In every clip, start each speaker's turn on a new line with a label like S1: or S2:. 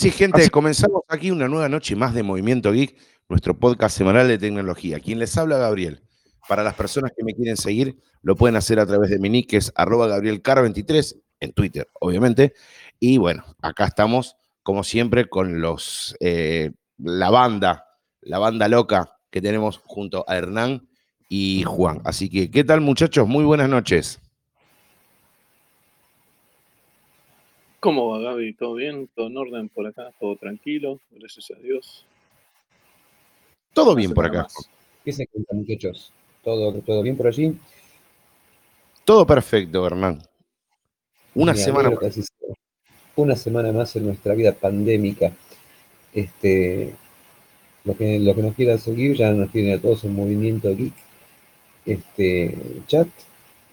S1: Así, gente, comenzamos aquí una nueva noche más de Movimiento Geek, nuestro podcast semanal de tecnología. Quien les habla, Gabriel. Para las personas que me quieren seguir, lo pueden hacer a través de mi nick, que es arroba gabrielcar23, en Twitter, obviamente. Y bueno, acá estamos, como siempre, con los eh, la banda, la banda loca que tenemos junto a Hernán y Juan. Así que, ¿qué tal, muchachos? Muy buenas noches.
S2: ¿Cómo va Gaby? ¿Todo bien? ¿Todo en orden por acá? ¿Todo tranquilo? Gracias a Dios.
S1: Todo bien por acá.
S3: ¿Qué se cuenta, muchachos? ¿Todo, ¿Todo bien por allí?
S1: Todo perfecto, Hernán. Una semana
S3: más. Una semana más en nuestra vida pandémica. Este, los que, lo que nos quieran seguir ya nos tienen a todos en Movimiento Geek. Este, chat,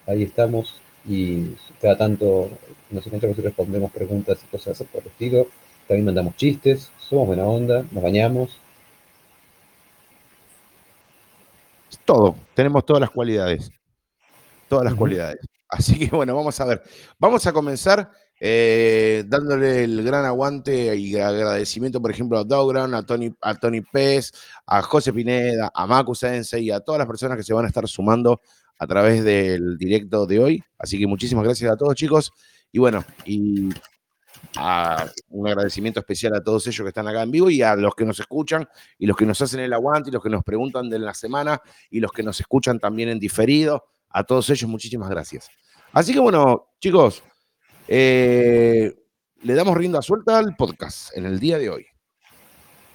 S3: ahí estamos y cada tanto nos encontramos y respondemos preguntas y cosas por el estilo. También mandamos chistes, somos buena onda, nos bañamos.
S1: Todo, tenemos todas las cualidades. Todas las cualidades. Así que bueno, vamos a ver. Vamos a comenzar eh, dándole el gran aguante y agradecimiento, por ejemplo, a Dogran, a Tony, a Tony Pez, a José Pineda, a Maku Sensei y a todas las personas que se van a estar sumando a través del directo de hoy. Así que muchísimas gracias a todos, chicos. Y bueno, y un agradecimiento especial a todos ellos que están acá en vivo y a los que nos escuchan y los que nos hacen el aguante y los que nos preguntan de la semana y los que nos escuchan también en diferido. A todos ellos, muchísimas gracias. Así que bueno, chicos, eh, le damos rienda suelta al podcast en el día de hoy.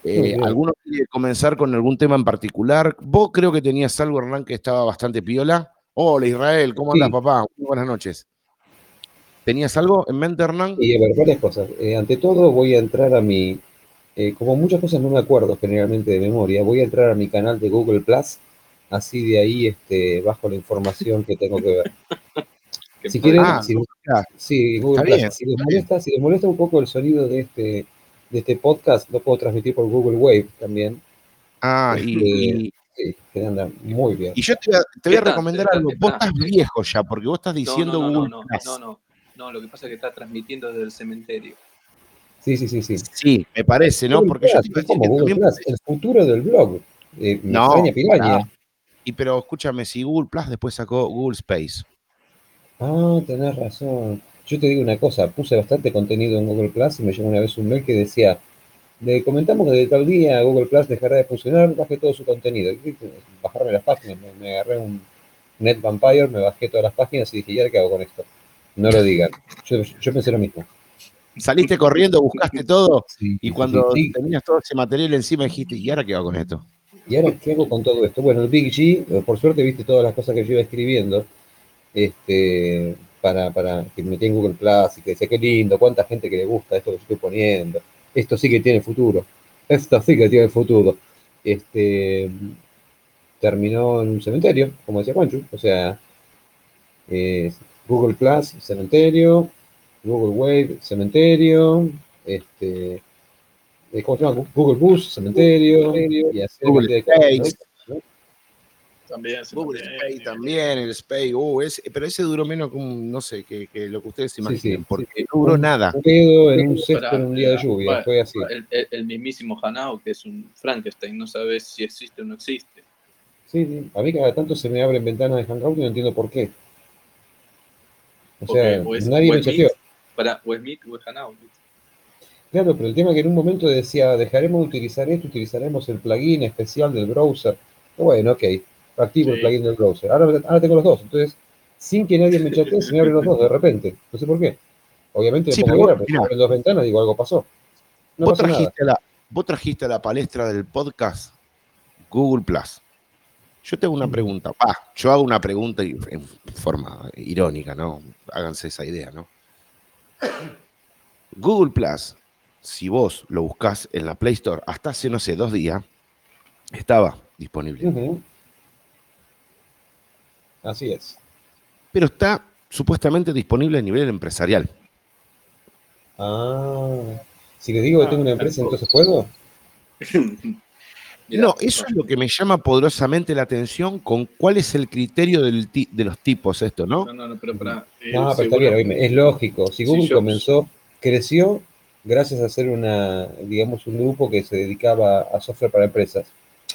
S1: Eh, ¿Alguno quiere comenzar con algún tema en particular? Vos creo que tenías algo, Hernán, que estaba bastante piola. Hola, Israel, ¿cómo andas, papá? buenas noches. ¿Tenías algo en mente, Hernán?
S3: Sí, a ver, varias cosas. Eh, ante todo, voy a entrar a mi. Eh, como muchas cosas no me acuerdo generalmente de memoria, voy a entrar a mi canal de Google Plus. Así de ahí este, bajo la información que tengo que ver. si quieren, ah, si, sí, Google Plus, si les, molesta, si les molesta un poco el sonido de este de este podcast lo puedo transmitir por Google Wave también.
S1: Ah, y,
S3: este, sí, que anda muy bien.
S1: Y yo te, voy a recomendar algo. Vos estás viejo ya, porque vos estás diciendo
S2: no,
S1: no,
S2: Google. No, no, no, no, lo que pasa es que está transmitiendo desde el cementerio.
S3: Sí, sí, sí, sí.
S1: Sí, me parece, ¿no? porque yo te
S3: como Google Plus, el futuro del blog. Eh, no,
S1: Y pero escúchame, si Google Plus después sacó Google Space.
S3: Ah, tenés razón. Yo te digo una cosa, puse bastante contenido en Google Plus y me llegó una vez un mail que decía, le comentamos que de tal día Google Plus dejará de funcionar, baje todo su contenido. bajarme las páginas, me, agarré un Net Vampire, me bajé todas las páginas y dije, ¿y qué hago con esto? No lo digan. Yo, pensé lo mismo.
S1: Saliste corriendo, buscaste todo y cuando tenías todo ese material encima dijiste, ¿y ahora qué hago con esto?
S3: ¿Y ahora qué hago con todo esto? Bueno, el Big G, por suerte viste todas las cosas que yo iba escribiendo. Este, para, para que me tenga Google Plus y que decía qué lindo, cuánta gente que le gusta esto que estoy poniendo, esto sí que tiene futuro, esto sí que tiene futuro. Este terminó en un cementerio, como decía Juanchu, o sea, Google Plus, cementerio, Google Wave, cementerio, este, ¿cómo se llama? Google Bus, cementerio, y
S1: así Google también. Google Space también, el Space, uh, pero ese duró menos, como, no sé, que, lo que ustedes imaginen, porque no duró nada.
S3: Quedó en un cesto en un día de lluvia, fue así.
S2: El, mismísimo Hanao, que es un Frankenstein, no sabes si existe o no existe.
S3: Sí, sí. a mí cada tanto se me abren ventanas de Hangout y no entiendo por qué. O sea, nadie me chequeó.
S2: Para o es o es Hanao.
S3: Claro, pero el tema es que en un momento decía, dejaremos de utilizar esto, utilizaremos el plugin especial del browser. Bueno, ok activo el plugin del browser. Ahora, tengo los dos. Entonces, sin que nadie me chatee, se me abren los dos de repente. No sé por qué. Obviamente, sí, pongo pero abren dos ventanas, digo, algo pasó.
S1: vos, trajiste La, vos trajiste a la palestra del podcast Google Plus. Yo tengo una pregunta. Ah, yo hago una pregunta en forma irónica, ¿no? Háganse esa idea, ¿no? Google Plus, si vos lo buscás en la Play Store hasta hace, no sé, dos días, estaba disponible.
S3: Así es.
S1: Pero está supuestamente disponible a nivel empresarial.
S3: Ah, si les digo que tengo una empresa, entonces puedo.
S1: No, eso es lo que me llama poderosamente la atención con cuál es el criterio de los tipos esto, ¿no?
S2: No, no, no pero para...
S3: no, pero está bien, es lógico. Si Google comenzó, creció gracias a ser una, digamos, un grupo que se dedicaba a software para empresas.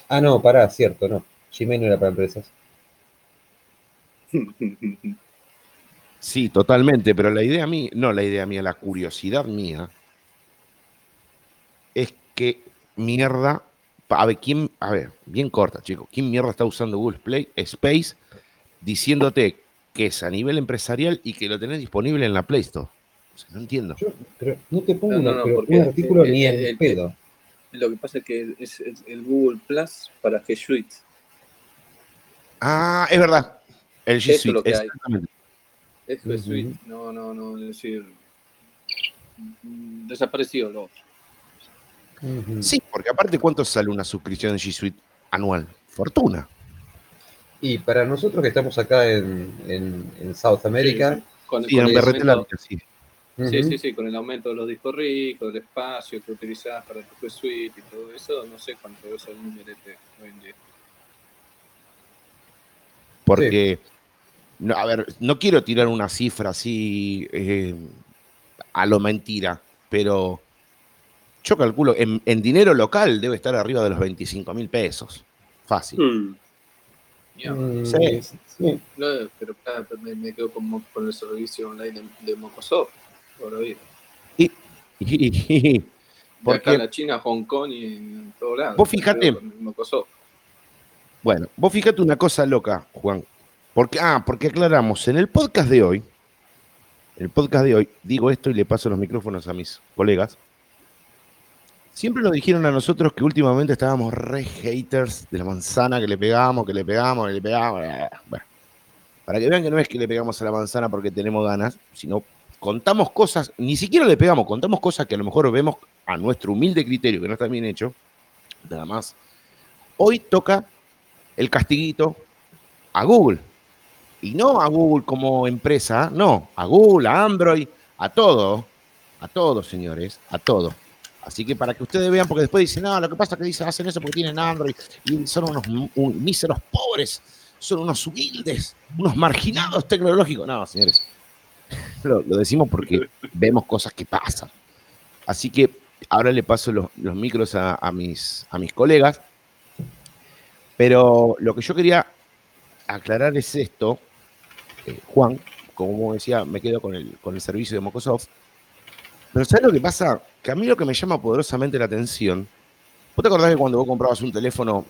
S3: Ah, no, pará, cierto, no. Gmail no era para empresas.
S1: Sí, totalmente, pero la idea mía, no la idea mía, la curiosidad mía es que mierda, a ver, ¿quién, a ver, bien corta, chicos, ¿quién mierda está usando Google Play Space diciéndote que es a nivel empresarial y que lo tenés disponible en la Play Store? O sea, no entiendo.
S3: Yo, pero no te pongo
S2: No, no,
S3: una-
S2: no,
S3: un artículo
S2: el-
S3: ni
S2: el-
S3: en
S2: el-
S3: pedo.
S2: Lo que pasa es que es, es el Google Plus para G Suite.
S1: Ah, es verdad. El G
S2: Eso es
S1: Suite,
S2: lo que hay.
S1: exactamente.
S2: Es G. Suite. No, no, no, es decir. mm, Desaparecido lo otro.
S1: Sí, porque aparte, ¿cuánto sale una suscripción de G Suite anual? Fortuna.
S3: Y para nosotros que estamos acá en, en, en South America,
S2: Sí, sí. Con,
S1: Sí,
S2: con
S1: en
S2: el aumento-
S1: sí.
S2: sí,
S3: ujú,
S2: sí, sí, con el aumento de los discos ricos, el espacio que utilizás para tu G Suite y todo eso, no sé cuánto es el numerete hoy en día.
S1: Porque, no, a ver, no quiero tirar una cifra así eh, a lo mentira, pero yo calculo, en, en dinero local debe estar arriba de los 25 mil pesos. Fácil.
S3: Mm,
S1: Sí.
S3: sí.
S2: No, pero claro, me, me quedo con, con el servicio online de, de Microsoft.
S1: Y, y-
S2: De
S1: porque,
S2: acá a la China, Hong Kong y en todos lados.
S1: Vos fíjate. Bueno, vos fíjate una cosa loca, Juan. Porque, ah, porque aclaramos, en el podcast de hoy, el podcast de hoy, digo esto y le paso los micrófonos a mis colegas. Siempre nos dijeron a nosotros que últimamente estábamos re haters de la manzana, que le pegamos, que le pegamos, que le pegamos. Bueno, para que vean que no es que le pegamos a la manzana porque tenemos ganas, sino contamos cosas, ni siquiera le pegamos, contamos cosas que a lo mejor vemos a nuestro humilde criterio, que no está bien hecho, nada más. Hoy toca el castiguito a Google. Y no a Google como empresa, no, a Google, a Android, a todo, a todo, señores, a todo. Así que para que ustedes vean, porque después dicen, no, lo que pasa es que dicen, hacen eso porque tienen Android y son unos un- míseros pobres, son unos humildes, unos marginados tecnológicos. No, señores, lo, decimos porque vemos cosas que pasan. Así que ahora le paso los, los micros a, mis, a mis colegas. Pero lo que yo quería aclarar es esto, eh, Juan, como decía, me quedo con el, con el servicio de Microsoft. Pero ¿sabes lo que pasa? Que a mí lo que me llama poderosamente la atención, ¿vos te acordás que cuando vos comprabas un teléfono,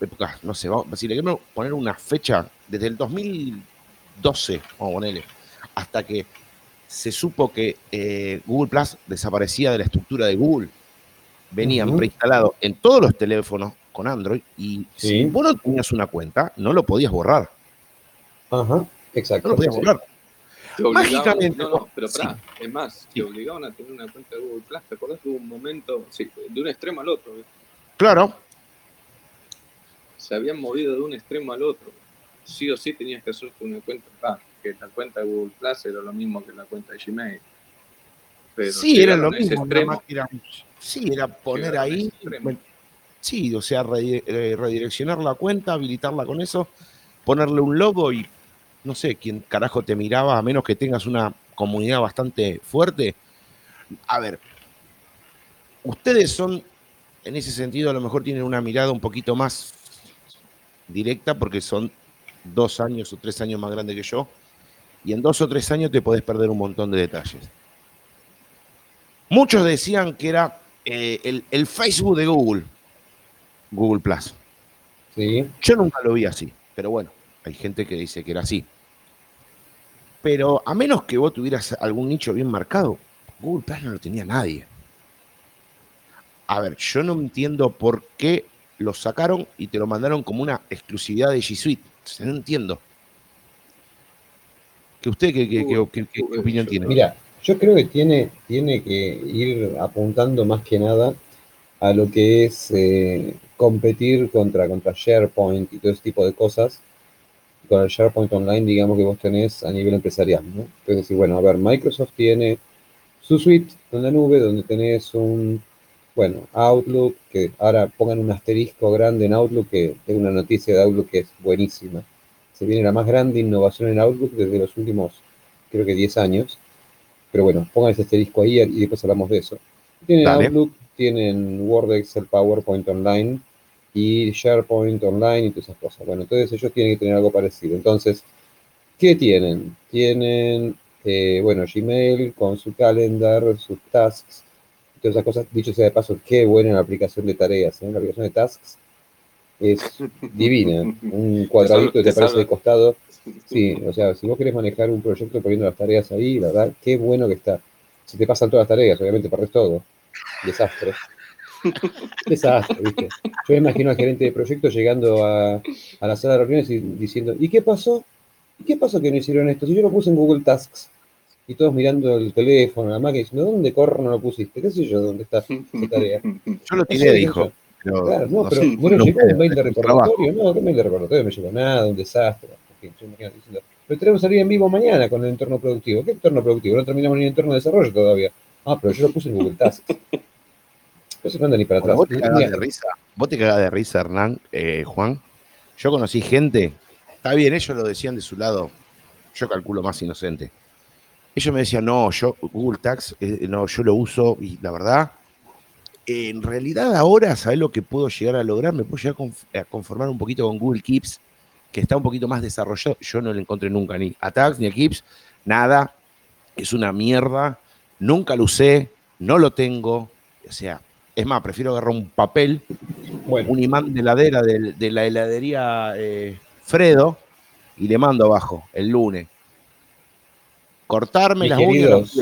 S1: época, no sé, vamos, si le quiero poner una fecha, desde el 2012, vamos a ponerle, hasta que se supo que eh, Google Plus desaparecía de la estructura de Google, venían preinstalados en todos los teléfonos con Android y
S3: Sí.
S1: si vos no tenías una cuenta, no lo podías borrar.
S3: Ajá,
S1: No
S3: exacto.
S1: lo podías
S3: sí.
S1: borrar.
S2: Te
S1: Mágicamente,
S2: No, no, pero
S1: sí.
S2: pará, es más, te obligaban a tener una cuenta de Google Plus. ¿Te acordás que hubo un momento, sí, de un extremo al otro?
S1: Claro,
S2: Se habían movido de un extremo al otro. Sí o sí tenías que hacerte una cuenta. Ah, que la cuenta de Google Plus era lo mismo que la cuenta de Gmail. Pero
S1: sí, era lo mismo.
S2: extremo,
S1: era- sí, era poner ahí. sí, o sea, eh, redireccionar la cuenta, habilitarla con eso, ponerle un logo y no sé quién carajo te miraba, a menos que tengas una comunidad bastante fuerte. A ver, ustedes son, en ese sentido, a lo mejor tienen una mirada un poquito más directa porque son dos años o tres años más grandes que yo. Y en dos o tres años te podés perder un montón de detalles. Muchos decían que era eh, el, el Facebook de Google, Google Plus.
S3: Sí,
S1: Yo nunca lo vi así, pero bueno, hay gente que dice que era así. Pero a menos que vos tuvieras algún nicho bien marcado, Google Plus no lo tenía nadie. A ver, yo no entiendo por qué lo sacaron y te lo mandaron como una exclusividad de G Suite. No entiendo. ¿Que usted qué, qué- qué- qué- qué opinión tiene?
S3: Mira, yo creo que tiene, tiene que ir apuntando más que nada a lo que es eh, competir contra, contra SharePoint y todo ese tipo de cosas. Con el SharePoint Online, digamos que vos tenés a nivel empresarial, ¿no? Es decir, bueno, a ver, Microsoft tiene su suite en la nube donde tenés un, bueno, Outlook, que ahora pongan un asterisco grande en Outlook, que tengo una noticia de Outlook que es buenísima. Se viene la más grande innovación en Outlook desde los últimos, creo que 10 años. Pero bueno, pongan ese asterisco ahí y después hablamos de eso. Tienen
S1: Dale.
S3: Outlook, tienen Word, Excel, PowerPoint Online y SharePoint Online y todas esas cosas. Bueno, entonces ellos tienen que tener algo parecido. Entonces, ¿qué tienen? Tienen, eh, bueno, Gmail con su calendar, sus tasks, todas esas cosas. Dicho sea de paso, qué buena la aplicación de tareas, ¿eh? La aplicación de tasks es divina. Un cuadradito que te
S2: te
S3: aparece
S2: salva.
S3: de costado. Sí, o sea, si vos querés manejar un proyecto poniendo las tareas ahí, la verdad, qué bueno que está. Si te pasan todas las tareas, obviamente perdés todo. Desastre. Desastre, ¿viste? Yo me imagino al gerente de proyecto llegando a, a la sala de reuniones y diciendo, ¿y qué pasó? ¿Y qué pasó que no hicieron esto? Si yo lo puse en Google Tasks y todos mirando el teléfono, la máquina, diciendo, ¿dónde corno lo pusiste? ¿Qué sé yo? ¿Dónde está esa tarea?
S1: Yo lo tiré, dijo. pero
S3: Claro, no,
S1: no
S3: pero bueno,
S1: no
S3: llegó un mail de recordatorio, no, ¿qué mail de recordatorio? Me llegó nada, un desastre. En fin, yo imagino diciendo, pero tenemos que salir en vivo mañana con el entorno productivo. ¿Qué entorno productivo? No terminamos ni el entorno de desarrollo todavía. Ah, pero yo lo puse en Google Tasks. Eso no anda ni para
S1: Bueno,
S3: atrás.
S1: vos te cagás de risa, vos te cagás de risa, Hernán, eh, Juan. Yo conocí gente, está bien, ellos lo decían de su lado, yo calculo más inocente. Ellos me decían, no, yo Google Tags, eh, no, yo lo uso y la verdad, eh, en realidad ahora, ¿sabés lo que puedo llegar a lograr? Me puedo llegar a conf- a conformar un poquito con Google Keeps, que está un poquito más desarrollado. Yo no lo encontré nunca, ni a Tags ni a Keeps, nada. Es una mierda, nunca lo usé, no lo tengo. O sea, es más, prefiero agarrar un papel
S3: bueno,
S1: un imán de heladera de, la heladería eh, Fredo y le mando abajo el lunes. Cortarme
S3: Mis
S1: las
S3: queridos.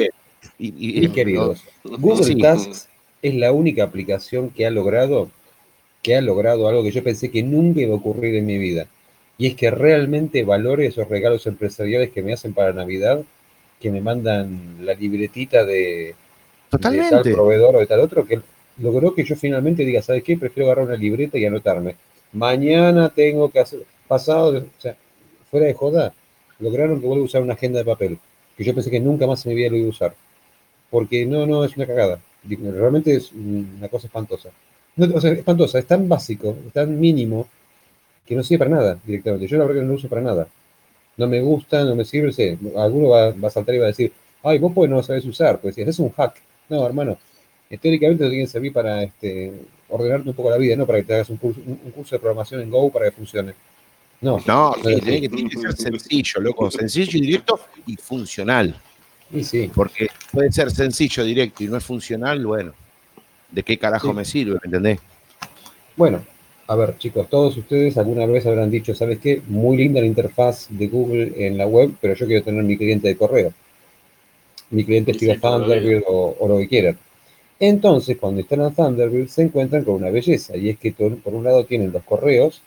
S1: Y, y-
S3: mis queridos, Google
S1: Sí.
S3: Tasks es la única aplicación que ha logrado que ha logrado algo que yo pensé que nunca iba a ocurrir en mi vida. Y es que realmente valore esos regalos empresariales que me hacen para Navidad, que me mandan la libretita de, de tal
S1: Totalmente.
S3: proveedor o de tal otro, que logró que yo finalmente diga, ¿sabes qué? Prefiero agarrar una libreta y anotarme. Mañana tengo que hacer, pasado, o sea, fuera de joda, lograron que vuelva a usar una agenda de papel, que yo pensé que nunca más en mi vida lo iba a usar. Porque no, no, es una cagada. Realmente es una cosa espantosa. No, o sea, espantosa, es tan básico, es tan mínimo, que no sirve para nada directamente. Yo la verdad que no lo uso para nada. No me gusta, no me sirve, sí. Alguno va, va a saltar y va a decir, ay, vos pues no lo sabés usar, pues si es un hack. No, hermano, teóricamente te tiene que servir para este, ordenarte un poco la vida, no para que te hagas un curso, un- un curso de programación en Go para que funcione. No,
S1: No, sí,
S3: Pero
S1: tiene
S3: sí.
S1: que, tiene que ser sencillo, loco. Sencillo y directo y funcional.
S3: y sí.
S1: Porque puede ser sencillo, directo y no es funcional, bueno. ¿De qué carajo
S3: Sí.
S1: me sirve? ¿Me entendés?
S3: Bueno, a ver, chicos, todos ustedes alguna vez habrán dicho, ¿sabes qué? Muy linda la interfaz de Google en la web, pero yo quiero tener mi cliente de correo. Mi cliente
S2: Sí,
S3: estilo
S2: todavía.
S3: Thunderbird o, o lo que quieran. Entonces, cuando instalan Thunderbird, se encuentran con una belleza, y es que por un lado tienen los correos,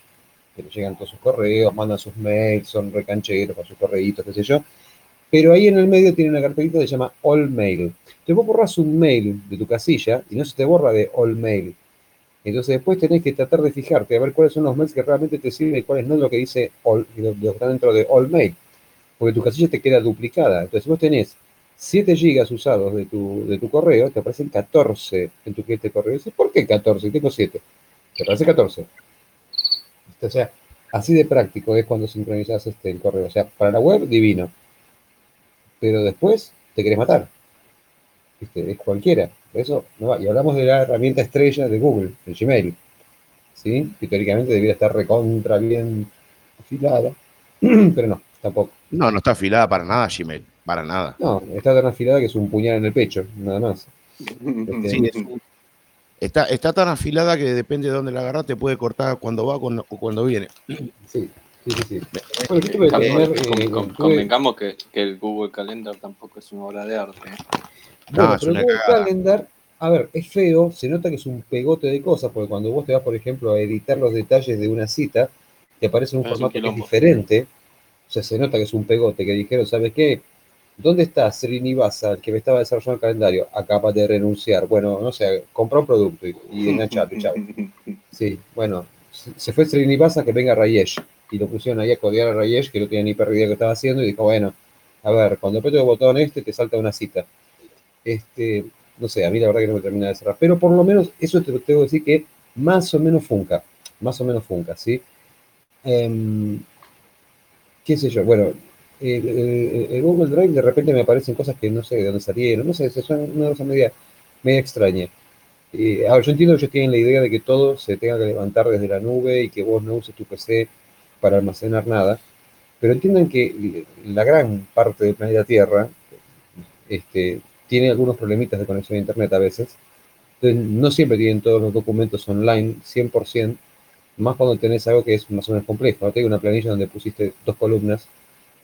S3: que les llegan todos sus correos, mandan sus mails, son recancheros con sus correitos, qué sé yo, pero ahí en el medio tiene una carpetita que se llama All Mail. Entonces vos borras un mail de tu casilla y no se te borra de All Mail. Entonces después tenés que tratar de fijarte a ver cuáles son los mails que realmente te sirven y cuáles no lo que dice all, lo que está dentro de all mail. Porque tu casilla te queda duplicada. Entonces vos tenés 7 gigas usados de tu, de tu correo, te aparecen 14 en tu cliente de correo. Dices, ¿por qué 14? Tengo 7. Te aparece 14. O sea, así de práctico es cuando sincronizas este, el correo. O sea, para la web, divino. Pero después te querés matar. ¿Viste? Es cualquiera. Eso. Y hablamos de la herramienta estrella de Google, el Gmail. ¿Sí? Que teóricamente debería estar recontra bien afilada. Pero no, tampoco.
S1: No, no está afilada para nada, Gmail. Para nada.
S3: No, está tan afilada que es un puñal en el pecho, nada más.
S1: Sí, es un- está, está tan afilada que depende de dónde la agarras, te puede cortar cuando va o cuando, o cuando viene.
S3: Sí, sí, sí. sí. Bueno, tuve el eh,
S2: con- Convengamos que, que el Google Calendar tampoco es una obra de arte. ¿eh?
S1: No,
S3: Bueno, pero
S1: una
S3: Google
S1: cagada.
S3: Calendar, a ver, es feo, se nota que es un pegote de cosas, porque cuando vos te vas, por ejemplo, a editar los detalles de una cita, te aparece un
S2: Es un
S3: formato que es diferente. O sea, se nota que es un pegote, que dijeron, ¿sabes qué? ¿Dónde está Srinivasa, el que me estaba desarrollando el calendario? Acaba de renunciar. Bueno, no sé, compra un producto y, y enganchate, chao. Sí, bueno, se fue Srinivasa, que venga Rayesh. Y lo pusieron ahí a codear a Rayesh, que no tenía ni perra idea que estaba haciendo, y dijo, bueno, a ver, cuando aprieto el botón este, te salta una cita. Este, no sé, a mí la verdad que no me termina de cerrar. Pero por lo menos, eso te lo tengo que decir que más o menos funca. Más o menos funca, ¿sí? Em, qué sé yo, bueno, el, el- el Google Drive de repente me aparecen cosas que no sé de dónde salieron, no sé, son una cosa media, media extraña. Eh, ahora, yo entiendo que ellos tienen la idea de que todo se tenga que levantar desde la nube y que vos no uses tu PC para almacenar nada, pero entiendan que la gran parte del planeta Tierra este, tiene algunos problemitas de conexión a Internet a veces, entonces no siempre tienen todos los documentos online 100%, más cuando tenés algo que es más o menos complejo. No tengo una planilla donde pusiste dos columnas,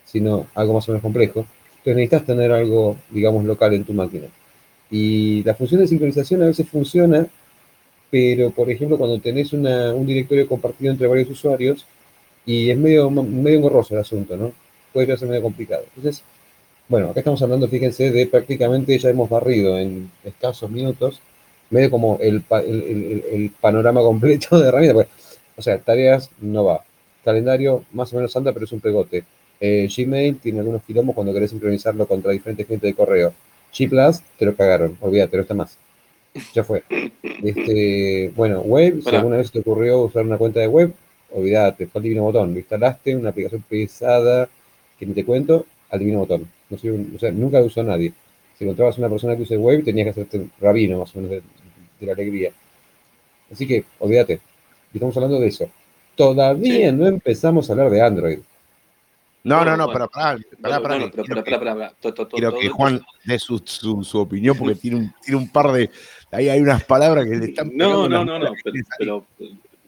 S3: sino algo más o menos complejo. Entonces necesitas tener algo, digamos, local en tu máquina. Y la función de sincronización a veces funciona, pero por ejemplo cuando tenés un directorio compartido entre varios usuarios y es medio, medio engorroso el asunto, ¿no? Puede ser medio complicado. Entonces, bueno, acá estamos hablando, fíjense, de prácticamente ya hemos barrido en escasos minutos, medio como el, el, panorama completo de herramientas. o sea, tareas no va. Calendario más o menos anda, pero es un pegote. Eh, Gmail tiene algunos quilombos cuando querés sincronizarlo contra diferentes clientes de correo. G Plus, te lo cagaron, olvídate, no está más. Ya fue. Este, bueno, web, si alguna vez te ocurrió usar una cuenta de web, olvídate, fue al divino botón. Lo instalaste, una aplicación pesada, que ni te cuento, al divino botón. No o sea, nunca lo usó nadie. Si encontrabas una persona que use web, tenías que hacerte rabino, más o menos, de, la alegría. Así que, olvídate. estamos hablando de eso. Todavía no empezamos a hablar de Android.
S1: No, no, no, pero pará, pará, pará. Quiero que Juan dé su, su, opinión porque tiene un, tiene un par de. Ahí hay unas palabras que le están.
S2: No, no, no, no, pero,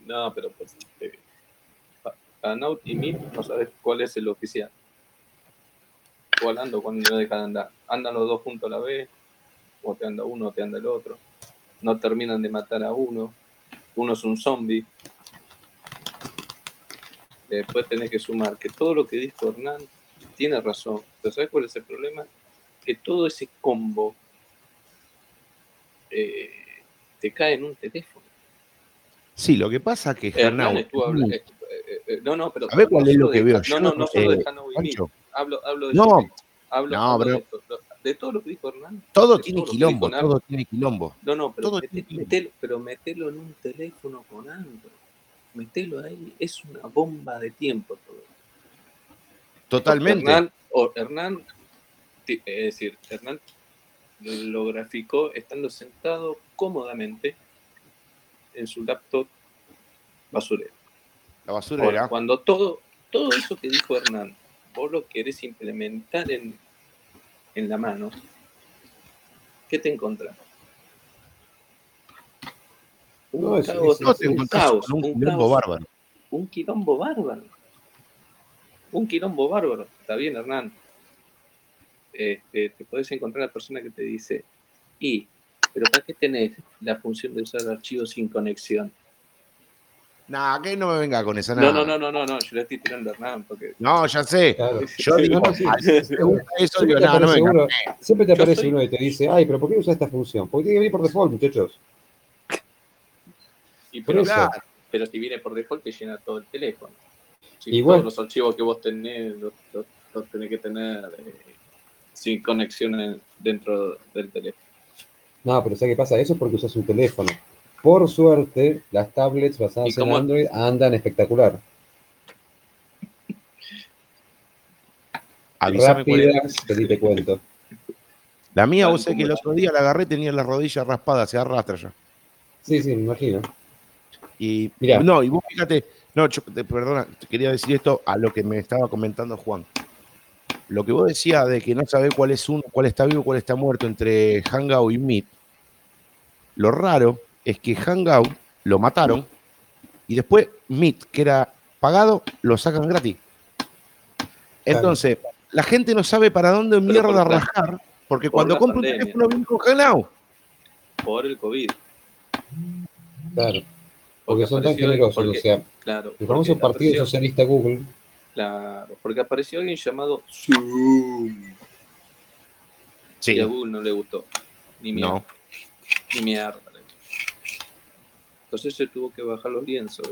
S2: no, pero pues, eh, Naut y Meet no sabes cuál es el oficial. ¿Cuál ando? ¿Cuándo no dejan de andar? ¿Andan los dos juntos a la vez? ¿O te anda uno o te anda el otro? No terminan de matar a uno. Uno es un zombie después tenés que sumar que todo lo que dijo Hernán tiene razón. Pero ¿sabes cuál es el problema? Que todo ese combo eh, te cae en un teléfono.
S1: Sí, lo que pasa es que Hernán.
S2: Eh, eh, no, no, pero.
S1: A ver cuál es lo que veo.
S2: No, no, no solo de Hablo, hablo de. No, hablo, no, de, de, todo lo que dijo Hernán.
S1: Todo tiene quilombo, todo tiene quilombo.
S2: No, no, pero, metelo, pero metelo en un teléfono con Android metelo ahí, es una bomba de tiempo todo.
S1: Totalmente.
S2: Hernán, o Hernán, es decir, Hernán lo graficó estando sentado cómodamente en su laptop basurero.
S1: La basurera.
S2: cuando todo, todo eso que dijo Hernán, vos lo querés implementar en, en la mano, ¿qué te encontrás?
S1: Un caos, un, caos, un, quilombo bárbaro.
S2: Un quilombo bárbaro. Un quilombo bárbaro. Está bien, Hernán. Este, te puedes encontrar a la persona que te dice, y, pero ¿para qué tenés la función de usar archivos sin conexión?
S1: Nah, que no me venga con esa
S2: nada. No, no, no, no, no, yo le estoy tirando a Hernán porque.
S1: No, ya sé. Yo digo,
S3: eso digo, no, no me Siempre te aparece uno y te dice, ay, pero ¿por qué usas esta función? Porque tiene que venir por default, muchachos
S2: pero, pero si viene por default te llena todo el teléfono. Si todos los archivos que vos tenés los, tenés que tener eh, sin conexión dentro del teléfono.
S3: No, pero ¿sabes qué pasa? Eso es porque usas un teléfono. Por suerte, las tablets basadas en Android andan espectacular. Rápidas, te cuento.
S1: La mía, vos sé que el otro día la agarré, tenía las rodillas raspadas, se arrastra ya.
S3: Sí, sí, me imagino.
S1: Y no, y vos fíjate, no, perdona, quería decir esto a lo que me estaba comentando Juan. Lo que vos decías de que no sabés cuál es uno, cuál está vivo, cuál está muerto entre Hangout y Meet. Lo raro es que Hangout lo mataron y después Meet, que era pagado, lo sacan gratis. Entonces, la gente no sabe para dónde mierda rajar, porque cuando compra un teléfono viene congelado.
S2: Por el COVID.
S3: Claro. Porque, son tan generosos, o sea,
S2: claro,
S3: el famoso Partido Socialista Google.
S2: Claro, porque apareció alguien llamado Zoom. Sí. Y a Google no le gustó. Ni mierda. No. Ni mierda. Entonces se tuvo que bajar los lienzos.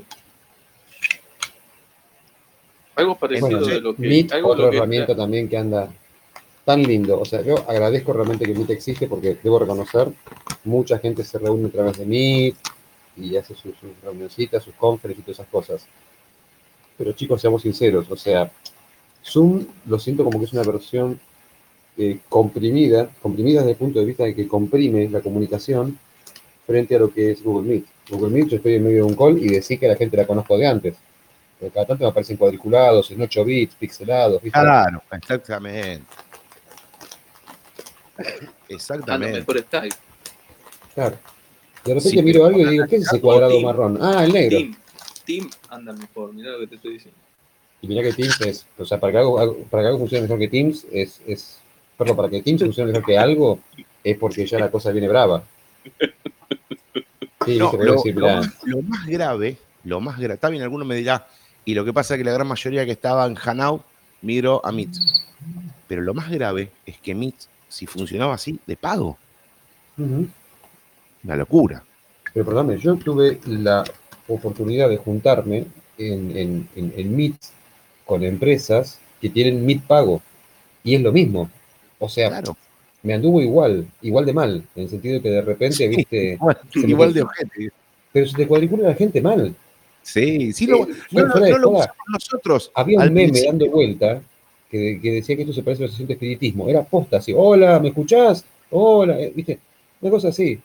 S2: Algo parecido de lo que.
S3: Meet, otra herramienta también que anda tan lindo. O sea, yo agradezco realmente que Meet existe porque debo reconocer, mucha gente se reúne a través de Meet, y hace sus, sus sus conferencias y todas esas cosas. Pero chicos, seamos sinceros, o sea, Zoom lo siento como que es una versión eh, comprimida, comprimida desde el punto de vista de que comprime la comunicación frente a lo que es Google Meet. Google Meet, yo estoy en medio de un call y decir que la gente la conozco de antes. Porque cada tanto me aparecen cuadriculados, en 8 bits, pixelados. ¿viste?
S1: Claro, exactamente. Exactamente.
S2: Skype.
S3: Claro. De repente
S1: Sí,
S3: miro algo y digo, ¿qué es ese cuadrado
S2: Team.
S3: marrón? Ah, el negro.
S2: Team, Team anda mejor, mirá lo que te estoy diciendo.
S3: Y mirá que Teams es, o sea, para que algo, para que algo funcione mejor que Teams, es, es, perdón, para que Teams funcione mejor que algo, es porque ya la cosa viene brava. Sí,
S1: No, lo,
S3: decir,
S1: lo lo más grave, lo más grave, está bien, alguno me dirá, y lo que pasa es que la gran mayoría que estaba en Hanout migró a Meet. Pero lo más grave es que Meet, si funcionaba así, de pago,
S3: ujú.
S1: Una locura.
S3: Pero perdóname, yo tuve la oportunidad de juntarme en, en, en, en Meet con empresas que tienen Meet pago. Y es lo mismo. O sea,
S1: Claro,
S3: me anduvo igual, igual de mal, en el sentido que de repente, viste,
S1: igual, de ojete.
S3: pero se te cuadricula la gente mal.
S1: Sí, sí, lo,
S3: Eh,
S1: no, no,
S3: de
S1: no lo usamos nosotros.
S3: Había un meme
S1: principio.
S3: dando vuelta que, que decía que esto se parece a la sesión de espiritismo. Era posta así, hola, ¿me escuchás? Hola, eh, ¿viste? Una cosa así.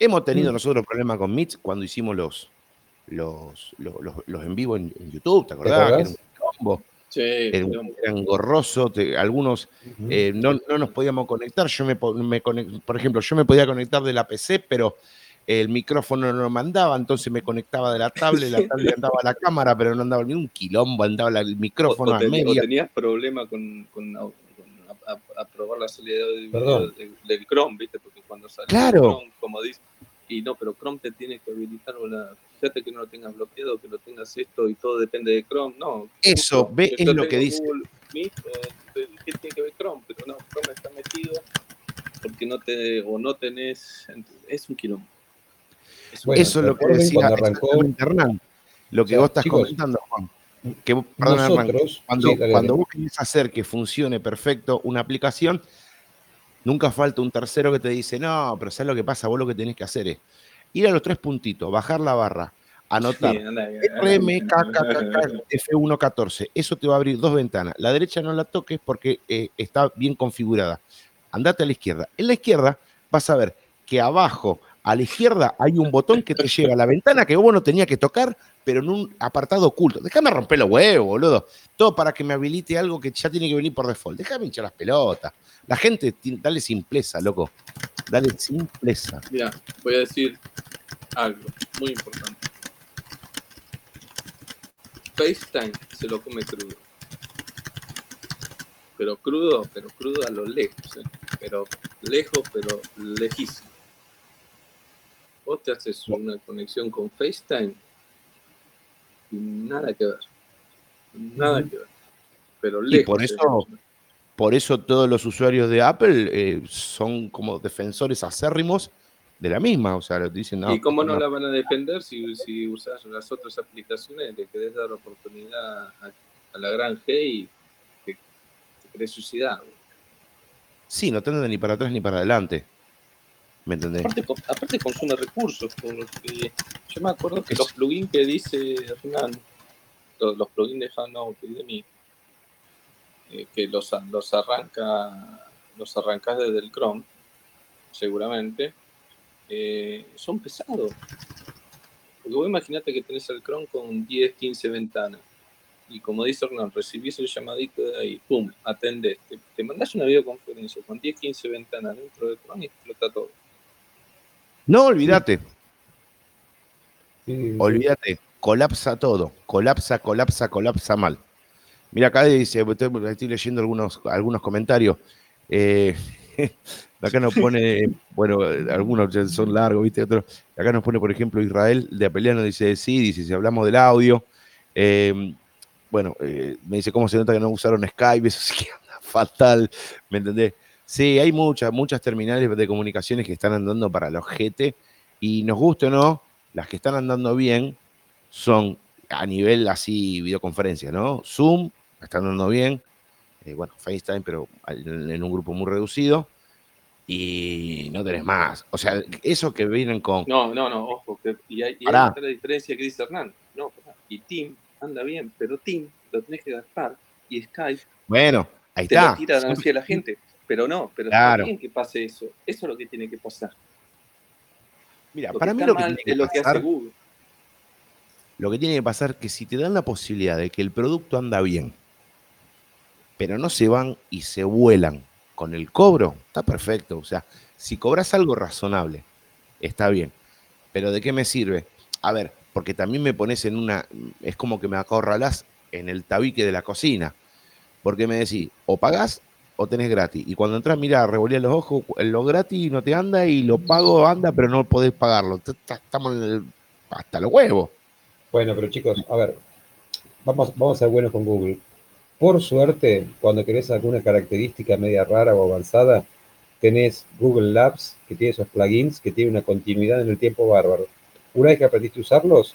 S1: Hemos tenido
S3: Mm.
S1: nosotros problemas con Meet cuando hicimos los, los, los, los- los en vivo en, en YouTube, ¿te acordás?
S3: acordás?
S1: Que era un combo,
S2: Sí,
S1: era, un-
S2: pero-
S1: era engorroso, te- algunos eh, no, no nos podíamos conectar. Yo me, por ejemplo, yo me podía conectar de la PC, pero el micrófono no lo mandaba, entonces me conectaba de la tablet, la tablet andaba a la cámara, pero no andaba ni un quilombo, andaba el micrófono
S2: o
S1: a
S2: ten- o
S1: media.
S2: tenías problema con, con a, probar la salida de video
S3: Perdón.
S2: de- del Chrome, ¿viste? Porque cuando sale
S1: Claro.
S2: Chrome, como dice, y no, pero Chrome te tiene que habilitar una. Fíjate que no lo tengas bloqueado, que lo tengas esto y todo depende de Chrome. No.
S1: Eso, ve, es lo que dice.
S2: Google Meet, eh, ¿Qué tiene que ver Chrome? Pero no, Chrome está metido porque no te. o no tenés. Es un quilombo. Es un
S3: Bueno,
S1: Eso es lo que decía
S3: cuando arrancó-
S1: Hernán, lo que
S3: O sea,
S1: vos estás
S3: chicos,
S1: comentando, Juan. Que, perdón, Hernán,
S3: Nosotros,
S1: Cuando,
S3: sí,
S1: cuando vos querés hacer que funcione perfecto una aplicación, nunca falta un tercero que te dice, no, pero ¿sabes lo que pasa? Vos lo que tenés que hacer es ir a los tres puntitos, bajar la barra, anotar
S2: Sí, anda,
S1: RMKKK F114. Eso te va a abrir dos ventanas. La derecha no la toques porque eh, está bien configurada. Andate a la izquierda. En la izquierda vas a ver que abajo a la izquierda hay un botón que te lleva a la ventana que vos no tenías que tocar, pero en un apartado oculto. Déjame romper los huevos, boludo. Todo para que me habilite algo que ya tiene que venir por default. Déjame hinchar las pelotas. La gente, dale simpleza, loco. Dale simpleza.
S2: Mira, voy a decir algo muy importante. FaceTime se lo come crudo. Pero crudo, pero crudo a lo lejos, ¿eh? pero lejos, pero lejísimo. Vos te haces una conexión con FaceTime y nada que ver. Nada que ver. Pero lejos.
S1: por eso- Por eso todos los usuarios de Apple eh, son como defensores acérrimos de la misma. O sea, dicen, no.
S2: ¿Y cómo no
S1: no.
S2: la van a defender si, si usas las otras aplicaciones? Le querés dar oportunidad a, a la gran G y te, te querés suicidar.
S1: Sí, no te ni para atrás ni para adelante. ¿Me entendés?
S2: Aparte, co- aparte consume recursos. Porque yo me acuerdo que los plugins que dice Hernán, los, los plugins de Hanout y de mí, eh, que los, los arranca los arrancas desde el Chrome, seguramente, eh, son pesados. Porque vos imaginate que tenés el Chrome con 10, 15 ventanas. Y como dice Hernán, recibís el llamadito de ahí, pum, atendés. Te, te mandás una videoconferencia con 10, 15 ventanas dentro del Chrome y explota todo.
S1: No, olvídate,
S3: Sí,
S1: olvídate. Colapsa todo. Colapsa, colapsa, colapsa mal. Mira, acá dice, estoy, leyendo algunos, algunos comentarios. Eh, acá nos pone, bueno, algunos son largos, ¿viste? Otros. Acá nos pone, por ejemplo, Israel de Apeliano, dice, sí, dice, si hablamos del audio. Eh, bueno, eh, me dice, ¿cómo se nota que no usaron Skype? Eso sí que anda fatal, ¿me entendés? Sí, hay muchas, muchas terminales de comunicaciones que están andando para los GT y nos guste o no, las que están andando bien son a nivel así videoconferencia, ¿no? Zoom, está andando bien, eh, bueno, FaceTime, pero en un grupo muy reducido y no tenés más. O sea, eso que vienen con...
S2: No, no, no, ojo, que, y hay, y hay otra diferencia que dice Hernán. No, y Team anda bien, pero Team lo tenés que gastar y Skype
S1: Bueno, Ahí
S2: te
S1: está.
S2: la tiran hacia la gente. Pero no, pero
S1: Claro.
S2: está bien que pase eso. Eso es lo que tiene que pasar.
S1: Mira,
S2: Lo
S1: para mí lo que tiene que
S2: es lo que hace Google.
S1: lo que tiene que pasar es que si te dan la posibilidad de que el producto anda bien, pero no se van y se vuelan con el cobro, está perfecto. O sea, si cobras algo razonable, está bien. Pero ¿de qué me sirve? A ver, porque también me pones en una, es como que me acorralás en el tabique de la cocina. Porque me decís, o pagás o tenés gratis. Y cuando entras, mira, revolías los ojos, lo gratis no te anda y lo pago anda, pero no podés pagarlo. Estamos hasta los huevos.
S3: Bueno, pero chicos, a ver, vamos, vamos a ser buenos con Google. Por suerte, cuando querés alguna característica media rara o avanzada, tenés Google Labs, que tiene esos plugins, que tiene una continuidad en el tiempo bárbaro. Una vez que aprendiste a usarlos,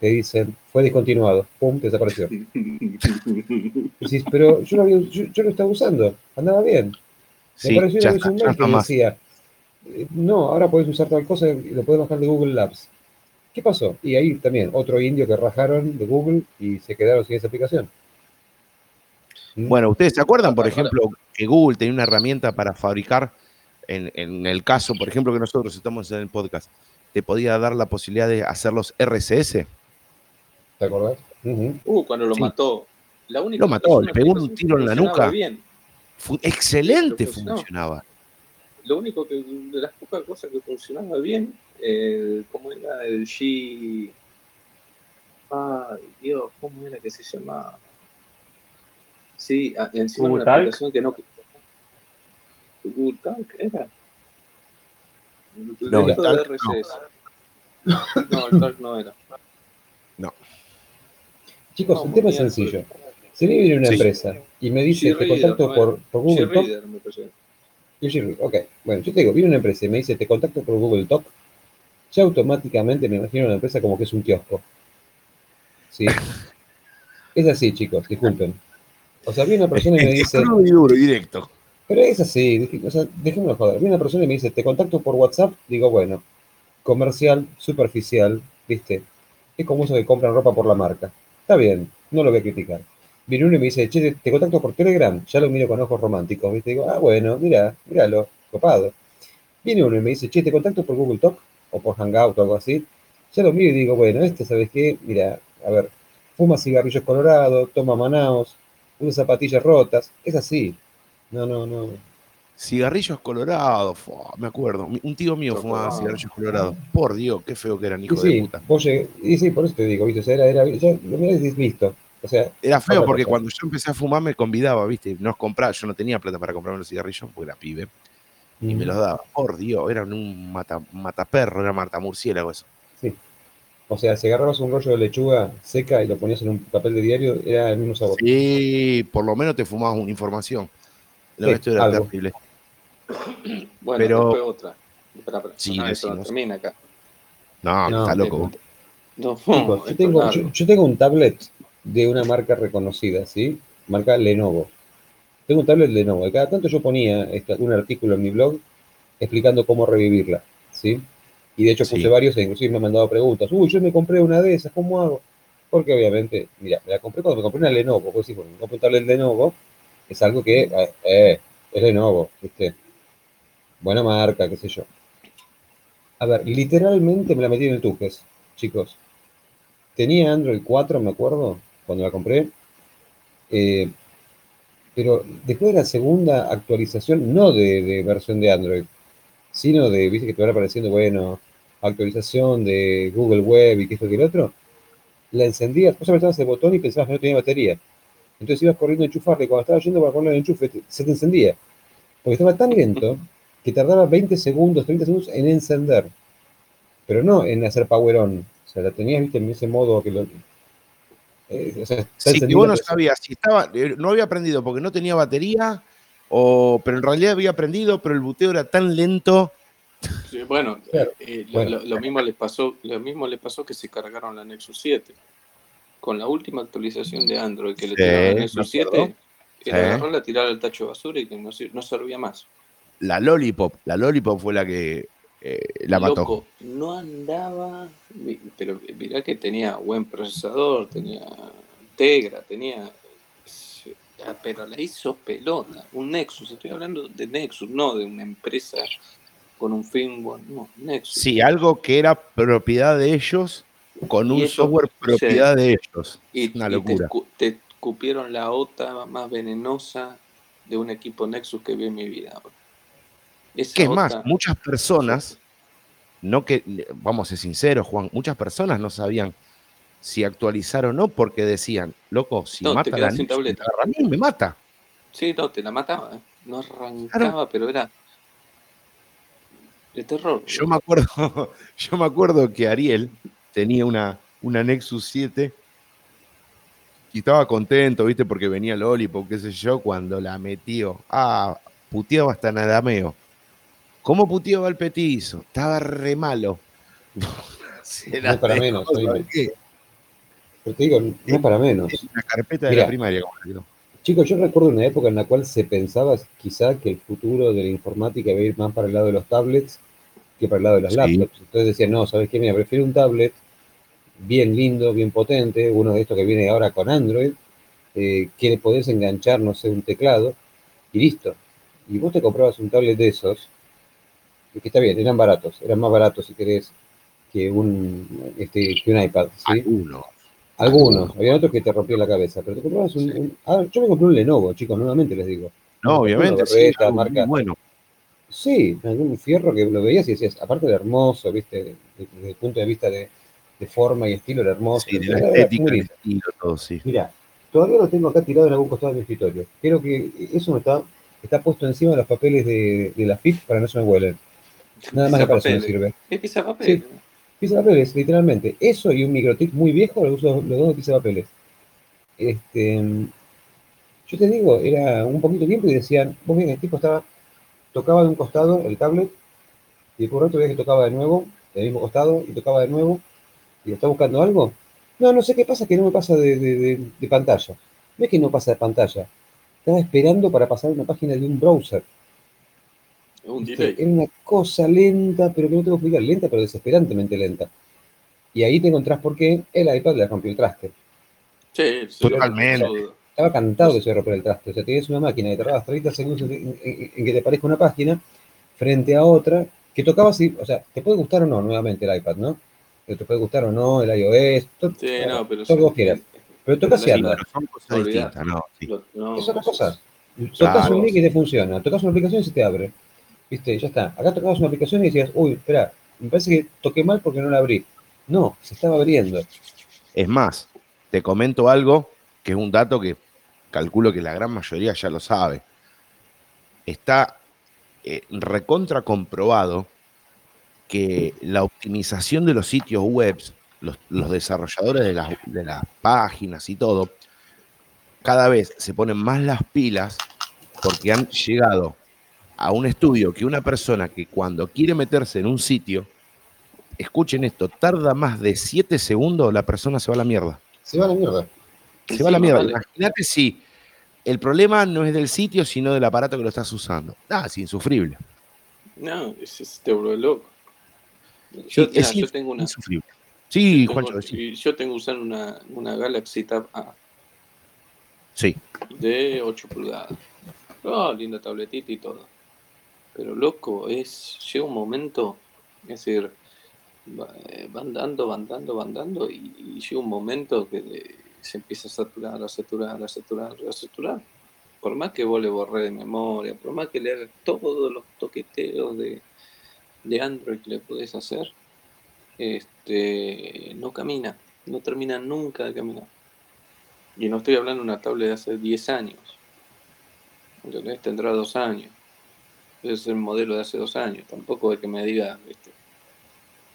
S3: te dicen, fue discontinuado, pum, desapareció. Y Decís, pero yo lo, había- yo, yo lo estaba usando, andaba bien. Me
S1: Sí,
S3: pareció una vez un que decía, eh, no, ahora podés usar tal cosa y lo podés bajar de Google Labs. ¿Qué pasó? Y ahí también, otro indio que rajaron de Google y se quedaron sin esa aplicación. ¿Mm?
S1: Bueno, ¿ustedes se acuerdan, por ejemplo, que Google tenía una herramienta para fabricar, en, en el caso, por ejemplo, que nosotros estamos en el podcast, te podía dar la posibilidad de hacer los RCS?
S3: ¿Te acordás?
S2: Uh, cuando lo
S1: Sí.
S2: mató. La única
S1: Lo mató, le pegó un tiro en la nuca.
S2: Bien.
S1: Fu- excelente
S2: funcionaba. Lo único que, de las pocas cosas que funcionaba bien, el, ¿cómo era? El G. Ay, Dios, ¿cómo era que se llamaba? Sí, encima una
S4: Talk.
S2: aplicación que no. Google Talk era.
S1: No,
S2: El
S1: el
S2: de
S1: Talk.
S2: No, el Talk no era.
S3: Chicos,
S2: No,
S3: el tema es sencillo. Si a mí viene una
S1: Sí.
S3: empresa y me dice, te contacto
S2: no
S3: por, Google Talk,
S2: me
S3: ok, bueno, yo te digo, viene una empresa y me dice, te contacto por Google Talk, ya automáticamente me imagino una empresa como que es un kiosco. ¿Sí? Es así, chicos, disculpen. O sea, viene una persona y me dice,
S1: y duro directo.
S3: Pero es así, o sea, dejémoslo joder. Viene una persona y me dice, te contacto por WhatsApp, digo, bueno, comercial, superficial, ¿viste? Es como eso que compran ropa por la marca. Está bien, no lo voy a criticar. Viene uno y me dice, che, te, contacto por Telegram, ya lo miro con ojos románticos, ¿viste? Digo, ah, bueno, mira, míralo, copado. Viene uno y me dice, che, te contacto por Google Talk o por Hangout o algo así. Ya lo miro y digo, bueno, este, ¿sabes qué? Mira, a ver, fuma cigarrillos colorados, toma manaos, usa zapatillas rotas, es así. No, no, no.
S1: Cigarrillos colorados, me acuerdo. Un tío mío fumaba cigarrillos colorados. Por Dios, qué feo que eran, hijo de
S3: sí,
S1: puta.
S3: vos llegué- y sí, por eso te digo, ¿viste? O sea, era, era, ya lo mirás y listo. O sea,
S1: Era feo porque
S3: cosa.
S1: cuando yo empecé a fumar me convidaba, ¿viste? No compraba, yo no tenía plata para comprarme los cigarrillos porque era pibe. Y me los daba. Por Dios, eran un mata, mataperro, era matamurciélago eso.
S3: O sea, si agarrabas un rollo de lechuga seca y lo ponías en un papel de diario, era el mismo sabor.
S1: Sí, por lo menos te fumabas una información. Lo
S3: Sí,
S1: esto era
S3: algo.
S1: terrible.
S2: Bueno,
S1: Pero-
S2: después otra. Espera, espera.
S1: Sí,
S2: no, eso no termina acá.
S1: No,
S3: No,
S1: está loco.
S2: No,
S3: Chicos, yo tengo, yo, yo tengo un tablet de una marca reconocida, ¿sí? Marca Lenovo. Tengo un tablet Lenovo. Y cada tanto yo ponía este, un artículo en mi blog explicando cómo revivirla, ¿sí? Y de hecho puse
S1: Sí.
S3: varios e inclusive me han mandado preguntas. Uy, yo me compré una de esas, ¿cómo hago? Porque obviamente, mira, me la compré cuando me compré una Lenovo. Pues sí, bueno, me compré un tablet Lenovo, es algo que, eh, eh, es Lenovo, ¿viste? Buena marca, qué sé yo. A ver, literalmente me la metí en el Tujes, chicos. Tenía Android 4, me acuerdo, cuando la compré. Eh, pero después de la segunda actualización, no de, versión de Android, sino de, viste que te van apareciendo, bueno, actualización de Google Web y que esto que el otro, la encendías, vos apretabas el botón y pensabas que no tenía batería. Entonces ibas corriendo a enchufarle, y cuando estabas yendo para poner el enchufe, se te encendía. Porque estaba tan lento que tardaba 20 segundos, 30 segundos en encender. Pero no en hacer power on. O sea, la tenías, viste, en ese modo que lo. eh, o sea, está
S1: Sí, que
S3: encendida,
S1: vos no sabías si estaba, eh, no había aprendido porque no tenía batería, o, pero en realidad había aprendido, pero el buteo era tan lento.
S2: Sí, bueno,
S3: Claro,
S2: eh, lo,
S3: bueno.
S2: lo- lo mismo les pasó, lo mismo les pasó que se cargaron la Nexus 7. Con la última actualización de Android que le
S1: Sí,
S2: tiraron a
S1: me
S2: Nexus
S1: acuerdo.
S2: 7,
S1: Sí.
S2: era agarrarla, tirarla al tacho de basura y que no, no servía más.
S1: La Lollipop, la Lollipop fue la que eh, la mató.
S2: No andaba, pero mirá que tenía buen procesador, tenía Tegra, tenía pero la hizo pelota. Un Nexus, estoy hablando de Nexus, no de una empresa con un firmware, no, Nexus.
S1: Sí, algo que era propiedad de ellos con un software propiedad de ellos.
S2: Y, una locura. te, cupieron la OTA más venenosa de un equipo Nexus que vi en mi vida.
S1: ¿Qué es más? Muchas personas, no que, vamos a ser sinceros, Juan, muchas personas no sabían si actualizar o no porque decían, loco, si mata la Nexus, me mata.
S2: Sí, no, te la mataba. ¿eh? No arrancaba, pero era de terror.
S1: Yo me acuerdo, yo me acuerdo que Ariel tenía una, una Nexus 7 y estaba contento, ¿viste? Porque venía Lollipop, qué sé yo, cuando la metió. Ah, puteaba hasta Nadameo. ¿Cómo puteaba el petizo? Estaba re malo.
S3: no es para menos. Pero te digo, no es para menos.
S1: una carpeta de la primaria,
S3: Chicos, yo recuerdo una época en la cual se pensaba quizá que el futuro de la informática iba a ir más para el lado de los tablets que para el lado de las laptops. Entonces decían, no, ¿sabes qué? Mira, prefiero un tablet bien lindo, bien potente, uno de estos que viene ahora con Android, eh, que le podés enganchar, no sé, un teclado, y listo. Y vos te comprabas un tablet de esos, que está bien, eran baratos, eran más baratos si querés que un, este, que un iPad. ¿sí?
S1: Algunos.
S3: Algunos, había otros que te rompían la cabeza, pero te comprabas un, ah, yo me compré un Lenovo, chicos, nuevamente les digo.
S1: No, obviamente, sí, marca,
S3: bueno. Sí, un fierro que lo veías y decías, aparte de hermoso, viste, desde el punto de vista de, de forma y estilo era hermoso.
S1: Sí, de la estética, estilo, todo, sí.
S3: Mira, todavía lo tengo acá tirado en algún costado de mi escritorio. Creo que eso me está, está puesto encima de los papeles de, de la FIT para no se me huelen. Nada más que para eso sirve.
S2: ¿Qué pisa papeles? Sí,
S3: pisa papeles, literalmente. Eso y un microtic muy viejo lo uso los dos de pisa papeles. Este, yo te digo, era un poquito tiempo y decían, vos bien, el tipo estaba, tocaba de un costado el tablet y por otro vez que tocaba de nuevo, del mismo costado, y tocaba de nuevo, y está buscando algo. No, no sé qué pasa, que no me pasa de, pantalla. No es que no pasa de pantalla. Estaba esperando para pasar una página de un browser.
S2: Un
S3: Era una cosa lenta, pero que no tengo que explicar. Lenta, pero desesperantemente lenta. Y ahí te encontrás por qué el iPad le rompió el traste.
S2: Sí,
S1: totalmente.
S3: Estaba cantado que se rompió el traste. O sea, tienes una máquina que tardabas 30 segundos en, que te aparezca una página frente a otra que tocaba así. O sea, te puede gustar o no nuevamente el iPad, ¿no? te puede gustar o no, el iOS, todo, sí, no, pero todo lo que vos quieras. Pero tocas y anda.
S1: Son cosas distintas, no. Sí.
S3: es otra cosa. Tocas un link y te funciona. Tocas una aplicación y se te abre. ¿Viste? Ya está. Acá tocabas una aplicación y decías, uy, espera, me parece que toqué mal porque no la abrí. No, se estaba abriendo.
S1: Es más, te comento algo que es un dato que calculo que la gran mayoría ya lo sabe. Está eh, recontra comprobado que la optimización de los sitios web, los, desarrolladores de de las páginas y todo, cada vez se ponen más las pilas porque han llegado a un estudio que una persona que cuando quiere meterse en un sitio, escuchen esto, tarda más de 7 segundos, la persona se va a la mierda.
S3: Se va a la mierda.
S1: Se va a la mierda. Imagínate si el problema no es del sitio, sino del aparato que lo estás usando. Ah, es insufrible.
S2: No, es, te vuelve loco.
S1: Yo, tengo una. Sí, yo tengo,
S2: yo tengo usando una, una Galaxy Tab A.
S1: Sí.
S2: De 8 pulgadas. Oh, linda tabletita y todo. Pero loco, es. Llega un momento. Es decir, eh, van dando, van dando, van dando. Y, llega un momento que se empieza a saturar, a saturar, a saturar, a saturar. Por más que vos le borré de memoria, por más que le hagas todos los toqueteos de de Android que le puedes hacer, este, no camina, no termina nunca de caminar. Y no estoy hablando de una tablet de hace 10 años. Entonces tendrá dos años. Es el modelo de hace dos años, tampoco de que me diga esto.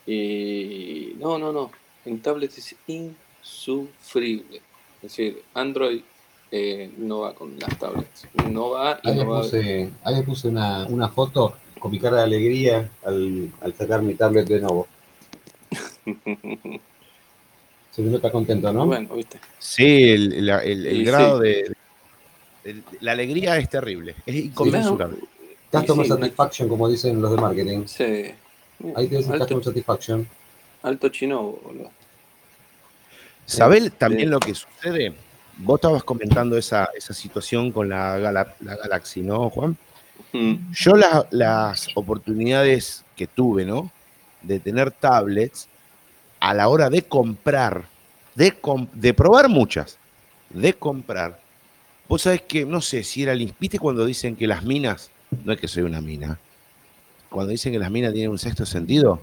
S2: Y no, no, no. En tablets es insufrible. Es decir, Android eh, no va con las tablets. No va y
S3: ahí
S2: no
S3: puse, Ahí le puse una, una foto con mi cara de alegría al, sacar mi tablet de nuevo. Se me está contento, ¿no?
S2: Bueno, ¿viste?
S1: Sí, el, grado de, La alegría es terrible, es inconmensurable.
S3: Customer satisfaction, como dicen los de marketing.
S2: Sí.
S3: Ahí tienes el customer satisfaction.
S2: Alto chino, boludo.
S1: ¿Sabés también lo que sucede? vos estabas comentando esa, situación con la, la Galaxy, ¿no, Juan? Mm. Yo las oportunidades que tuve, ¿no? De tener tablets a la hora de comprar, de, de probar muchas, de comprar. Vos sabés que, no sé si era el... ¿Viste cuando dicen que las minas, no es que soy una mina, cuando dicen que las minas tienen un sexto sentido?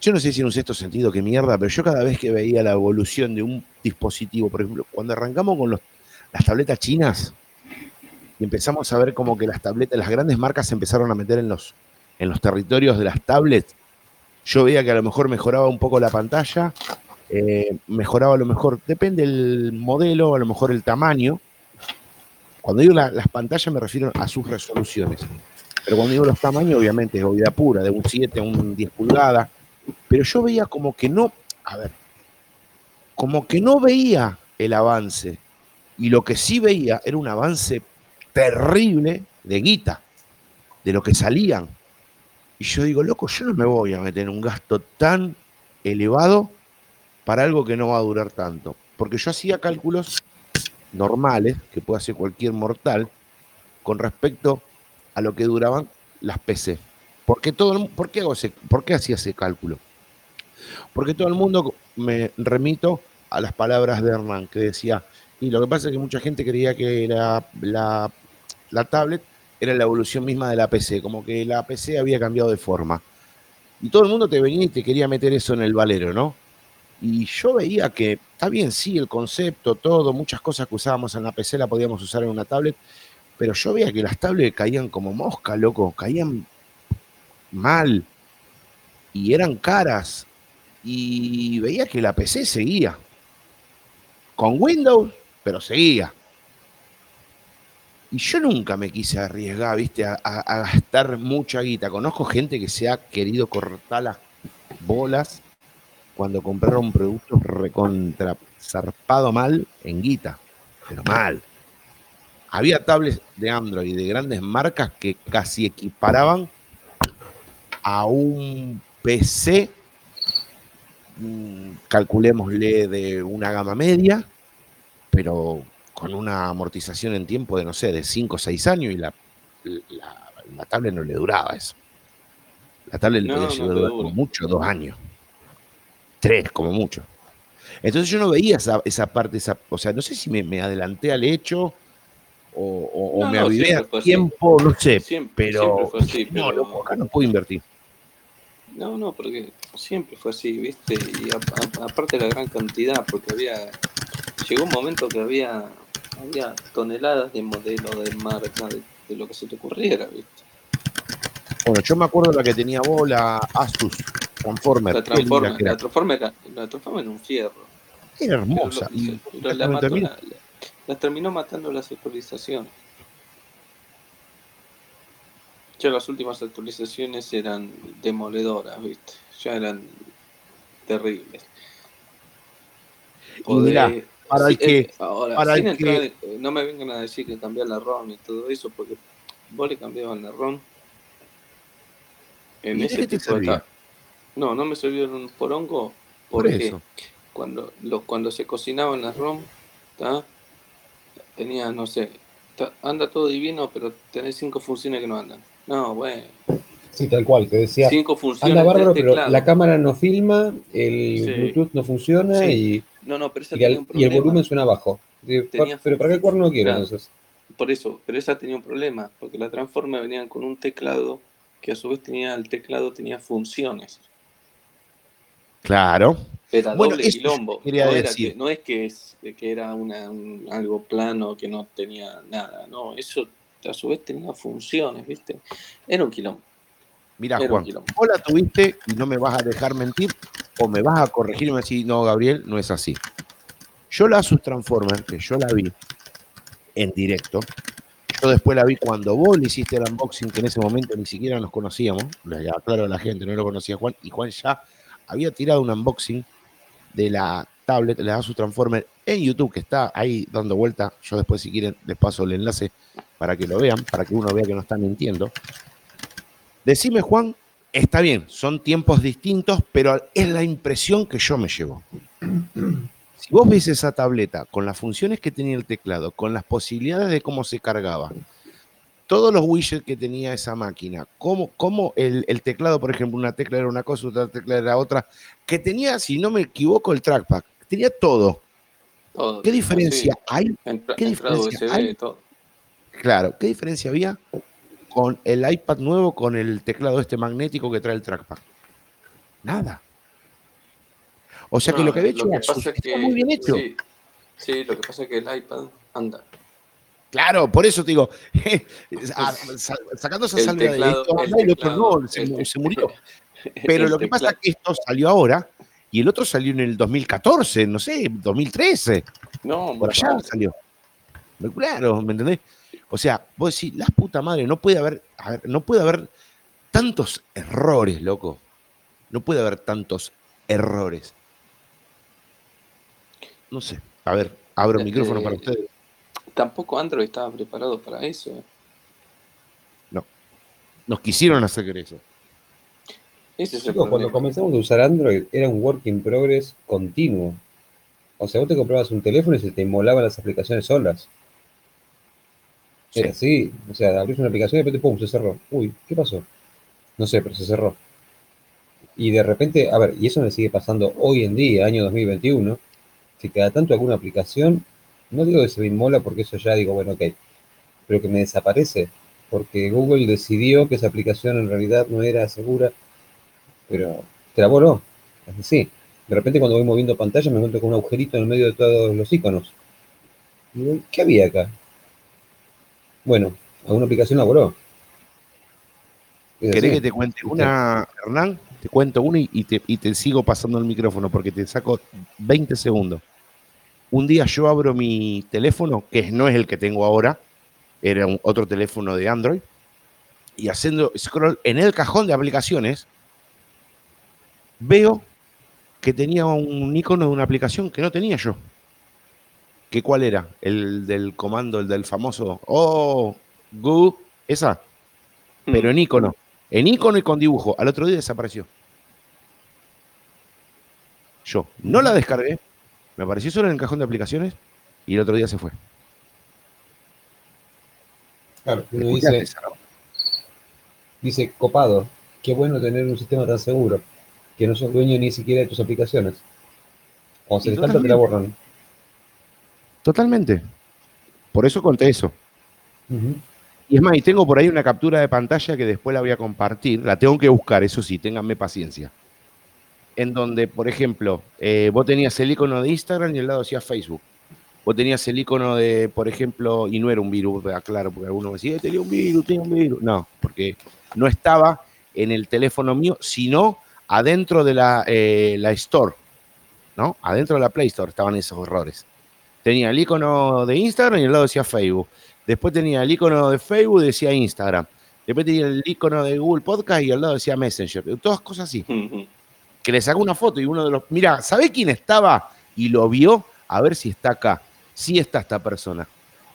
S1: Yo no sé si en un sexto sentido, qué mierda, pero yo cada vez que veía la evolución de un dispositivo, por ejemplo, cuando arrancamos con las tabletas chinas, y empezamos a ver como que las tabletas, las grandes marcas se empezaron a meter en los, en los territorios de las tablets. Yo veía que a lo mejor mejoraba un poco la pantalla, eh, mejoraba a lo mejor, depende del modelo, a lo mejor el tamaño. Cuando digo las pantallas me refiero a sus resoluciones. Pero cuando digo los tamaños, obviamente es obviedad pura, de un 7 a un 10 pulgadas. Pero yo veía como que no, a ver, como que no veía el avance. Y lo que sí veía era un avance terrible de guita, de lo que salían. Y yo digo, loco, yo no me voy a meter en un gasto tan elevado para algo que no va a durar tanto. Porque yo hacía cálculos normales, que puede hacer cualquier mortal, con respecto a lo que duraban las PC. Porque todo ¿por, qué hago ¿Por qué hacía ese cálculo? Porque todo el mundo me remito a las palabras de Hernán, que decía, y lo que pasa es que mucha gente creía que la, la la tablet era la evolución misma de la PC, como que la PC había cambiado de forma. Y todo el mundo te venía y te quería meter eso en el valero, ¿no? Y yo veía que, está bien, sí, el concepto, todo, muchas cosas que usábamos en la PC la podíamos usar en una tablet, pero yo veía que las tablets caían como mosca, loco, caían mal y eran caras. Y veía que la PC seguía. Con Windows, pero seguía. Y yo nunca me quise arriesgar, viste, a, gastar mucha guita. Conozco gente que se ha querido cortar las bolas cuando compraron productos recontra zarpado mal en guita, pero mal. Había tablets de Android de grandes marcas que casi equiparaban a un PC, mm, calculémosle de una gama media, pero con una amortización en tiempo de, no sé, de 5 o 6 años y la, la, tablet no le duraba eso. La tablet le podía llevar como mucho, dos años. Tres, como mucho. Entonces yo no veía esa, esa parte, esa, o sea, no sé si me, adelanté al hecho o, me avivé a tiempo, no sé, pero, no, loco, acá no puedo invertir.
S2: No, no, porque siempre fue así, ¿viste? Y aparte de la gran cantidad, porque había, llegó un momento que había había toneladas de modelo, de marca, de, lo que se te ocurriera, ¿viste?
S1: Bueno, yo me acuerdo la que tenía vos, la Asus Transformer.
S2: La Transformer, la, Transformer, la, Transformer en un fierro.
S1: Era hermosa.
S2: la, terminó matando las actualizaciones. Ya las últimas actualizaciones eran demoledoras, ¿viste? Ya eran terribles.
S1: Para el que.
S2: ahora, no me vengan a decir que cambiar la ROM y todo eso, porque vos le cambiaban la ROM. En ese tipo de No, no me sirvieron por hongo, porque cuando, lo, cuando se cocinaban las ROM, tenía, no sé, anda todo divino, pero tenés cinco funciones que no andan. No, bueno.
S3: Sí, tal cual, te decía.
S2: Cinco funciones.
S3: Anda bárbaro, pero la cámara no filma, el Bluetooth no funciona y
S2: no, no, pero esa
S3: y, tenía un problema. y el volumen suena bajo. pero ¿para qué cuerno quiero entonces?
S2: Por eso, pero esa tenía un problema, porque la Transformer venían con un teclado que a su vez tenía, el teclado tenía funciones.
S1: Claro.
S2: Era doble quilombo. No, era que, no es que, es que era una, algo plano que no tenía nada, no, eso a su vez tenía funciones, ¿viste? Era un quilombo.
S1: Mira, Juan, vos la tuviste y no me vas a dejar mentir o me vas a corregir y me decís, no, Gabriel, no es así. Yo la Asus Transformer, que yo la vi en directo, yo después la vi cuando vos le hiciste el unboxing, que en ese momento ni siquiera nos conocíamos, ya claro a la gente, no lo conocía Juan, y Juan ya había tirado un unboxing de la tablet, la Asus Transformer en YouTube, que está ahí dando vuelta. Yo después, si quieren, les paso el enlace para que lo vean, para que uno vea que no está mintiendo. Decime, Juan, está bien, son tiempos distintos, pero es la impresión que yo me llevo. si vos ves esa tableta con las funciones que tenía el teclado, con las posibilidades de cómo se cargaba, todos los widgets que tenía esa máquina, cómo, cómo el, teclado, por ejemplo, una tecla era una cosa, otra tecla era otra, que tenía, si no me equivoco, el trackpad, tenía todo. ¿Qué diferencia hay? ¿Qué diferencia hay? Claro, ¿qué diferencia había con el iPad nuevo con el teclado este magnético que trae el trackpad? Nada. O sea que lo que había hecho
S2: está muy bien hecho. Sí, lo que pasa es que el iPad anda.
S1: Claro, por eso te digo, sacando esa salida de esto, el, otro no, se, murió. Pero lo que pasa es que esto salió ahora y el otro salió en el 2014, no sé, 2013. No, por allá salió. Claro, ¿me entendés? O sea, vos decís, la puta madre, no puede haber, no puede haber tantos errores, loco. No puede haber tantos errores. No sé. A ver, abro el micrófono para ustedes.
S2: Tampoco Android estaba preparado para eso. ¿eh?
S1: No. Nos quisieron hacer eso.
S3: cuando comenzamos a usar Android era un work in progress continuo. O sea, vos te comprabas un teléfono y se te molaban las aplicaciones solas. Era así. O sea, abrís una aplicación y de repente, pum, se cerró. Uy, ¿qué pasó? No sé, pero se cerró. Y de repente, a ver, y eso me sigue pasando hoy en día, año 2021, que cada tanto alguna aplicación, no digo que se me inmola porque eso ya digo, bueno, ok, pero que me desaparece, porque Google decidió que esa aplicación en realidad no era segura, pero te la voló, es. De repente cuando voy moviendo pantalla me encuentro con un agujerito en el medio de todos los iconos. Y digo, ¿qué había acá? Bueno, alguna aplicación la voló.
S1: ¿Querés que te cuente una, Hernán? Te cuento una y te, y te sigo pasando el micrófono porque te saco 20 segundos. Un día yo abro mi teléfono, que no es el que tengo ahora, era un, otro teléfono de Android, y haciendo scroll en el cajón de aplicaciones, veo que tenía un icono de una aplicación que no tenía yo. ¿Qué cuál era? El del comando, el del famoso, oh, Google, esa, pero en icono. En icono y con dibujo. Al otro día desapareció. Yo no la descargué, me apareció solo en el cajón de aplicaciones y el otro día se fue.
S3: Claro, dice, dice, copado, qué bueno tener un sistema tan seguro, que no sos dueño ni siquiera de tus aplicaciones. O se les falta te la borran.
S1: Totalmente. Por eso conté eso. Y es más, y tengo por ahí una captura de pantalla que después la voy a compartir. La tengo que buscar, eso sí, ténganme paciencia. En donde, por ejemplo, eh, vos tenías el icono de Instagram y al lado decía Facebook. Vos tenías el icono de, por ejemplo, y no era un virus, claro, porque algunos me decían, eh, tenía un virus, tenía un virus. No, porque no estaba en el teléfono mío, sino adentro de la, eh, la Store, ¿no? Adentro de la Play Store estaban esos errores. Tenía el icono de Instagram y al lado decía Facebook. Después tenía el icono de Facebook y decía Instagram. Después tenía el icono de Google Podcast y al lado decía Messenger. Todas cosas así. Que le sacó una foto y uno de los. Mira, ¿sabe quién estaba y lo vio? A ver si está acá. Sí está esta persona.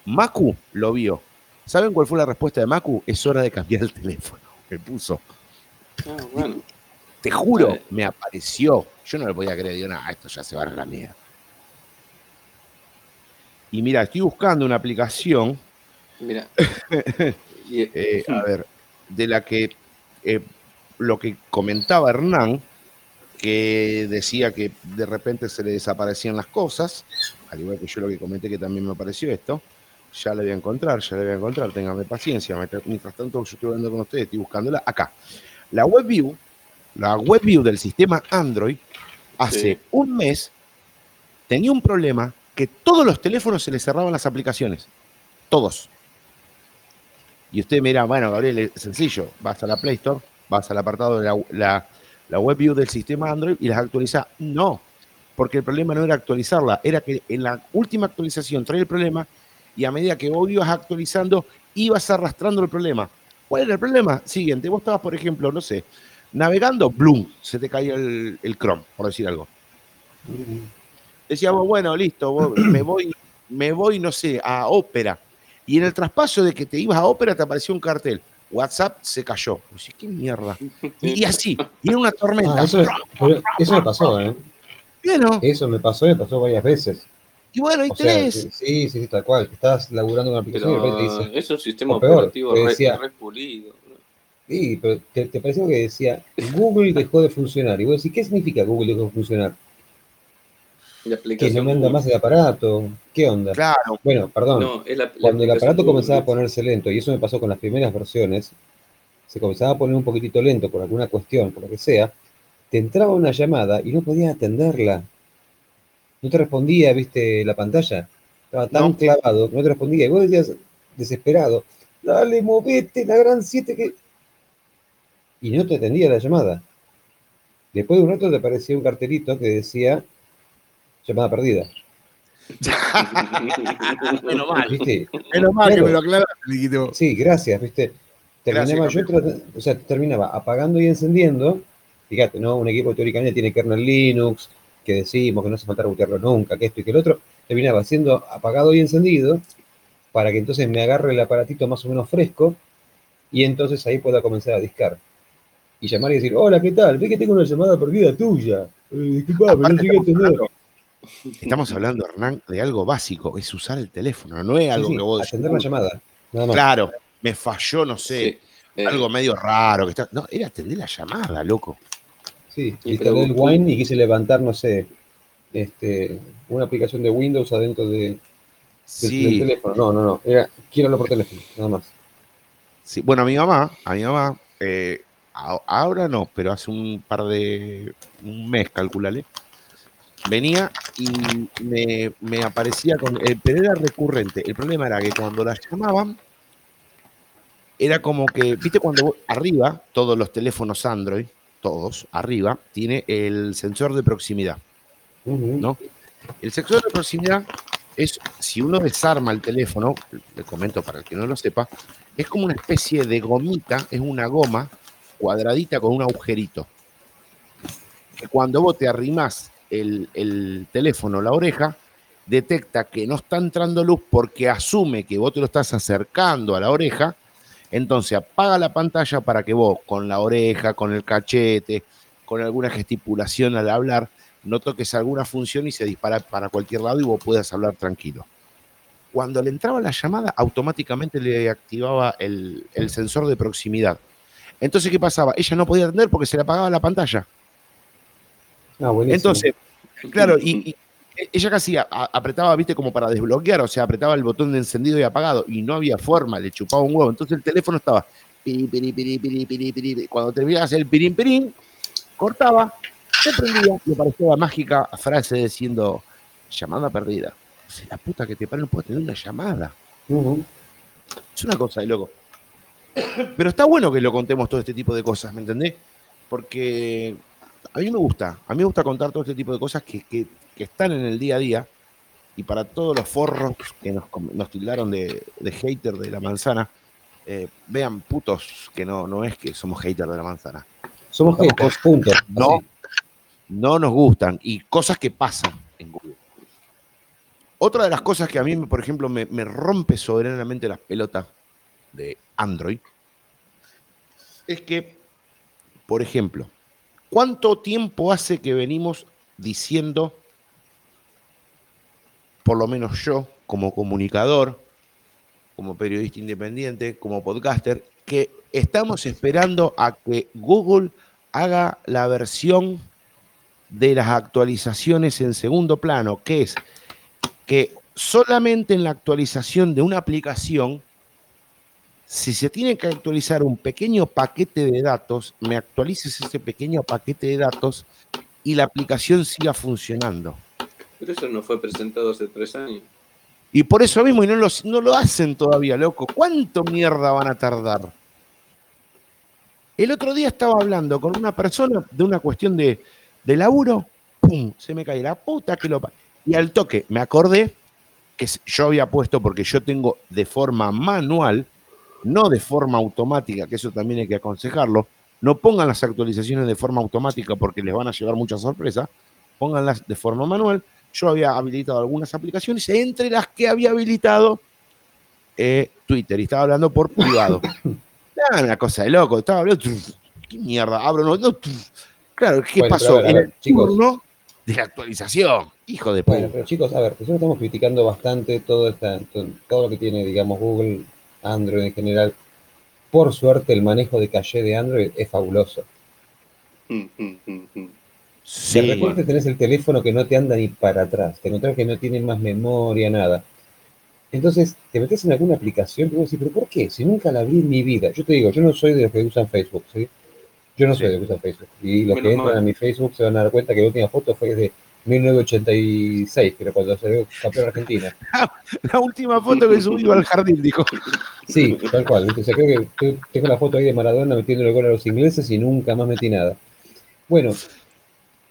S1: Macu lo vio. ¿Saben cuál fue la respuesta de Macu? Es hora de cambiar el teléfono. Me puso. Ah, Te juro, me apareció. Yo no le podía creer. Digo, nada, esto ya se va a la mierda. Y mira, estoy buscando una aplicación Mira. Eh, a ver, de la que eh, lo que comentaba Hernán, que decía que de repente se le desaparecían las cosas, al igual que yo lo que comenté que también me apareció esto, ya le voy a encontrar, ya le voy a encontrar, ténganme paciencia, mientras tanto yo estoy hablando con ustedes, estoy buscándola acá. La WebView, la WebView del sistema Android, hace un mes tenía un problema que todos los teléfonos se le cerraban las aplicaciones, todos. Y usted mira, bueno, Gabriel, es sencillo, vas a la Play Store, vas al apartado de la, la, web view del sistema Android y las actualiza. No, porque el problema no era actualizarla, era que en la última actualización trae el problema y a medida que vos ibas actualizando, ibas arrastrando el problema. ¿Cuál era el problema? Siguiente, vos estabas, por ejemplo, no sé, navegando, ¡blum! Se te caía el, Chrome, por decir algo. Decíamos, bueno, listo, me voy, me voy, no sé, a Opera y en el traspaso de que te ibas a ópera te apareció un cartel. WhatsApp se cayó. ¿qué mierda? Y, así, y era una tormenta. Ah,
S3: eso, me pasó, ¿eh? Bueno. Eso me pasó, me pasó varias veces.
S1: Y bueno, ahí tenés.
S3: sí, sí, sí, tal cual. Estás laburando una aplicación y te dice.
S2: Es un sistema operativo re,
S3: Sí, pero te, te pareció que decía Google dejó de funcionar. Y vos decís, ¿qué significa Google dejó de funcionar? Que no manda más el aparato. ¿Qué onda?
S1: Claro.
S3: Bueno, perdón. Cuando el aparato comenzaba a ponerse lento, y eso me pasó con las primeras versiones, se comenzaba a poner un poquitito lento por alguna cuestión, por lo que sea, te entraba una llamada y no podías atenderla. No te respondía, viste, la pantalla. Estaba tan clavado no te respondía. Y vos decías, desesperado, dale, movete, la gran 7 que... Y no te atendía la llamada. Después de un rato te aparecía un cartelito que decía, llamada perdida.
S1: Menos mal. ¿Viste? Menos mal que me lo aclaraste,
S3: Sí, gracias, viste. Terminaba, yo o sea, terminaba apagando y encendiendo. Fíjate, ¿no? Un equipo teóricamente tiene kernel Linux, que decimos que no se falta bootearlo nunca, que esto y que el otro. Terminaba siendo apagado y encendido para que entonces me agarre el aparatito más o menos fresco y entonces ahí pueda comenzar a discar. Y llamar y decir, hola, ¿qué tal? Ve que tengo una llamada perdida tuya. Eh, disculpame, no llegué a tener.
S1: Estamos hablando, Hernán, de algo básico, es usar el teléfono, no es algo que vos...
S3: Atender la llamada.
S1: Claro, me falló, no sé, eh. algo medio raro. que está No, era atender la llamada, loco.
S3: Sí, instalé el Wine y quise levantar, no sé, este, una aplicación de Windows adentro de, del, teléfono. No, no, no, era, quiero hablar por teléfono, nada más.
S1: Sí, bueno, a mi mamá, a mi mamá, eh, ahora no, pero hace un par de, un mes, calculale, venía y me, aparecía con. El, pero era recurrente. El problema era que cuando la llamaban, era como que, viste, cuando arriba, todos los teléfonos Android, todos, arriba, tiene el sensor de proximidad. ¿No? El sensor de proximidad es, si uno desarma el teléfono, le comento para el que no lo sepa, es como una especie de gomita, es una goma cuadradita con un agujerito. Que cuando vos te arrimás el, teléfono la oreja, detecta que no está entrando luz porque asume que vos te lo estás acercando a la oreja, entonces apaga la pantalla para que vos con la oreja, con el cachete, con alguna gestipulación al hablar, no toques alguna función y se dispara para cualquier lado y vos puedas hablar tranquilo. Cuando le entraba la llamada, automáticamente le activaba el, sensor de proximidad. Entonces, ¿qué pasaba? Ella no podía atender porque se le apagaba la pantalla. Ah, Entonces, claro, y, ella casi apretaba, viste, como para desbloquear, o sea, apretaba el botón de encendido y apagado, y no había forma, le chupaba un huevo. Entonces el teléfono estaba piri, piri, piri. Cuando terminaba de hacer el pirín, pirín, cortaba, se prendía y aparecía la mágica frase diciendo, llamada perdida. O la puta que te pare no puedo tener una llamada. Es una cosa de loco. Pero está bueno que lo contemos todo este tipo de cosas, ¿me entendés? Porque a mí me gusta, a mí me gusta contar todo este tipo de cosas que, están en el día a día y para todos los forros que nos, nos tildaron de, hater de la manzana, eh, vean putos que no, no es que somos haters de la manzana.
S3: Somos haters, punto.
S1: No, no nos gustan y cosas que pasan en Google. Otra de las cosas que a mí, por ejemplo, me, me rompe soberanamente las pelotas de Android es que, por ejemplo, ¿Cuánto tiempo hace que venimos diciendo, por lo menos yo, como comunicador, como periodista independiente, como podcaster, que estamos esperando a que Google haga la versión de las actualizaciones en segundo plano, que es que solamente en la actualización de una aplicación si se tiene que actualizar un pequeño paquete de datos, me actualices ese pequeño paquete de datos y la aplicación siga funcionando.
S2: Pero eso no fue presentado hace tres años.
S1: Y por eso mismo, y no, no lo hacen todavía, loco. ¿Cuánto mierda van a tardar? El otro día estaba hablando con una persona de una cuestión de, de laburo, ¡pum! Se me cae la puta que lo... Y al toque me acordé que yo había puesto, porque yo tengo de forma manual, no de forma automática, que eso también hay que aconsejarlo. No pongan las actualizaciones de forma automática porque les van a llevar muchas sorpresas. Pónganlas de forma manual. Yo había habilitado algunas aplicaciones, entre las que había habilitado eh, Twitter, y estaba hablando por privado. una cosa de loco, estaba hablando. ¿Qué mierda? Abro, no, Claro, ¿qué pasó? en el turno, de la actualización. Hijo de puta.
S3: Bueno, pero chicos, a ver, nosotros estamos criticando bastante todo, esta, todo lo que tiene, digamos, Google, Android en general. Por suerte, el manejo de caché de Android es fabuloso. Mm, mm, mm, de repente tenés el teléfono que no te anda ni para atrás, te encontrás que no tiene más memoria, nada. Entonces, te metes en alguna aplicación y vos decís, ¿pero por qué? Si nunca la vi en mi vida. Yo te digo, yo no soy de los que usan Facebook, ¿sí? Yo no soy de los que usan Facebook. Y los que entran a mi Facebook se van a dar cuenta que la última foto fue de 1986, pero cuando se ve campeón Argentina.
S1: la última foto que subí al jardín, dijo.
S3: Sí, tal cual. O sea, creo que tengo la foto ahí de Maradona metiendo el gol a los ingleses y nunca más metí nada. Bueno,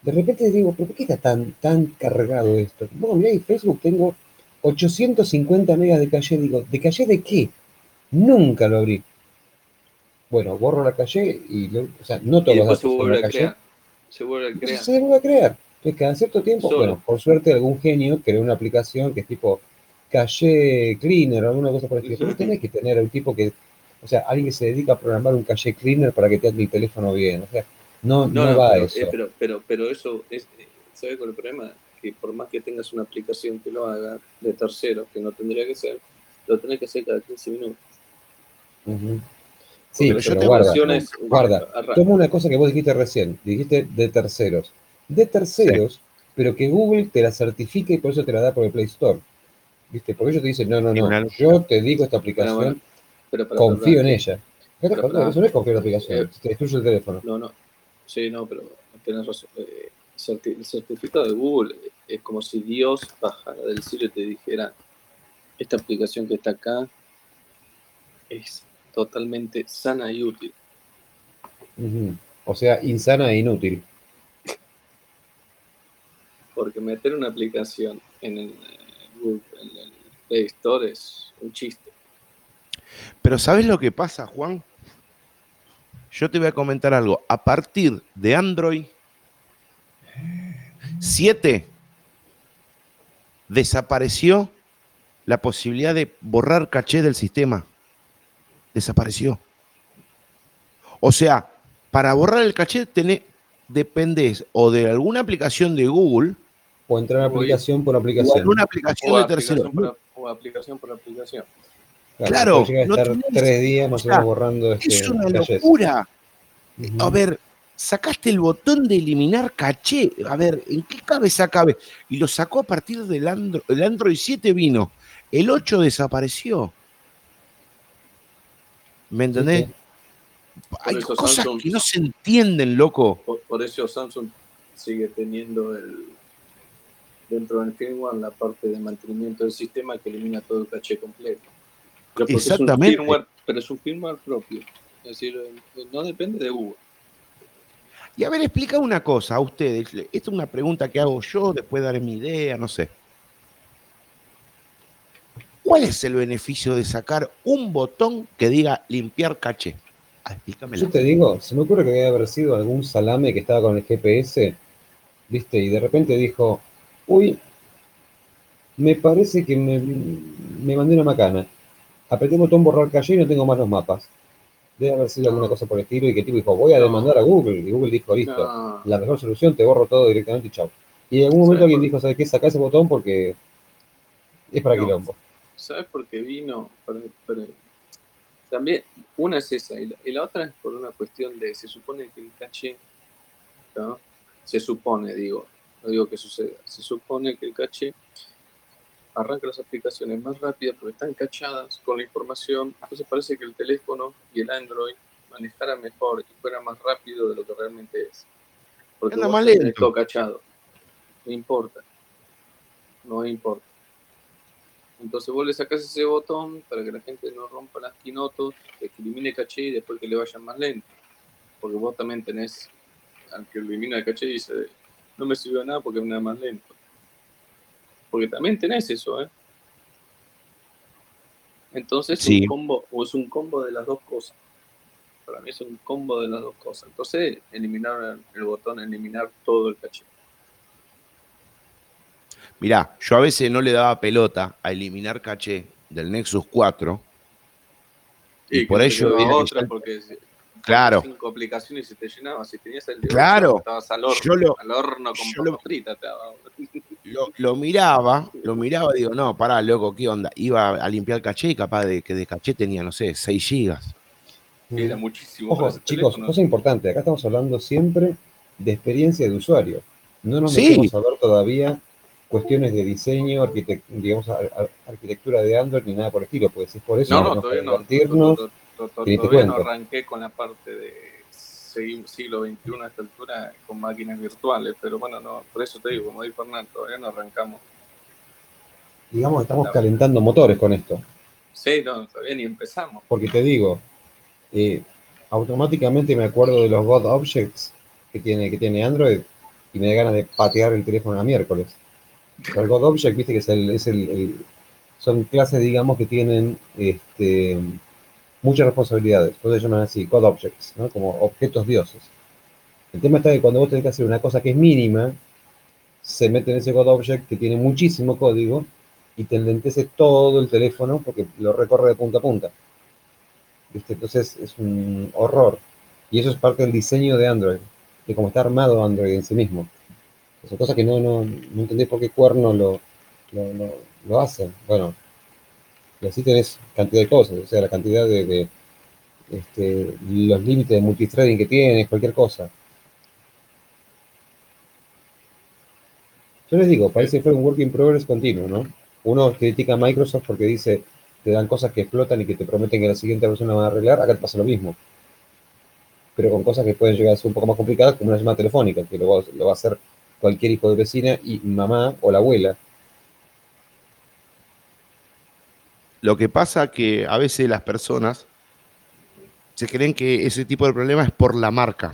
S3: de repente digo, ¿pero por qué está tan, tan cargado esto? Bueno, mira, en Facebook tengo 850 megas de calle. Digo, ¿de calle de qué? Nunca lo abrí. Bueno, borro la calle y, o sea, no todos los datos
S2: se vuelve a crear. Se vuelve a crear.
S3: Se vuelve a crear. Entonces, cada cierto tiempo, bueno, por suerte algún genio creó una aplicación que es tipo calle cleaner o alguna cosa por el estilo. Pero tenés que tener un tipo que, o sea, alguien que se dedica a programar un calle cleaner para que te ande el teléfono bien. O sea, no, no, va
S2: pero,
S3: eso.
S2: Eh, pero, pero, pero, eso es, eh, ¿sabes es el problema? Que por más que tengas una aplicación que lo haga de terceros, que no tendría que ser, lo tenés que hacer cada 15 minutos.
S3: Sí, pero, yo guarda, guarda. Toma una cosa que vos dijiste recién, dijiste de terceros. De terceros, pero que Google te la certifique y por eso te la da por el Play Store. ¿Viste? Porque ellos te dicen, no, no, no, yo te digo esta aplicación, confío en ella. eso no es confiar en la aplicación, eh, te destruye el teléfono.
S2: No, no, Sí, no, pero tenés razón. Eh, el certificado de Google es como si Dios bajara del cielo y te dijera, esta aplicación que está acá es totalmente sana y útil.
S3: O sea, insana e inútil.
S2: Porque meter una aplicación en el, Google, en el Play Store es un chiste.
S1: Pero ¿sabes lo que pasa, Juan? yo te voy a comentar algo. A partir de Android 7 desapareció la posibilidad de borrar caché del sistema. Desapareció. O sea, para borrar el caché tenés, dependes o de alguna aplicación de Google
S3: o entrar a aplicación por aplicación.
S1: O una aplicación de tercero.
S2: o aplicación por aplicación.
S1: Claro,
S3: no estar tres días más o menos borrando este
S1: Es una locura. A ver, sacaste el botón de eliminar caché. A ver, ¿en qué cabeza cabe? Y lo sacó a partir del Android. El Android 7 vino. El 8 desapareció. ¿Me entendés? Hay cosas que no se entienden, loco.
S2: Por, eso Samsung sigue teniendo el dentro del firmware la parte de mantenimiento del sistema que elimina todo el caché completo.
S1: Exactamente.
S2: pero es un firmware propio. Es decir, eh, no depende de Google.
S1: Y a ver, explica una cosa a ustedes. Esta es una pregunta que hago yo, después daré mi idea, no sé. ¿Cuál es el beneficio de sacar un botón que diga limpiar caché?
S3: Ah, Yo te digo, se me ocurre que debe haber sido algún salame que estaba con el GPS, ¿viste? Y de repente dijo, uy, me parece que me, me mandé una macana apreté el botón borrar calle y no tengo más los mapas. Debe haber sido alguna cosa por el estilo y que tipo dijo, voy a demandar a Google. Y Google dijo, listo, la mejor solución, te borro todo directamente y chao. Y en algún momento alguien dijo, ¿sabes qué? Saca ese botón porque es para quilombo.
S2: ¿Sabes por qué vino? También, una es esa, y la, otra es por una cuestión de, se supone que el caché, ¿no? se supone, digo, no digo que suceda, se supone que el caché arranca las aplicaciones más rápidas porque están cachadas con la información. Entonces parece que el teléfono y el Android manejara mejor y fuera más rápido de lo que realmente es. Porque no más todo cachado. No importa. No importa. Entonces vos le sacás ese botón para que la gente no rompa las quinotos, que elimine caché y después que le vayan más lento. Porque vos también tenés, al que elimina el caché dice, no me sirvió nada porque me da más lento. Porque también tenés eso, ¿eh? Entonces es un combo, o es un combo de las dos cosas. Para mí es un combo de las dos cosas. Entonces, eliminar el botón, eliminar todo el caché.
S1: Mirá, yo a veces no le daba pelota a eliminar caché del Nexus 4.
S2: Y, por ello. Otra porque
S1: Claro.
S2: cinco aplicaciones y se te llenaba. Si tenías el de
S1: Claro.
S2: ocho, estabas al horno,
S1: Yo lo-
S2: al horno con
S1: yo lo-
S2: te daba.
S1: Lo, lo miraba, lo miraba y digo, no, pará, loco, ¿qué onda? Iba a limpiar el caché y capaz de que de caché tenía, no sé, 6 gigas.
S2: Era muchísimo.
S3: Ojo, chicos,
S2: teléfono.
S3: cosa importante, acá estamos hablando siempre de experiencia de usuario. No nos
S1: Sí.
S3: metemos a ver todavía cuestiones de diseño, arquitect- digamos, ar- ar- arquitectura de Android ni nada por el estilo, pues es por eso
S2: No, no,
S3: nos
S2: todavía no.
S3: divertirnos.
S2: To- to- Todavía no arranqué con la parte de siglo XXI a esta altura con máquinas virtuales, pero bueno, no, por eso te digo, como dice Fernando, todavía no arrancamos.
S3: Digamos, estamos calentando motores con esto.
S2: Sí, no, todavía ni empezamos.
S3: Porque te digo, eh, automáticamente me acuerdo de los God Objects que tiene, que tiene Android y me da ganas de patear el teléfono a miércoles. El God Object, viste que es el, es el- el- son clases, digamos, que tienen este, muchas responsabilidades. Por eso llaman así, God Objects, ¿no? como objetos dioses. El tema está que cuando vos tenés que hacer una cosa que es mínima, se mete en ese God Object que tiene muchísimo código y te enlentece todo el teléfono porque lo recorre de punta a punta. ¿Viste? Entonces es un horror. Y eso es parte del diseño de Android, de cómo está armado Android en sí mismo. Son cosas que no, no, no entendés por qué cuerno lo, lo, lo, lo hacen. Bueno, y así tenés cantidad de cosas, o sea, la cantidad de, de, este, los límites de multithreading que tienes, cualquier cosa. Yo les digo, parece que fue un work in progress continuo, ¿no? Uno critica a Microsoft porque dice, te dan cosas que explotan y que te prometen que la siguiente versión la van a arreglar, acá te pasa lo mismo. Pero con cosas que pueden llegar a ser un poco más complicadas, como una llamada telefónica, que lo va, lo va a hacer cualquier hijo de vecina y mamá o la abuela.
S1: Lo que pasa que a veces las personas se creen que ese tipo de problema es por la marca.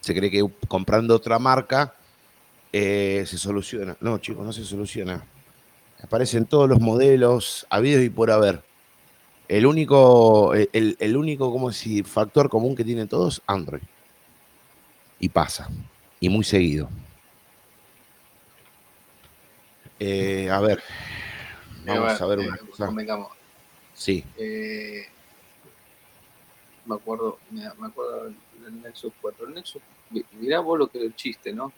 S1: Se cree que comprando otra marca eh, se soluciona. No, chicos, no se soluciona. Aparecen todos los modelos habidos y por haber. El único, el, el único como si factor común que tienen todos, Android. Y pasa. Y muy seguido. Eh, a ver. Vamos a ver una
S2: eh,
S1: cosa.
S2: convengamos.
S1: Sí.
S2: Eh, me acuerdo, me, acuerdo del Nexus 4. El Nexus, mi- mirá vos lo que era el chiste, ¿no?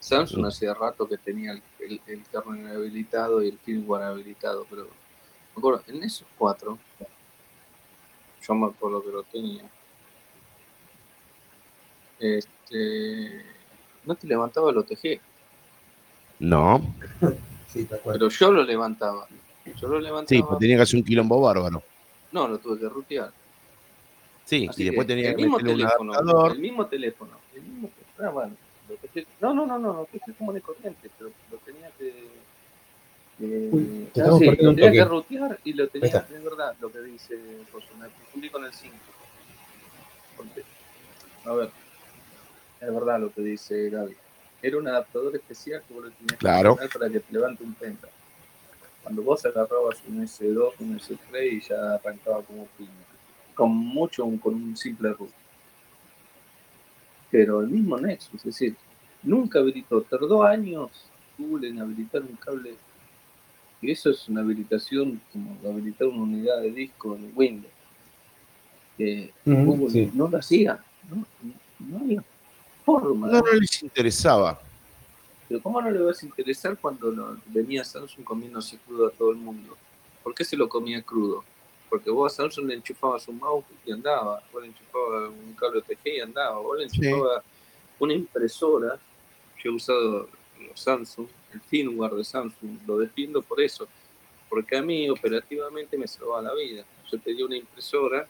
S2: Samsung hacía rato que tenía el, el, el kernel habilitado y el firmware habilitado, pero me acuerdo, el Nexus 4, yo me acuerdo que lo tenía. Este, no te levantaba el OTG,
S1: No.
S3: Sí, tal cual.
S2: pero yo lo levantaba. Yo lo levantaba.
S1: Sí, pues tenía que hacer un quilombo bárbaro.
S2: No, lo tuve que rutear.
S1: Sí,
S2: Así
S1: y después
S2: que
S1: tenía
S2: el
S1: que
S2: mismo
S1: un
S2: teléfono,
S1: adaptador.
S2: el mismo teléfono, el mismo ah, bueno, lo que te- no, no, no, no, lo que es como de corriente, pero lo tenía que eh,
S3: Uy, te
S2: ah, sí, lo tenía que rutear y lo tenía, es verdad lo que dice José, me confundí con el 5. Porque, A ver, es verdad lo que dice Gaby. Era un adaptador especial que vos lo tenías
S1: Claro.
S2: que poner para que te levante un penta. Cuando vos agarrabas un S2, un S3 y ya arrancaba como piña con mucho con un simple root. Pero el mismo Nexus, es decir, nunca habilitó, tardó años Google en habilitar un cable. Y eso es una habilitación como habilitar una unidad de disco en Windows. Que Google
S3: sí.
S2: no lo hacía, no, no había forma.
S1: No, no les interesaba.
S2: Pero ¿cómo no le vas a interesar cuando lo- venía Samsung comiéndose crudo a todo el mundo? ¿Por qué se lo comía crudo? Porque vos a Samsung le enchufabas un mouse y andaba, vos le enchufabas un cable OTG y andaba, vos le
S1: Sí.
S2: enchufabas una impresora. Yo he usado los Samsung, el firmware de Samsung, lo defiendo por eso, porque a mí operativamente me salvaba la vida. Yo tenía una impresora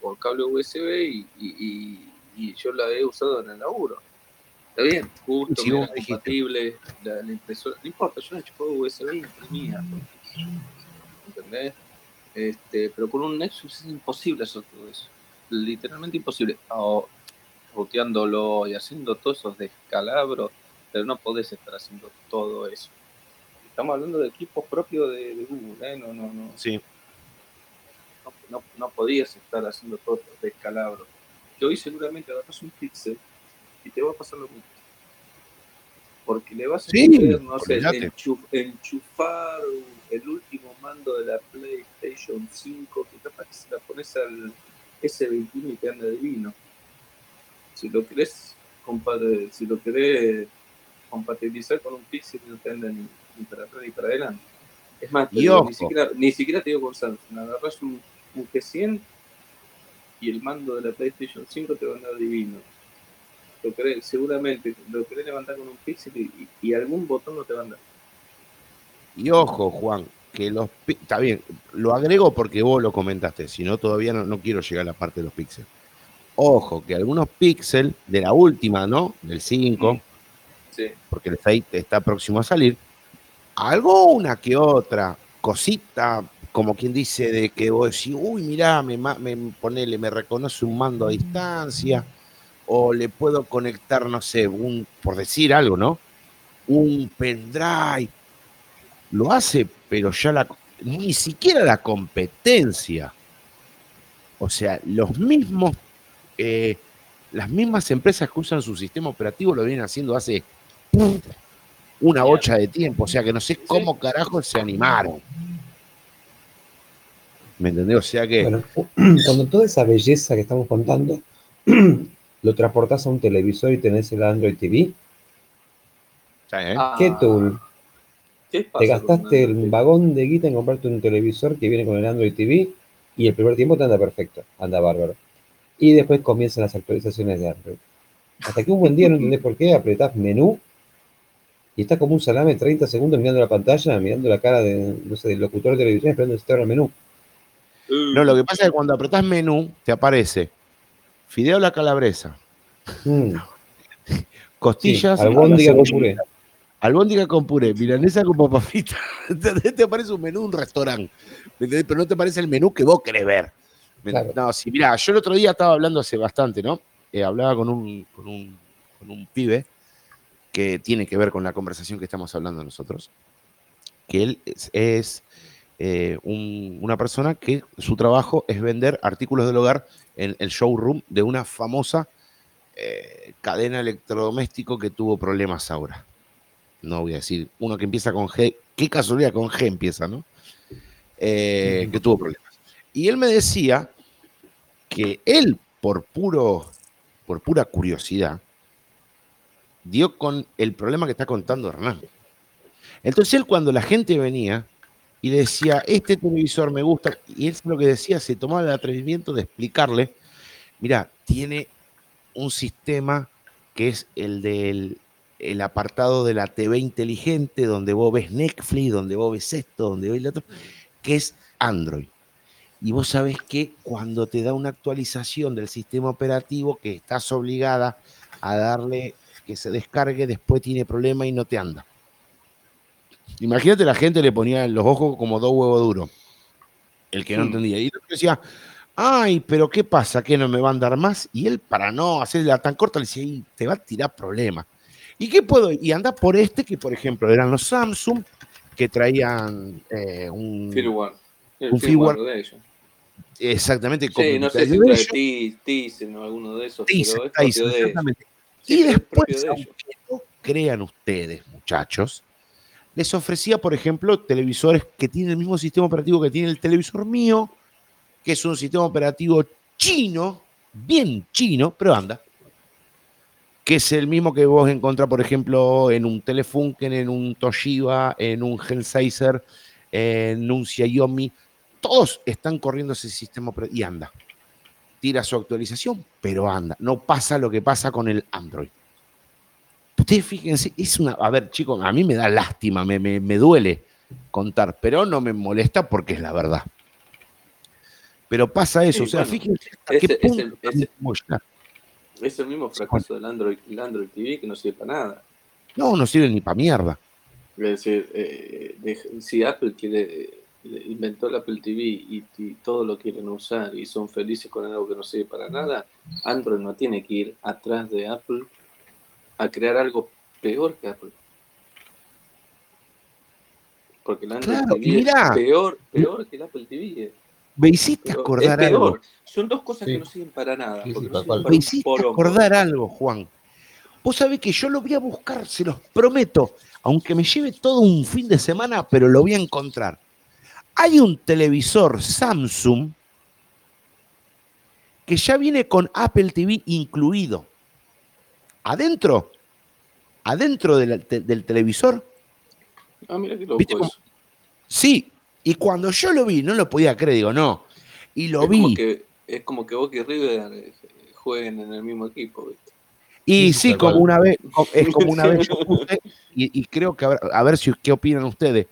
S2: por cable USB y, y- y- y yo la he usado en el laburo. Está bien, justo,
S1: Sí,
S2: era compatible la, la impresora. No importa, yo la enchufaba USB y imprimía. ¿Entendés? Este, pero con un Nexus es imposible hacer todo eso. Literalmente imposible. O ruteándolo y haciendo todos esos descalabros, pero no podés estar haciendo todo eso. Estamos hablando de equipos propios de, de Google, ¿eh? No, no, no,
S1: Sí.
S2: no, no, no podías estar haciendo todo estos descalabros. Que hoy seguramente agarras un pixel y te va a pasar lo mismo. porque le vas a
S1: Sí,
S2: poder, no sé,
S1: olvídate.
S2: enchuf- enchufar el último mando de la PlayStation 5, que capaz que se la pones al S21 y te anda divino. Si lo querés, si lo querés compatibilizar con un Pixel, no te anda ni, ni para atrás ni para adelante. Es más, ni, siquiera, ni siquiera te digo con Samsung, agarras un, un G100 y el mando de la PlayStation 5 te va a andar divino. Lo querés, seguramente lo querés levantar con un Pixel y, algún botón no te va a andar.
S1: Y ojo, Juan, que los está bien, lo agrego porque vos lo comentaste, si no todavía no, no quiero llegar a la parte de los píxeles. Ojo, que algunos píxeles de la última, ¿no? Del 5,
S2: Sí.
S1: porque el 6 está próximo a salir, alguna que otra cosita, como quien dice, de que vos decís, uy, mirá, me, ponele, me reconoce un mando a distancia, o le puedo conectar, no sé, un, por decir algo, ¿no? Un pendrive. Lo hace, pero ya la, ni siquiera la competencia. O sea, los mismos, eh, las mismas empresas que usan su sistema operativo lo vienen haciendo hace una bocha de tiempo. O sea, que no sé cómo carajo se animaron. ¿Me entendés? O sea que.
S3: Bueno, cuando toda esa belleza que estamos contando lo transportás a un televisor y tenés el Android TV,
S1: ¿sabes, eh?
S2: Ah,
S3: ¿qué tool?
S2: ¿qué pasa
S3: Te gastaste el vagón de guita en comprarte un televisor que viene con el Android TV y el primer tiempo te anda perfecto, anda bárbaro. Y después comienzan las actualizaciones de Android. Hasta que un buen día no entendés por qué, apretás menú y estás como un salame 30 segundos mirando la pantalla, mirando la cara de, no sé, del locutor de televisión esperando que se te abra el menú.
S1: No, lo que pasa es que cuando apretás menú, te aparece fideo a la calabresa,
S3: Mm, sí,
S1: costillas,
S3: albóndiga
S1: a la
S3: con puré.
S1: albóndiga con puré, milanesa con papa frita. ¿Entendés? te aparece un menú un restaurante, pero no te aparece el menú que vos querés ver. No, sí, mirá, yo el otro día estaba hablando hace bastante, ¿no? Eh, hablaba con un, con, un, con un pibe que tiene que ver con la conversación que estamos hablando nosotros, que él es, es, eh, un- una persona que su trabajo es vender artículos del hogar en el showroom de una famosa eh, cadena electrodoméstico que tuvo problemas ahora. No voy a decir uno que empieza con G, qué casualidad con G empieza, ¿no? Eh, que tuvo problemas. Y él me decía que él, por puro, por pura curiosidad, dio con el problema que está contando Hernán. Entonces él cuando la gente venía y decía, este televisor me gusta, y él lo que decía, se tomaba el atrevimiento de explicarle, mira, tiene un sistema que es el del el apartado de la TV inteligente, donde vos ves Netflix, donde vos ves esto, donde ves lo otro, que es Android. Y vos sabés que cuando te da una actualización del sistema operativo que estás obligada a darle que se descargue, después tiene problema y no te anda. Imagínate la gente le ponía los ojos como dos huevos duros. El que no entendía. Y el otro decía, ay, pero ¿qué pasa? ¿Que no me va a andar más? Y él, para no hacerla tan corta, le decía, "Y te va a tirar problemas. ¿Y qué puedo? Y anda por este, que por ejemplo eran los Samsung, que traían eh, un...
S2: Firmware. El
S1: un
S2: firmware
S1: firmware
S2: de ellos.
S1: Exactamente.
S2: Sí, no sé si trae Tizen o alguno de esos,
S1: Tizen,
S2: pero es
S1: Tizen,
S2: propio de ellos.
S1: exactamente. Y después,
S2: de
S1: aunque no crean ustedes, muchachos, les ofrecía, por ejemplo, televisores que tienen el mismo sistema operativo que tiene el televisor mío, que es un sistema operativo chino, bien chino, pero anda. Que es el mismo que vos encontrás, por ejemplo, en un Telefunken, en un Toshiba, en un Henseiser, en un Xiaomi. Todos están corriendo ese sistema operativo y anda tira su actualización, pero anda. No pasa lo que pasa con el Android. Ustedes fíjense, es una. A ver, chicos, a mí me da lástima, me, me- me duele contar, pero no me molesta porque es la verdad. Pero pasa eso,
S2: Sí,
S1: o sea,
S2: bueno,
S1: fíjense hasta
S2: ese-
S1: qué punto podemos llegar.
S2: Es el mismo fracaso del Android, el Android TV que no sirve para nada.
S1: No, no sirve ni para mierda.
S2: Es decir, eh, de- si Apple quiere, eh, inventó el Apple TV y, y todo lo quieren usar y son felices con algo que no sirve para nada, Android no tiene que ir atrás de Apple a crear algo peor que Apple. Porque Android
S1: Claro,
S2: TV
S1: mirá.
S2: es peor, peor que el Apple TV.
S1: Me hiciste acordar
S2: es peor.
S1: algo.
S2: Son dos cosas
S3: Sí.
S2: que no sirven para nada.
S3: Sí, sí,
S2: no sirven para
S1: Me hiciste acordar algo, Juan. Vos sabés que yo lo voy a buscar, se los prometo, aunque me lleve todo un fin de semana, pero lo voy a encontrar. Hay un televisor Samsung que ya viene con Apple TV incluido. Adentro, adentro del, televisor.
S2: Ah, mira qué loco
S1: Sí, y cuando yo lo vi, no lo podía creer, digo, no. Y lo vi.
S2: es como que Boca y River eh, jueguen en el mismo equipo, ¿viste?
S1: Y sí, como una vez, es como una vez yo puse, y, creo que, a ver, si, qué opinan ustedes,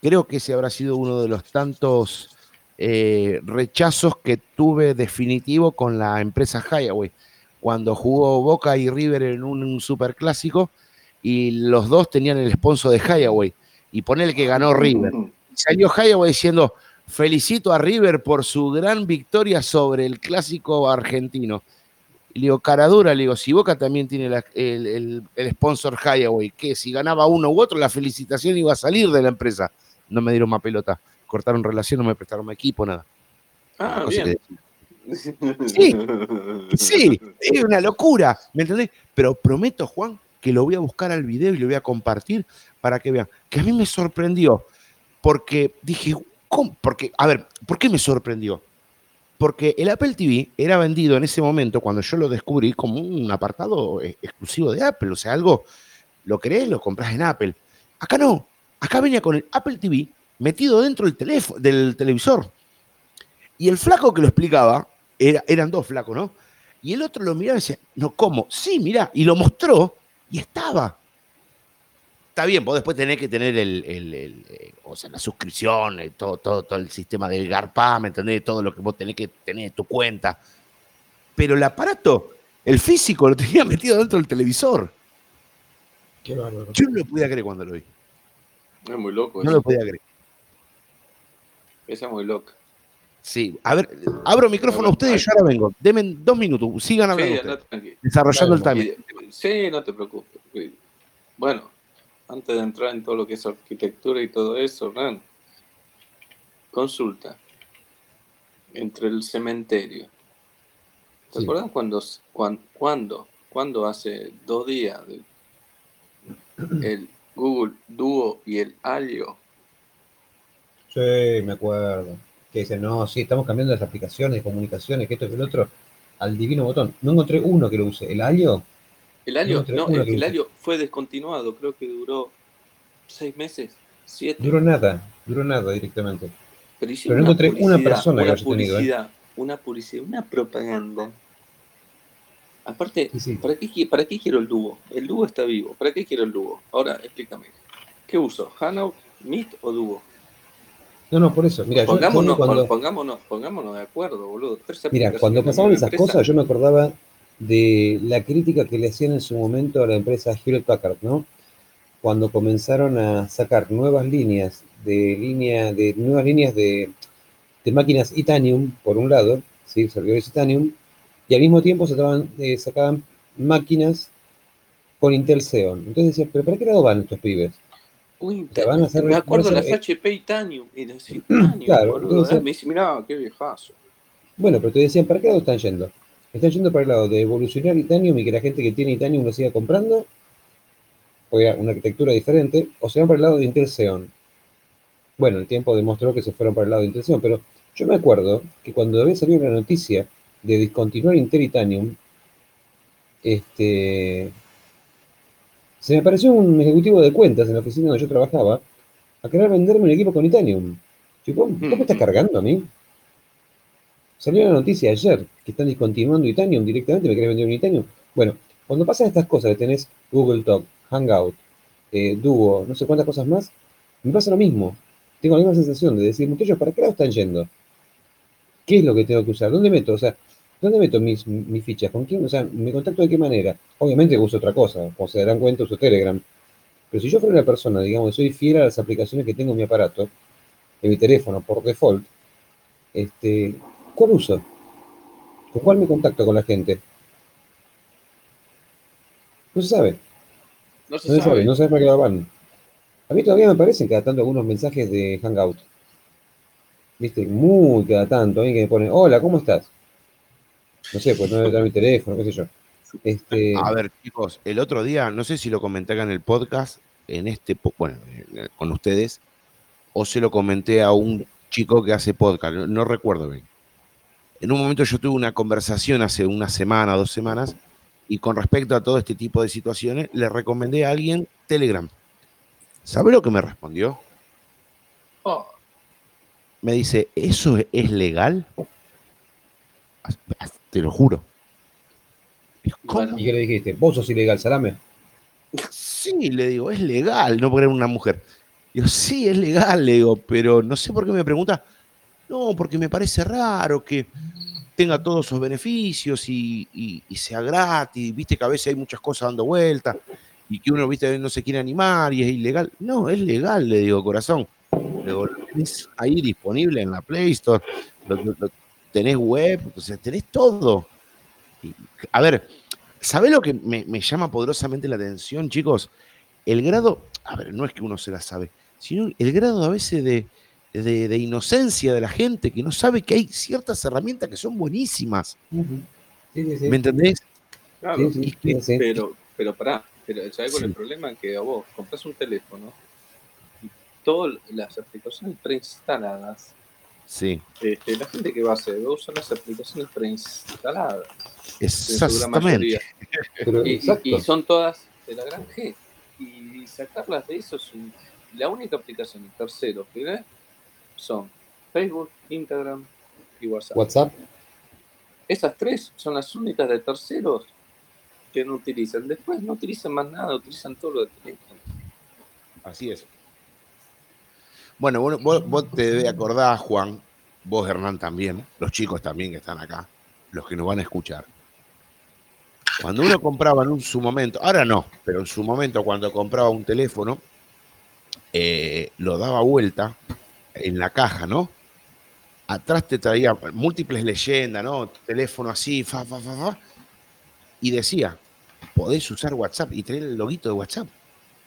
S1: creo que ese habrá sido uno de los tantos eh, rechazos que tuve definitivo con la empresa Highway, cuando jugó Boca y River en un, superclásico y los dos tenían el sponsor de Highway, y ponerle que ganó River. salió Highway diciendo, felicito a River por su gran victoria sobre el clásico argentino. Y le digo, cara dura, le digo, si Boca también tiene el, sponsor Highway, que si ganaba uno u otro, la felicitación iba a salir de la empresa. No me dieron más pelota, cortaron relación, no me prestaron más equipo, nada.
S2: Ah, bien.
S1: Sí, sí, es una locura, ¿me entendés? Pero prometo, Juan, que lo voy a buscar al video y lo voy a compartir para que vean. Que a mí me sorprendió, porque dije, ¿cómo? Porque, a ver, ¿por qué me sorprendió? Porque el Apple TV era vendido en ese momento, cuando yo lo descubrí, como un apartado eh, exclusivo de Apple. O sea, algo, lo crees, lo compras en Apple. Acá no. Acá venía con el Apple TV metido dentro del, teléfono, del televisor. Y el flaco que lo explicaba, era, eran dos flacos, ¿no? Y el otro lo miraba y decía, no, ¿cómo? Sí, mira, y lo mostró y estaba. Está bien, vos después tenés que tener el, eh, o sea, la suscripción, eh, todo, todo, todo el sistema del GARPA, ¿me entendés? Todo lo que vos tenés que tener en tu cuenta. Pero el aparato, el físico, lo tenía metido dentro del televisor.
S3: Qué bárbaro.
S1: Yo no lo podía creer cuando lo vi.
S2: Es muy loco.
S1: No lo podía creer.
S2: Esa es muy loca.
S1: Sí, a ver, abro micrófono a ustedes y yo ahora vengo. Denme dos minutos, sigan hablando. desarrollando el timing.
S2: Sí, no te preocupes. Bueno, antes de entrar en todo lo que es arquitectura y todo eso, consulta entre el cementerio. ¿Te acuerdas cuando, cuando, cuando, hace dos días el Google Duo y el Alio?
S3: Sí, me acuerdo. Que dicen, no, sí, estamos cambiando las aplicaciones, comunicaciones, que esto y el otro, al divino botón. No encontré uno que lo use. ¿El Alio?
S2: El año, no, el, año fue descontinuado, creo que duró seis meses, siete.
S3: Duró nada, duró nada directamente.
S2: Pero,
S3: no encontré una persona que haya ¿eh?
S2: publicidad, Una publicidad, una propaganda. Aparte, ¿para, qué, ¿para qué quiero el dúo? El dúo está vivo. ¿Para qué quiero el dúo? Ahora, explícame. ¿Qué uso? ¿Hanout, Meet o dúo?
S3: No, no, por eso. Mira,
S2: pongámonos, pongámonos, pongámonos de acuerdo, boludo.
S3: Mira, cuando pasaban esas cosas, yo me acordaba de la crítica que le hacían en su momento a la empresa Hewlett Packard, ¿no? Cuando comenzaron a sacar nuevas líneas de línea, de nuevas líneas de, máquinas Itanium, por un lado, ¿sí? servidores Itanium, y al mismo tiempo sacaban, eh, sacaban máquinas con Intel Xeon. Entonces decían, ¿pero para qué lado van estos pibes?
S2: Uy, van a hacer, me acuerdo de las HP Itanium. Y decía, Itanium, claro, boludo, me dice, mirá, qué viejazo.
S3: Bueno, pero te decían, ¿para qué lado están yendo? Están yendo para el lado de evolucionar Itanium y que la gente que tiene Itanium lo siga comprando, o una arquitectura diferente, o se van para el lado de Intel Xeon. Bueno, el tiempo demostró que se fueron para el lado de Intel Xeon, pero yo me acuerdo que cuando había salido la noticia de discontinuar Intel Itanium, este, se me apareció un ejecutivo de cuentas en la oficina donde yo trabajaba a querer venderme un equipo con Itanium. ¿Cómo, me estás cargando a mí? Salió la noticia ayer que están discontinuando Itanium directamente, me quieren vender un Itanium. Bueno, cuando pasan estas cosas, que tenés Google Talk, Hangout, eh, Duo, no sé cuántas cosas más, me pasa lo mismo. Tengo la misma sensación de decir, muchachos, ¿para qué lado están yendo? ¿Qué es lo que tengo que usar? ¿Dónde meto? O sea, ¿dónde meto mis, mis fichas? ¿Con quién? O sea, ¿me contacto de qué manera? Obviamente uso otra cosa, como se darán cuenta, uso Telegram. Pero si yo fuera una persona, digamos, soy fiel a las aplicaciones que tengo en mi aparato, en mi teléfono por default, este, ¿Cuál uso? ¿Con cuál me contacto con la gente? No se sabe.
S2: No se, sabe.
S3: No se sabe para qué van. A mí todavía me aparecen cada tanto algunos mensajes de Hangout. Viste, muy cada tanto. Alguien que me pone, hola, ¿cómo estás? No sé, pues no debe mi teléfono, qué sé yo. Este...
S1: A ver, chicos, el otro día, no sé si lo comenté acá en el podcast, en este, bueno, con ustedes, o se lo comenté a un chico que hace podcast, no, recuerdo bien. En un momento yo tuve una conversación hace una semana, dos semanas, y con respecto a todo este tipo de situaciones, le recomendé a alguien Telegram. ¿Sabe lo que me respondió?
S2: Oh.
S1: Me dice, ¿eso es legal? Te lo juro.
S3: ¿Cómo? ¿Y qué le dijiste? ¿Vos sos ilegal, salame?
S1: Sí, le digo, es legal no poner una mujer. Digo, sí, es legal, le digo, pero no sé por qué me pregunta. No, porque me parece raro que tenga todos esos beneficios y, sea gratis. Viste que a veces hay muchas cosas dando vueltas y que uno, viste, no se quiere animar y es ilegal. No, es legal, le digo, corazón. Le digo, lo tenés ahí disponible en la Play Store, tenés web, o tenés todo. a ver, ¿sabés lo que me, llama poderosamente la atención, chicos? El grado, a ver, no es que uno se la sabe, sino el grado a veces de, de, inocencia de la gente que no sabe que hay ciertas herramientas que son buenísimas. ¿Me entendés?
S2: Claro, pero, pero pará, pero ¿sabes cuál es el problema? Que a vos compras un teléfono y todas las aplicaciones preinstaladas
S1: Sí.
S2: Este, la gente que va a hacer va a usar las aplicaciones preinstaladas.
S1: Exactamente.
S2: y, son todas de la gran G. Y sacarlas de eso es la única aplicación de terceros que ve son Facebook, Instagram y WhatsApp.
S3: WhatsApp.
S2: Esas tres son las únicas de terceros que no utilizan. Después no utilizan más nada, utilizan todo lo de teléfono.
S1: Así es. Bueno, vos, te debes acordar, Juan, vos, Hernán, también, los chicos también que están acá, los que nos van a escuchar. Cuando uno compraba en su momento, ahora no, pero en su momento cuando compraba un teléfono, eh, lo daba vuelta en la caja, ¿no? Atrás te traía múltiples leyendas, ¿no? Teléfono así, fa, fa, fa, fa. Y decía, podés usar WhatsApp y tener el loguito de WhatsApp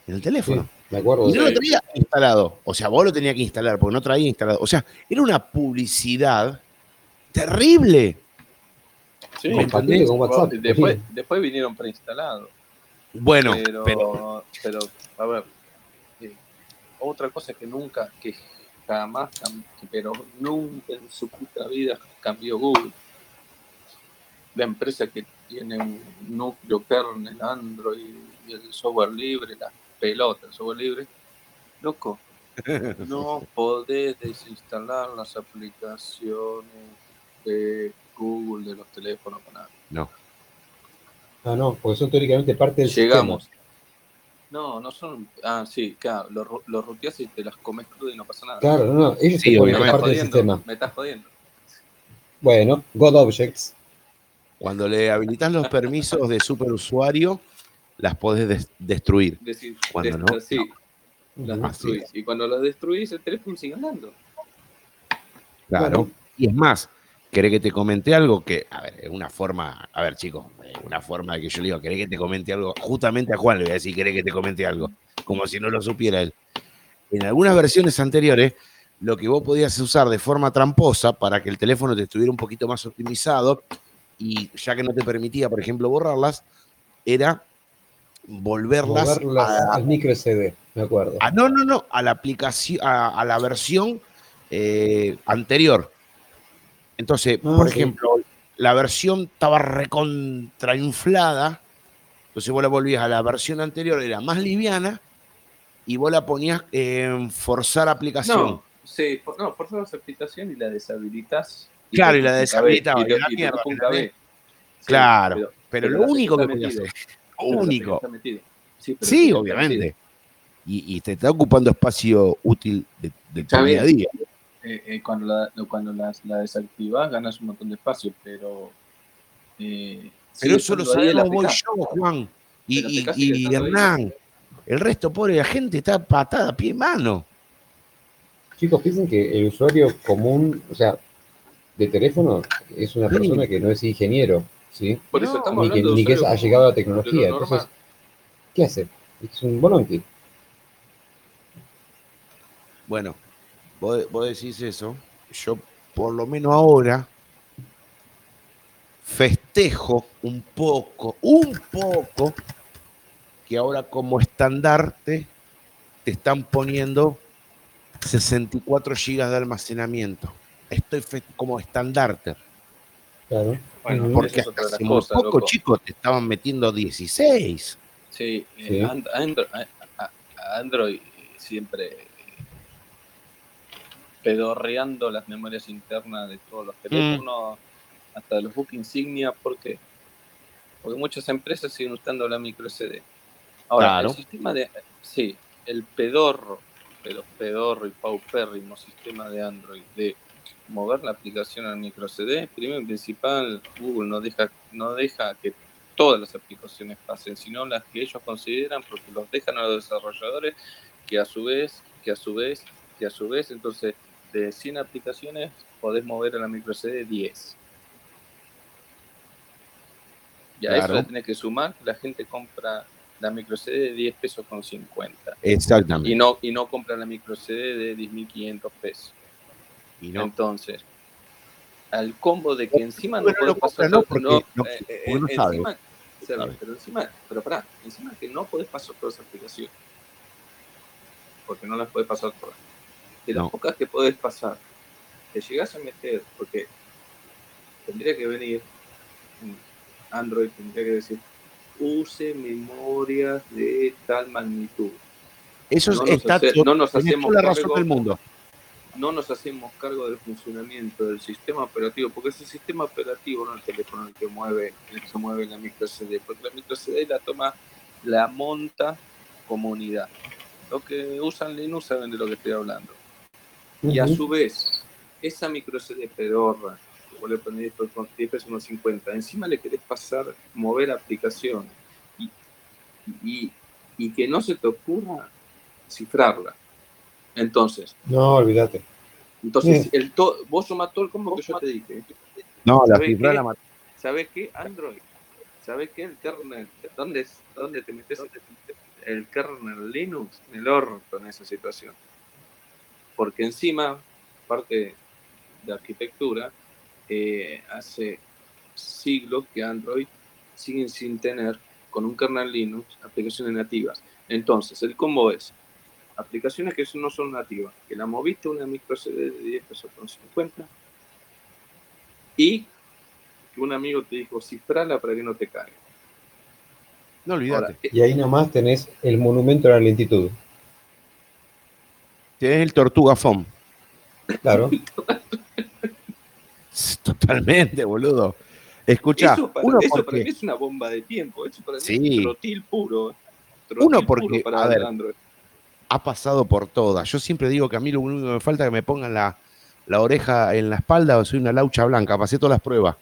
S1: en el teléfono.
S3: Me acuerdo.
S1: Y no lo traía instalado. O sea, vos lo tenías que instalar porque no traía instalado. O sea, era una publicidad terrible.
S2: Sí, con WhatsApp. Después, después vinieron preinstalados.
S1: Bueno,
S2: pero, pero, a ver, eh, otra cosa que nunca, que jamás, pero nunca en su puta vida cambió Google. La empresa que tiene un núcleo kernel Android y el software libre, la pelota, software libre, loco, no podés desinstalar las aplicaciones de Google de los teléfonos con nada.
S1: No.
S3: Ah, no, porque son teóricamente parte del
S2: Llegamos. No, no son. Ah, sí, claro, los, los ruteas y te las comes crudo y no pasa nada.
S3: Claro, no, ellos sí,
S2: obviamente. parte del sistema. Me estás jodiendo.
S3: Bueno, God Objects.
S1: Cuando le habilitas los permisos de superusuario, las podés destruir. cuando no,
S2: sí, las destruís. Y cuando las destruís, el teléfono sigue andando.
S1: Claro. Y es más, ¿querés que te comente algo? Que, a ver, es una forma, a ver, chicos, una forma de que yo le digo, ¿querés que te comente algo? Justamente a Juan le voy a decir, ¿querés que te comente algo? Como si no lo supiera él. En algunas versiones anteriores, lo que vos podías usar de forma tramposa para que el teléfono te estuviera un poquito más optimizado y ya que no te permitía, por ejemplo, borrarlas, era volverlas
S3: al micro SD, me acuerdo.
S1: no, no, no, a la aplicación, a, la versión eh, anterior. Entonces, ah, por ejemplo, la versión estaba recontrainflada, entonces vos la volvías a la versión anterior, era más liviana, y vos la ponías en forzar aplicación.
S2: No, sí, no, forzar la aplicación y la deshabilitas.
S1: claro, y la deshabilitaba. claro, pero, lo único que podías hacer único. Sí, obviamente. Y, te está ocupando espacio útil de, tu día a día.
S2: Eh, eh, cuando la, cuando la, desactivas ganas un montón de espacio, pero...
S1: Eh, pero eso lo sabemos voy yo, Juan, y, Hernán. El resto, pobre la gente, está patada, pie y mano.
S3: Chicos, piensen que el usuario común, o sea, de teléfono, es una persona que no es ingeniero. ¿Sí?
S2: Por eso estamos
S3: ni
S2: que,
S3: que ha llegado a la tecnología. Entonces, ¿qué hace? Es un bolonqui.
S1: Bueno, vos, decís eso. Yo, por lo menos ahora, festejo un poco, un poco, que ahora como estandarte te están poniendo 64 gigas de almacenamiento. Estoy como estandarte.
S3: Claro.
S1: Bueno, porque hace muy poco, chicos, te estaban metiendo 16.
S2: Sí, eh, Android, siempre pedorreando las memorias internas de todos los mm. teléfonos, hasta los book insignia, ¿por qué? Porque muchas empresas siguen usando la micro SD. Ahora, el sistema de. Sí, el pedorro, pero pedorro y paupérrimo sistema de Android de mover la aplicación al micro CD, primero y principal, Google no deja, no deja que todas las aplicaciones pasen, sino las que ellos consideran, porque los dejan a los desarrolladores, que a su vez, que a su vez, que a su vez, entonces de 100 aplicaciones podés mover a la micro CD 10. Y a eso le tenés que sumar la gente compra la micro CD de 10 pesos con 50.
S1: Exactamente.
S2: Y no, y no compra la micro CD de 10.500 pesos. Y no. Entonces, al combo de que encima no puedes pasar no, no, eh, eh, encima, pero encima, pero pará, encima que no puedes pasar todas esas aplicaciones. Porque no las puedes pasar todas. De las pocas que puedes pasar, te llegas a meter, porque tendría que venir Android, tendría que decir, use memorias de tal magnitud.
S1: Eso no está
S2: no nos hacemos
S1: la razón del mundo.
S2: No nos hacemos cargo del funcionamiento del sistema operativo, porque ese sistema operativo no es el teléfono el que mueve, el que se mueve la micro CD, porque la micro CD la toma, la monta comunidad. Los que usan Linux saben de lo que estoy hablando. Y a su vez, esa micro CD pedorra, que vos le ponés con 10 pesos unos 50, encima le querés pasar, mover aplicaciones y, y, que no se te ocurra cifrarla. Entonces.
S3: No, olvídate.
S2: Entonces, el vos sumás todo el combo que yo te dije.
S1: No, la cifra la
S2: ¿Sabes qué? Android. ¿Sabes qué? El kernel. ¿Dónde, dónde te metes el kernel Linux? En el orto en esa situación porque encima, parte de arquitectura, eh, hace siglos que Android sigue sin tener con un kernel Linux aplicaciones nativas. Entonces, el combo es aplicaciones que no son nativas, que la moviste una micro CD de 10 pesos con 50 y que un amigo te dijo cifrala para que no te caiga.
S1: No olvídate.
S3: y ahí nomás tenés el monumento a la lentitud.
S1: Tienes el tortuga foam.
S3: Claro.
S2: Totalmente,
S1: boludo. Escucha,
S2: eso para, uno porque... mí es una bomba de tiempo, eso para sí. mí es trotil puro.
S1: uno porque, a ver, ha pasado por todas. Yo siempre digo que a mí lo único que me falta es que me pongan la, la oreja en la espalda o soy una laucha blanca. Pasé todas las pruebas.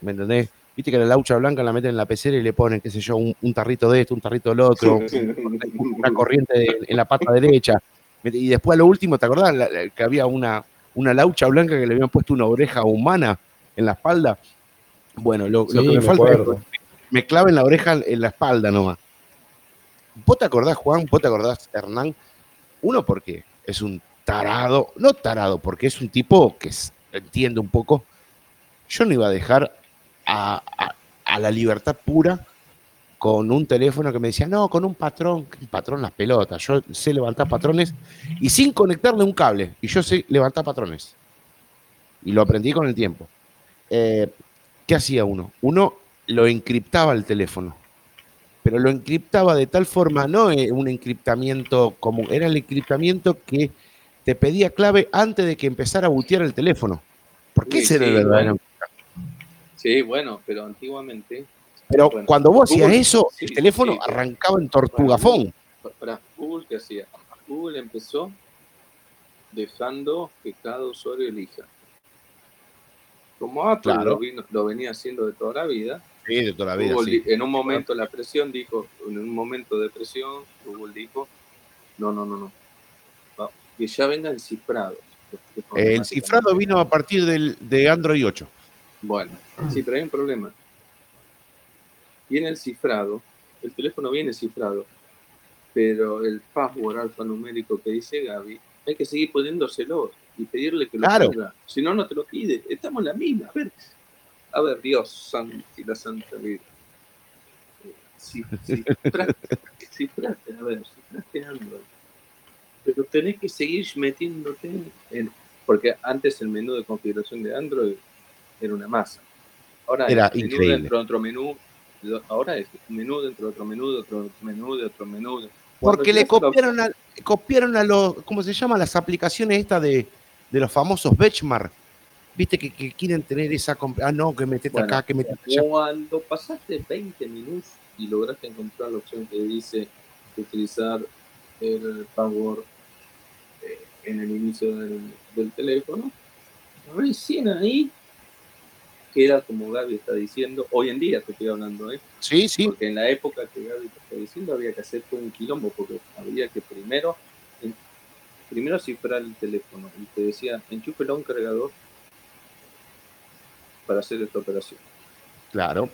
S1: ¿Me entendés? Viste que la laucha blanca la meten en la pecera y le ponen, qué sé yo, un, tarrito de esto, un tarrito del otro, una corriente en la pata derecha. Y después a lo último, ¿te acordás? que había una, una laucha blanca que le habían puesto una oreja humana en la espalda. Bueno, lo, que me, falta es que me claven la oreja en la espalda nomás. ¿Vos te acordás, Juan? ¿Vos te acordás, Hernán? Uno porque es un tarado, no tarado, porque es un tipo que entiende un poco. Yo no iba a dejar a la libertad pura con un teléfono que me decía, no, con un patrón, un patrón las pelotas, yo sé levantar patrones y sin conectarle un cable, y yo sé levantar patrones. Y lo aprendí con el tiempo. Eh, ¿Qué hacía uno? Uno lo encriptaba el teléfono, pero lo encriptaba de tal forma, no un encriptamiento común, era el encriptamiento que te pedía clave antes de que empezara a butear el teléfono. ¿Por qué ese era el verdadero?
S2: Sí, bueno, pero antiguamente
S1: pero cuando vos hacías eso, el teléfono arrancaba en tortugafón.
S2: Para, Google, ¿qué hacía? Google empezó dejando que cada usuario elija. Como Apple lo, venía haciendo de toda la vida.
S1: Sí, de toda la vida.
S2: En un momento la presión dijo, en un momento de presión, Google dijo, no, no, no, no. Que ya vengan cifrados.
S1: El cifrado vino a partir del, de Android 8.
S2: Bueno, sí, pero hay un problema viene el cifrado, el teléfono viene cifrado, pero el password alfanumérico que dice Gaby, hay que seguir poniéndoselo y pedirle que lo
S1: ponga.
S2: Si no, no te lo pide. Estamos en la misma. A ver, a ver, Dios santo y la Santa Virgen. Si, si, si, a ver, si Android, pero tenés que seguir metiéndote en, porque antes el menú de configuración de Android era una masa. Ahora
S1: era
S2: menú
S1: increíble.
S2: dentro de otro menú, ahora es un menú dentro de otro menú, de otro menú, de otro menú.
S1: Porque le copiaron a, copiaron a los, ¿cómo se llama? Las aplicaciones estas de, de los famosos benchmark. Viste que, que, quieren tener esa. Ah, no, que metete acá, que metete
S2: allá. Cuando pasaste 20 minutos y lograste encontrar la opción que dice utilizar el password eh, en el inicio del, del teléfono, recién ahí queda como Gaby está diciendo, hoy en día te estoy hablando, ¿eh?
S1: Sí, sí.
S2: Porque en la época que Gaby te está diciendo había que hacer todo un quilombo, porque había que primero, primero cifrar el teléfono y te decía, enchúfelo a un cargador para hacer esta operación.
S1: Claro.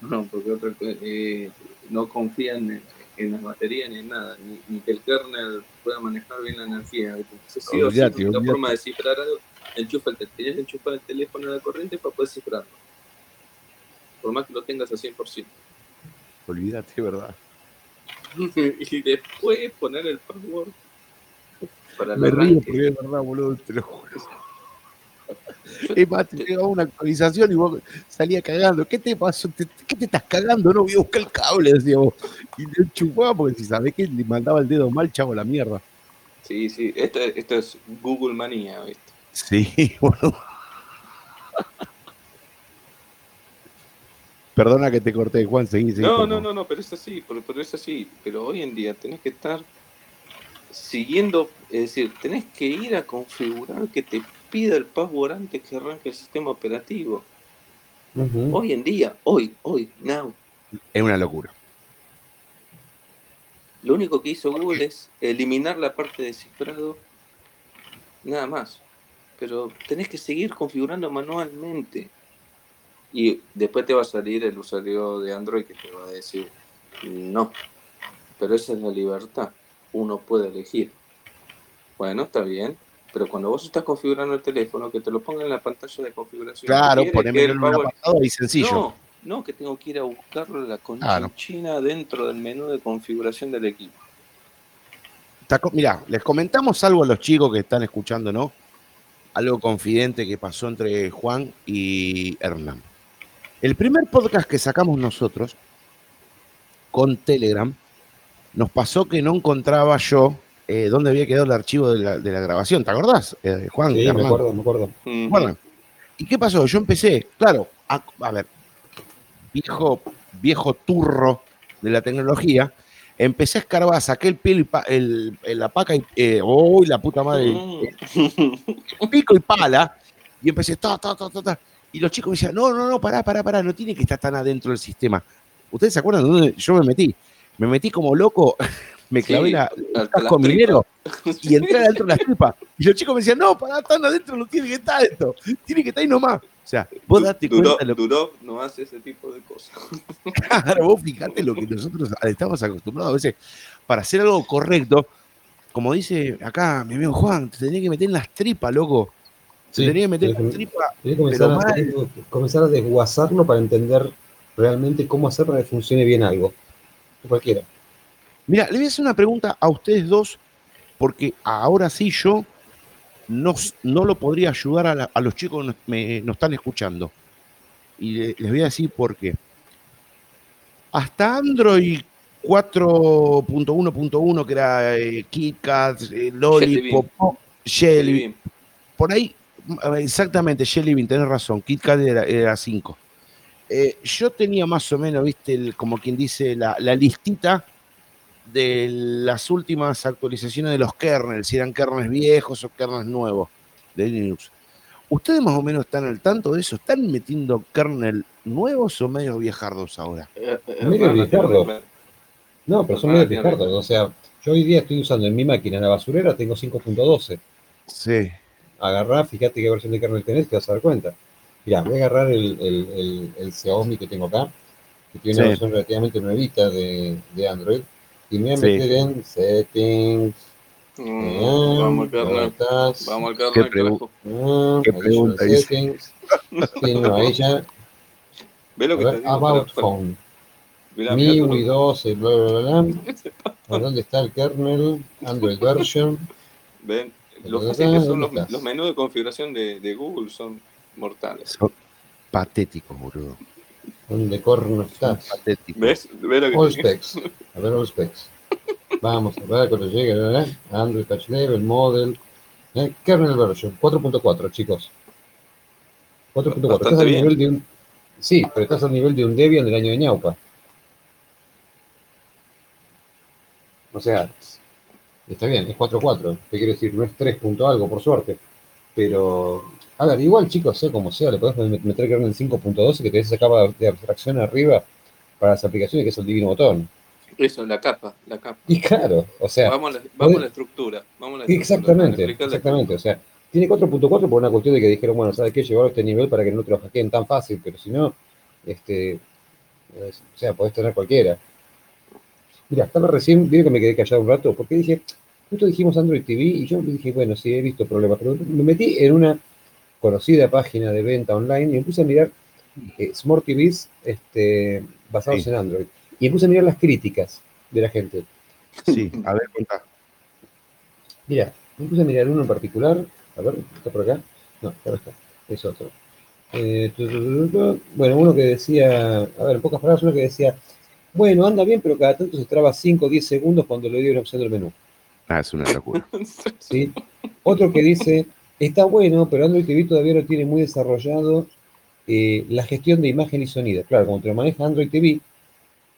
S2: No, porque otro, eh, no confían en, en, las baterías ni en nada, ni, ni, que el kernel pueda manejar bien la energía. Entonces, sí o sí, una forma de cifrar algo, enchufa el, tienes enchufar el teléfono a la corriente para poder cifrarlo. Por más que lo tengas a 100%.
S1: Olvídate, ¿verdad?
S2: y después poner el password
S1: para Me río porque es verdad, boludo, te lo juro. Es más, te llegaba una actualización y vos salías cagando. ¿Qué te pasó? ¿Qué te estás cagando? No voy a buscar el cable, decía vos. Y te enchufaba porque si sabés que le mandaba el dedo mal, chavo, la mierda.
S2: Sí, sí, esto, esto es Google manía, ¿viste?
S1: Sí, bueno. Perdona que te corté, Juan, seguí, seguí
S2: No, no, no, no, pero es así, pero, pero es así. Pero hoy en día tenés que estar siguiendo, es decir, tenés que ir a configurar que te pida el password antes que arranque el sistema operativo. Uh -huh. Hoy en día, hoy, hoy, now.
S1: Es una locura.
S2: Lo único que hizo Google es eliminar la parte de cifrado, nada más. Pero tenés que seguir configurando manualmente. Y después te va a salir el usuario de Android que te va a decir, no. Pero esa es la libertad. Uno puede elegir. Bueno, está bien, pero cuando vos estás configurando el teléfono, que te lo ponga en la pantalla de configuración.
S1: Claro, poneme en un apartado y sencillo.
S2: No, no, que tengo que ir a buscarlo en la conchinchina claro. dentro del menú de configuración del equipo.
S1: Mirá, les comentamos algo a los chicos que están escuchando, ¿no? Algo confidente que pasó entre Juan y Hernán. El primer podcast que sacamos nosotros con Telegram, nos pasó que no encontraba yo eh, dónde había quedado el archivo de la, de la grabación, ¿te acordás, eh, Juan?
S3: Sí, me acuerdo, me acuerdo.
S1: Bueno, ¿y qué pasó? Yo empecé, claro, a, a, ver, viejo, viejo turro de la tecnología, empecé a escarbar, saqué el pilo y pa, el, el, la paca y, eh, oh, la puta madre, el, pico y pala, y empecé, ta, ta, ta, ta, ta, y los chicos me decían, no, no, no, pará, pará, pará, no tiene que estar tan adentro del sistema. ¿Ustedes se acuerdan de dónde yo me metí? Me metí como loco me clavé sí, la, el casco minero y entré adentro de la tripa. Y los chicos me decían, no, para tan adentro no tiene que estar esto, tiene que estar ahí nomás. O sea, vos date
S2: Duró,
S1: cuenta. Lo que...
S2: Duró no hace ese tipo de cosas.
S1: Claro, vos fijate lo que nosotros estamos acostumbrados a veces para hacer algo correcto. Como dice acá mi amigo Juan, te tenés que meter en las tripas, loco. Te
S3: Sí,
S1: tenés que meter en las tripas.
S3: Tenés que comenzar,
S1: pero
S3: a,
S1: mal.
S3: que comenzar a desguazarlo para entender realmente cómo hacer para que funcione bien algo. Cualquiera.
S1: Mira, le voy a hacer una pregunta a ustedes dos, porque ahora sí yo no, no lo podría ayudar a, la- a los chicos que nos, me, nos están escuchando. Y le- les voy a decir por qué. Hasta Android 4.1.1, que era eh, KitKat, eh, Lollipop, Jelly,
S2: Bien.
S1: por ahí, mm, exactamente, Jelly Bean, tenés razón, KitKat era, era 5. Eh, yo tenía más o menos, viste, el- como quien dice, la, la listita de las últimas actualizaciones de los kernels, si eran kernels viejos o kernels nuevos de Linux. ¿Ustedes más o menos están al tanto de eso? ¿Están metiendo kernel nuevos o medio viejardos ahora?
S2: Eh, eh,
S3: Medio
S2: Hernán,
S3: viejardo.
S2: claro.
S3: No, pero son medio
S2: tiene
S3: pijardos.
S2: razón.
S3: O sea, yo hoy día estoy usando en mi máquina, en la basurera, tengo 5.12.
S1: Sí.
S3: Agarrá, fíjate qué versión de kernel tenés, te vas a dar cuenta. Mirá, voy a agarrar el, el- el- el Xiaomi que tengo acá, que tiene una versión relativamente nuevita de, de Android, y me voy a
S1: Sí.
S3: meter en settings,
S2: Mm, vamos al kernel. Vamos al kernel.
S1: ¿Qué,
S3: Ah,
S1: ¿Qué
S3: additional
S1: pregunta dice?
S3: settings. Sí, no, ahí ya.
S2: Ve lo que
S3: ver,
S2: te
S3: about phone. MIUI
S2: lo-
S3: 12, bla, bla, bla, bla. ¿Dónde está el kernel? Android version.
S2: Ven, los menús de configuración de, de Google son mortales.
S1: Son patéticos, boludo.
S3: ¿Dónde corno está?
S1: Patéticos.
S2: ¿Ves? ¿Ves lo que
S3: All
S2: te digo?
S3: specs. A ver, all specs. Vamos a ver cuando llegue. ¿verdad? Android Touch Level, Model. eh, Kernel version 4.4, chicos. 4.4. Estás al
S2: bien.
S3: nivel de un. Sí, pero estás al nivel de un Debian del año de ñaupa. O sea, está bien, es 4.4. ¿Qué quiere decir? No es 3 punto algo, por suerte. Pero, a ver, igual, chicos, sea como sea, le podés meter kernel 5.12 que te esa capa de abstracción arriba para las aplicaciones, que es el divino botón.
S2: Eso, la capa, la capa.
S3: Y claro, o sea,
S2: Vamos a la, vamos a la estructura. Vamos a la estructura,
S3: exactamente, exactamente, o sea, tiene 4.4 por una cuestión de que dijeron, bueno, ¿sabes qué? Llevar a este nivel para que no te lo hackeen tan fácil, pero si no, este, es- o sea, podés tener cualquiera. Mira, estaba recién, vieron que me quedé callado un rato, porque dije, justo dijimos Android TV y yo dije, bueno, sí, he visto problemas, pero me metí en una conocida página de venta online y me puse a mirar eh, Smart TVs este, basados
S1: Sí.
S3: en Android. Y me puse a mirar las críticas de la gente.
S1: Sí, a ver, contá.
S3: Mira, me puse a mirar uno en particular. A ver, ¿está por acá? No, por acá. Es otro. Eh, tu, tu, tu, tu. bueno, uno que decía, a ver, en pocas palabras, uno que decía, bueno, anda bien, pero cada tanto se traba 5 o 10 segundos cuando le doy una opción del menú.
S1: Ah, es una locura.
S3: ¿sí? Otro que dice, está bueno, pero Android TV todavía no tiene muy desarrollado eh, la gestión de imagen y sonido. Claro, como te lo maneja Android TV,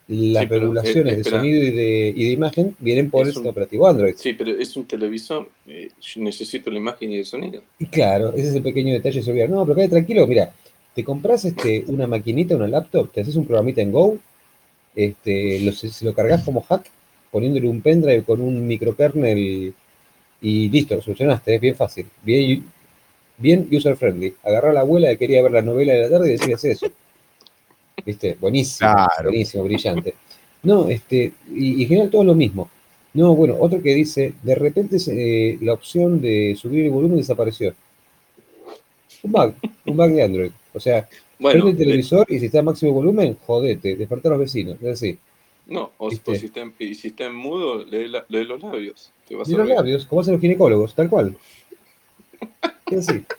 S3: las
S2: Sí,
S3: regulaciones
S2: eh,
S3: de sonido y de, y de imagen vienen por
S2: Es
S3: el
S2: un-
S3: operativo Android.
S2: Sí, pero es un televisor. eh, yo necesito la imagen y el sonido.
S3: Y claro, ese es el pequeño detalle sobre No, pero quédate tranquilo, mira, te compras este, una maquinita, una laptop, te haces un programita en Go, este, lo, se lo cargas como hack, poniéndole un pendrive con un microkernel y listo, lo solucionaste, es bien fácil, bien, bien user friendly. Agarrar a la abuela que quería ver la novela de la tarde y decirle "Hacé eso. ¿Viste? Buenísimo,
S1: Claro.
S3: buenísimo, brillante. No, este, y, y en general todo lo mismo. No, bueno, otro que dice, de repente eh, la opción de subir el volumen desapareció. Un bug, un bug de Android. O sea,
S2: Bueno,
S3: prende el
S2: eh,
S3: televisor y si está a máximo volumen, jodete, despertar a los vecinos. Es así.
S2: No, o, o si, está en, y si está en mudo, lee, la- lee los labios. Te vas
S3: Y
S2: a
S3: los labios, como hacen los ginecólogos, tal cual. Es así.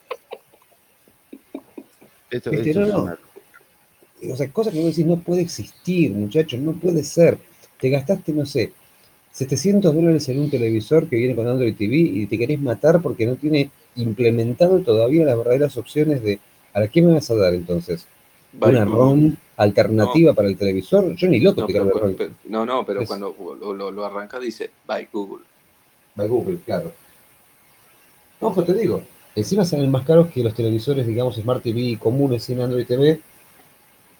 S1: Esto,
S3: Viste,
S1: esto
S3: no,
S1: es
S3: no. O sea, cosas que vos decís, no puede existir, muchachos, no puede ser. Te gastaste, no sé, 700 dólares en un televisor que viene con Android TV y te querés matar porque no tiene implementado todavía las verdaderas opciones de ¿a qué me vas a dar entonces? ¿Una. ROM alternativa para el televisor? Yo ni loco
S2: No,
S3: te
S2: pero, no, no, pero
S3: Es-
S2: cuando lo, lo, lo arranca dice, bye Google.
S3: By Google, claro. Ojo, te digo, encima salen más caros que los televisores, digamos, Smart TV comunes sin Android TV.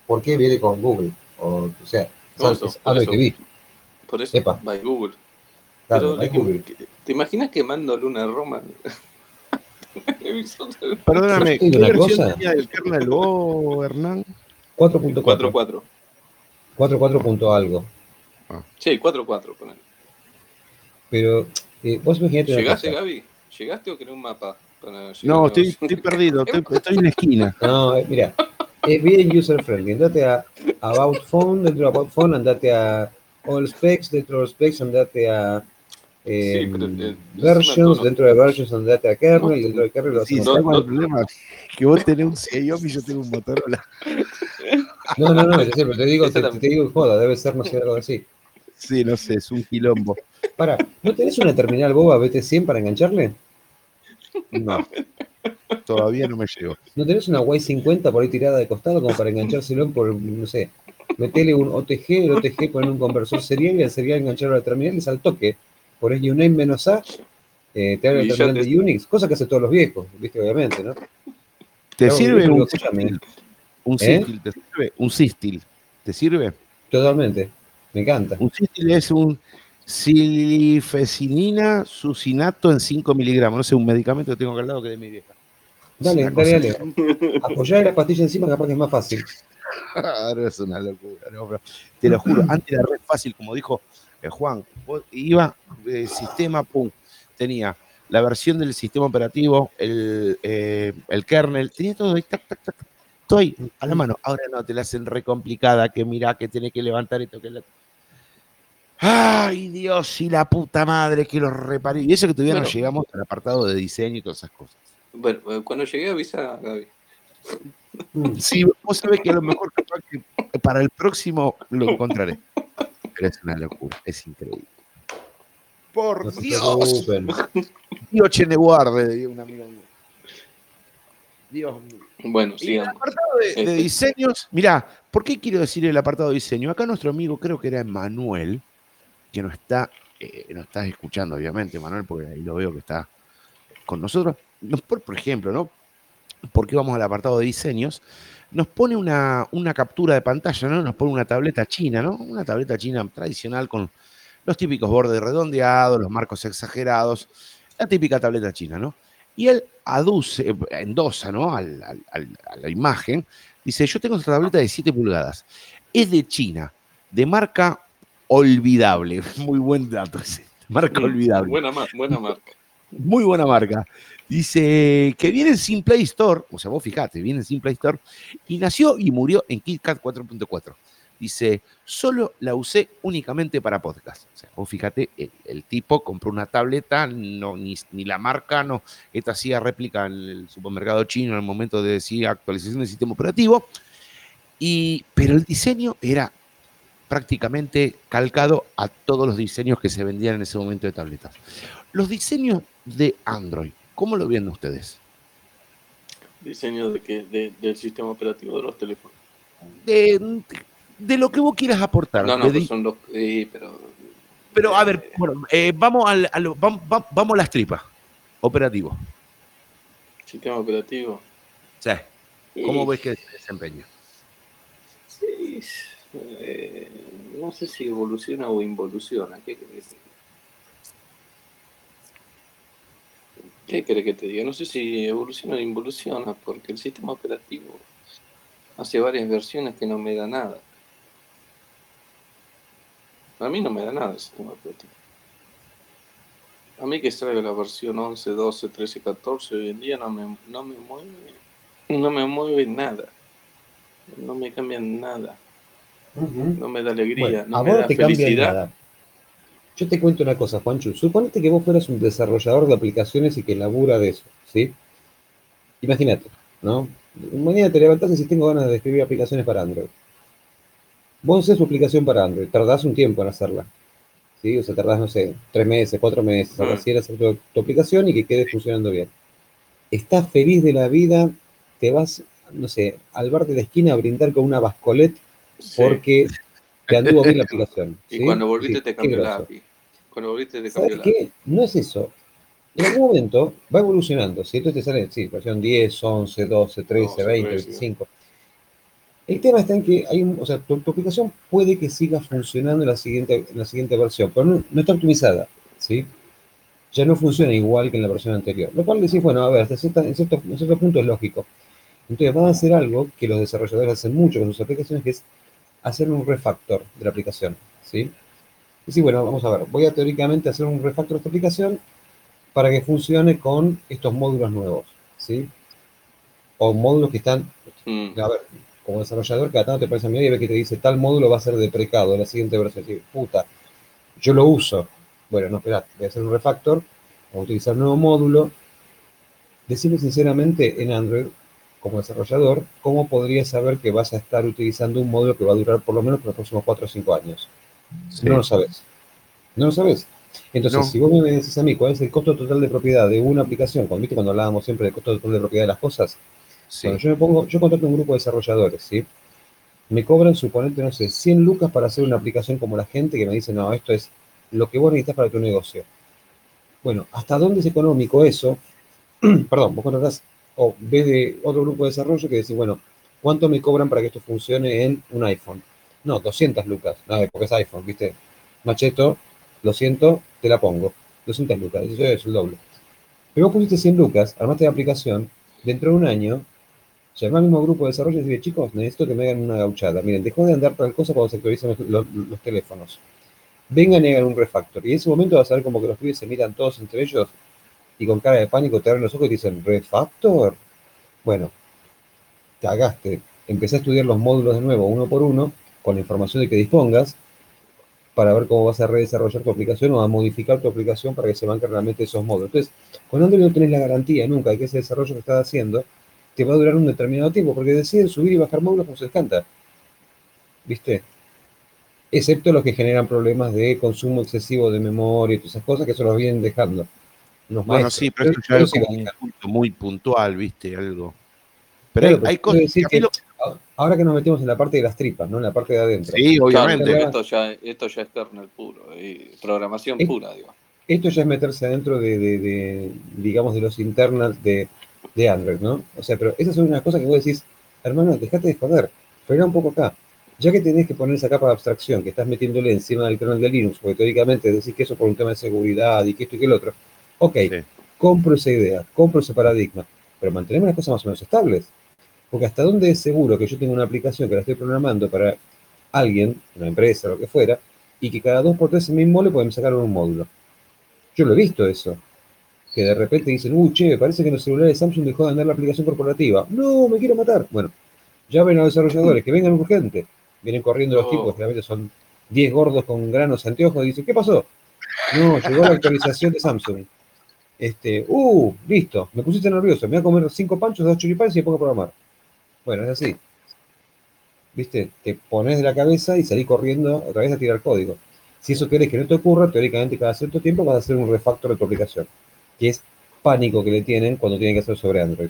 S3: ¿Por qué viene con Google? O, o sea,
S2: Por
S3: sal-
S2: eso,
S3: Android
S2: eso.
S3: TV.
S2: Por eso,
S3: Epa.
S2: bye Google.
S3: Claro,
S2: Pero
S3: by
S2: le-
S3: Google.
S2: que- ¿Te imaginas quemándole una Roma?
S1: Perdóname,
S3: ¿Sabes
S1: ¿qué
S3: una
S1: versión
S3: cosa?
S1: tenía del kernel vos, Hernán?
S3: 4.4.
S2: 4-4.
S3: 4.4 punto algo.
S2: Sí, 4-4. ponele.
S3: Pero eh, vos imaginate
S2: ¿Llegaste. Gaby? ¿Llegaste o querés un mapa? para
S1: No, estoy, estoy perdido, estoy, estoy en la esquina.
S3: No, eh, mira, es bien user friendly. Andate a About Phone, dentro de About Phone, andate a All Specs, dentro de All Specs, andate a eh,
S2: Sí, pero, eh,
S3: Versions,
S2: no.
S3: dentro de Versions, andate a Kernel,
S2: No.
S3: y dentro de Kernel lo
S1: Sí,
S3: hacemos.
S1: ¿sabes
S2: no,
S1: es el
S2: no.
S1: problema? Que vos tenés un Xiaomi y yo tengo un Motorola.
S3: No, no, no, decir, pero te digo, te, te digo joda, debe ser, no sé, algo así.
S1: Sí, no sé, es un quilombo.
S3: Para, ¿no tenés una terminal boba BT100 para engancharle?
S1: No, todavía no me llegó.
S3: ¿No tenés una Y50 por ahí tirada de costado como para enganchárselo por, no sé, metele un OTG, el OTG poner un conversor serial y al serial engancharlo a la terminal y es al toque. Por Uname menos A, eh, te terminal
S2: te-
S3: de Unix, cosa que hacen todos los viejos, viste, obviamente, ¿no?
S1: ¿Te
S3: Claro,
S1: sirve un. Sistil? ¿Un
S3: ¿Eh?
S1: Sistil te sirve? ¿Un Sistil? ¿Te sirve?
S3: Totalmente, me encanta.
S1: Un Sistil es un silifecinina sucinato en 5 miligramos. No sé, un medicamento que tengo acá al lado que es de mi vieja.
S3: Dale, dale, dale. Apoyar la pastilla encima capaz que es más fácil.
S1: Ahora es una locura. no, pero te lo juro, antes era re fácil, como dijo eh, Juan. Vos iba, eh, sistema, pum. tenía la versión del sistema operativo, el, eh, el kernel, tenía todo ahí, tac, tac, tac, todo ahí, a la mano. Ahora no, te la hacen re complicada, que mira, que tiene que levantar esto, que la... Ay, Dios y la puta madre que lo reparé. Y eso que todavía no llegamos al apartado de diseño y todas esas cosas.
S2: Bueno, cuando llegué avisa a Gaby.
S1: Sí, vos sabés que a lo mejor para el próximo lo encontraré. Pero es una locura, es increíble. Por Dios. Dios chene guarde, un amigo mío. Dios mío.
S2: Bueno, sigamos.
S1: el apartado de, de, este. diseños, mirá, ¿por qué quiero decir el apartado de diseño? Acá nuestro amigo, creo que era Emanuel, que nos está, eh, nos está escuchando, obviamente, Manuel, porque ahí lo veo que está con nosotros. Por, por ejemplo, ¿no? Porque vamos al apartado de diseños, nos pone una, una, captura de pantalla, ¿no? Nos pone una tableta china, ¿no? Una tableta china tradicional con los típicos bordes redondeados, los marcos exagerados, la típica tableta china, ¿no? Y él aduce, endosa, ¿no? a la imagen, dice, yo tengo esta tableta de 7 pulgadas, es de China, de marca olvidable. Muy buen dato ese. Marca olvidable.
S2: Buena, buena marca.
S1: Muy buena marca. Dice que viene sin Play Store, o sea, vos fijate, viene sin Play Store, y nació y murió en KitKat 4.4. Dice, solo la usé únicamente para podcast. O sea, vos fíjate, el, tipo compró una tableta, no, ni, la marca, no, esta hacía réplica en el supermercado chino en el momento de decir actualización del sistema operativo, y, pero el diseño era prácticamente calcado a todos los diseños que se vendían en ese momento de tabletas. Los diseños de Android, ¿cómo lo ven ustedes?
S2: ¿Diseño de qué? del sistema operativo de los teléfonos.
S1: De, lo que vos quieras aportar.
S2: No, no, pues son los... pero...
S1: Pero a ver, bueno, eh, vamos, al, a vamos, vamos a las tripas. Operativo.
S2: Sistema operativo.
S1: Sí. ¿Cómo ves que se desempeña?
S2: Sí, eh, no sé si evoluciona o involuciona. ¿Qué crees? ¿Qué crees que te diga? No sé si evoluciona o involuciona, porque el sistema operativo hace varias versiones que no me da nada. A mí no me da nada el sistema operativo. A mí que salga la versión 11, 12, 13, 14 hoy en día no me, no me mueve, no me mueve nada. No me cambian nada. No me da alegría, no me da felicidad.
S3: Yo te cuento una cosa, Juancho. Suponete que vos fueras un desarrollador de aplicaciones y que labura de eso, ¿sí? Imagínate, ¿no? Mañana te levantás y si tengo ganas de escribir aplicaciones para Android. Vos haces tu aplicación para Android, tardás un tiempo en hacerla. ¿Sí? O sea, tardás, no sé, tres meses, cuatro meses, uh hacer tu, tu, aplicación y que quede funcionando bien. Estás feliz de la vida, te vas, no sé, al bar de la esquina a brindar con una bascolet porque te anduvo bien la aplicación.
S2: Y cuando volviste te cambió la API. Cuando volviste te cambió la
S3: qué? No es eso. En algún momento va evolucionando. Si entonces te sale, sí, versión 10, 11, 12, 13, 20, 25. El tema está en que hay un, o sea, tu, aplicación puede que siga funcionando en la siguiente, en la siguiente versión, pero no, está optimizada, ¿sí? Ya no funciona igual que en la versión anterior. Lo cual decís, bueno, a ver, hasta cierta, en, cierto, en cierto punto es lógico. Entonces van a hacer algo que los desarrolladores hacen mucho con sus aplicaciones, que es hacer un refactor de la aplicación, ¿sí? Y sí, bueno, vamos a ver, voy a teóricamente hacer un refactor de esta aplicación para que funcione con estos módulos nuevos, ¿sí? O módulos que están, mm. a ver, como desarrollador, cada tanto te parece a mí y ve que te dice tal módulo va a ser deprecado en la siguiente versión. Sí, puta, yo lo uso. Bueno, no, espera, voy a hacer un refactor, voy a utilizar un nuevo módulo. Decime sinceramente, en Android como desarrollador, ¿cómo podrías saber que vas a estar utilizando un módulo que va a durar por lo menos por los próximos 4 o 5 años? No lo sabes. No lo sabes. Entonces, si vos me decís a mí cuál es el costo total de propiedad de una aplicación, cuando, ¿viste? cuando hablábamos siempre del costo total de propiedad de las cosas, cuando yo me pongo, yo contrato un grupo de desarrolladores, ¿sí? Me cobran, suponete, no sé, 100 lucas para hacer una aplicación como la gente que me dice, no, esto es lo que vos necesitas para tu negocio. Bueno, ¿hasta dónde es económico eso? Perdón, vos contratás o ves de otro grupo de desarrollo que decís, bueno, ¿cuánto me cobran para que esto funcione en un iPhone? No, 200 lucas, no, porque es iPhone, ¿viste? Macheto, lo siento, te la pongo. 200 lucas, eso es el doble. Pero vos pusiste 100 lucas, armaste la aplicación, dentro de un año, llamás al mismo grupo de desarrollo y decís, chicos, necesito que me hagan una gauchada. Miren, dejó de andar tal cosa cuando se actualizan los, teléfonos. vengan y hagan un refactor. Y en ese momento vas a ver como que los pibes se miran todos entre ellos y con cara de pánico te abren los ojos y te dicen, ¿refactor? Bueno, cagaste. Empecé a estudiar los módulos de nuevo, uno por uno, con la información de que dispongas, para ver cómo vas a redesarrollar tu aplicación o a modificar tu aplicación para que se banque realmente esos módulos. Entonces, con Android no tenés la garantía nunca de que ese desarrollo que estás haciendo te va a durar un determinado tiempo, porque deciden subir y bajar módulos como se les canta. ¿Viste? Excepto los que generan problemas de consumo excesivo de memoria y todas esas cosas que se los vienen dejando.
S1: Bueno, sí, pero eso ya es un punto muy puntual, ¿viste? Algo. Pero hay, cosas.
S3: Que, ahora que nos metemos en la parte de las tripas, ¿no? En la parte de adentro.
S1: Sí, obviamente.
S2: esto, ya, esto ya es kernel puro, y programación pura, digo.
S3: Esto ya es meterse adentro de, digamos, de los internals de, Android, ¿no? O sea, pero esas son unas cosas que vos decís, hermano, dejate de joder, frena un poco acá. Ya que tenés que poner esa capa de abstracción que estás metiéndole encima del kernel de Linux, porque teóricamente decís que eso por un tema de seguridad y que esto y que el otro, ok, compro esa idea, compro ese paradigma, pero mantenemos las cosas más o menos estables. Porque hasta dónde es seguro que yo tengo una aplicación que la estoy programando para alguien, una empresa, lo que fuera, y que cada dos por tres en mi le pueden sacar un módulo. Yo lo he visto eso. Que de repente dicen, uy, che, parece que en los celulares de Samsung dejó de andar la aplicación corporativa. No, me quiero matar. Bueno, ya ven a los desarrolladores, que vengan urgente. Vienen corriendo los tipos, realmente son 10 gordos con granos anteojos, y dicen, ¿qué pasó? No, llegó la actualización de Samsung. Este, uh, listo, me pusiste nervioso, me voy a comer cinco panchos, dos choripanes y me pongo a programar. Bueno, es así. ¿Viste? Te pones de la cabeza y salís corriendo otra vez a tirar código. Si eso querés que no te ocurra, teóricamente cada cierto tiempo vas a hacer un refactor de tu aplicación, que es pánico que le tienen cuando tienen que hacer sobre Android.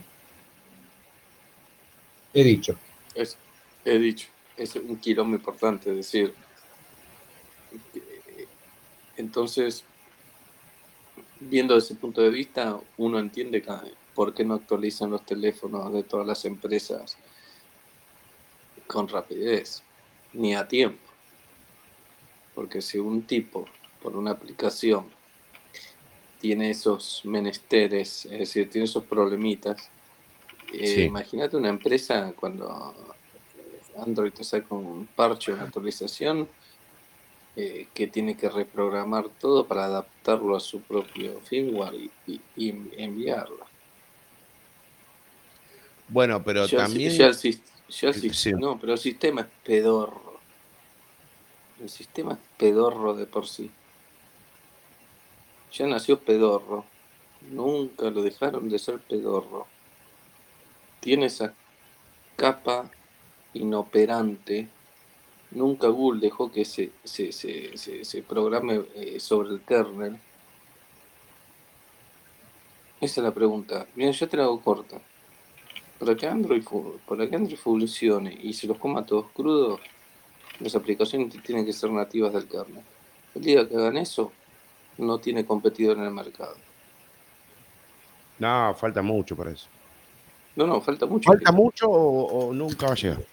S3: He dicho.
S2: he dicho. Es un quilombo importante, es decir, entonces, viendo desde ese punto de vista, uno entiende ¿por qué no actualizan los teléfonos de todas las empresas con rapidez ni a tiempo? Porque si un tipo por una aplicación tiene esos menesteres, es decir, tiene esos problemitas, eh, imagínate una empresa cuando Android te saca un parche, una actualización, eh, que tiene que reprogramar todo para adaptarlo a su propio firmware y, y enviarlo.
S1: Bueno, pero también.
S2: no, pero el sistema es pedorro. El sistema es pedorro de por sí. Ya nació pedorro. Nunca lo dejaron de ser pedorro. Tiene esa capa inoperante. Nunca Google dejó que se, se, se, se, programe eh, sobre el kernel. Esa es la pregunta. Mira, yo te la hago corta para que Android, para que Android funcione y se los coma todos crudos, las aplicaciones tienen que ser nativas del kernel. El día que hagan eso, no tiene competidor en el mercado.
S1: No, falta mucho para eso.
S2: No, no, falta mucho.
S1: ¿Falta mucho o, nunca va a llegar?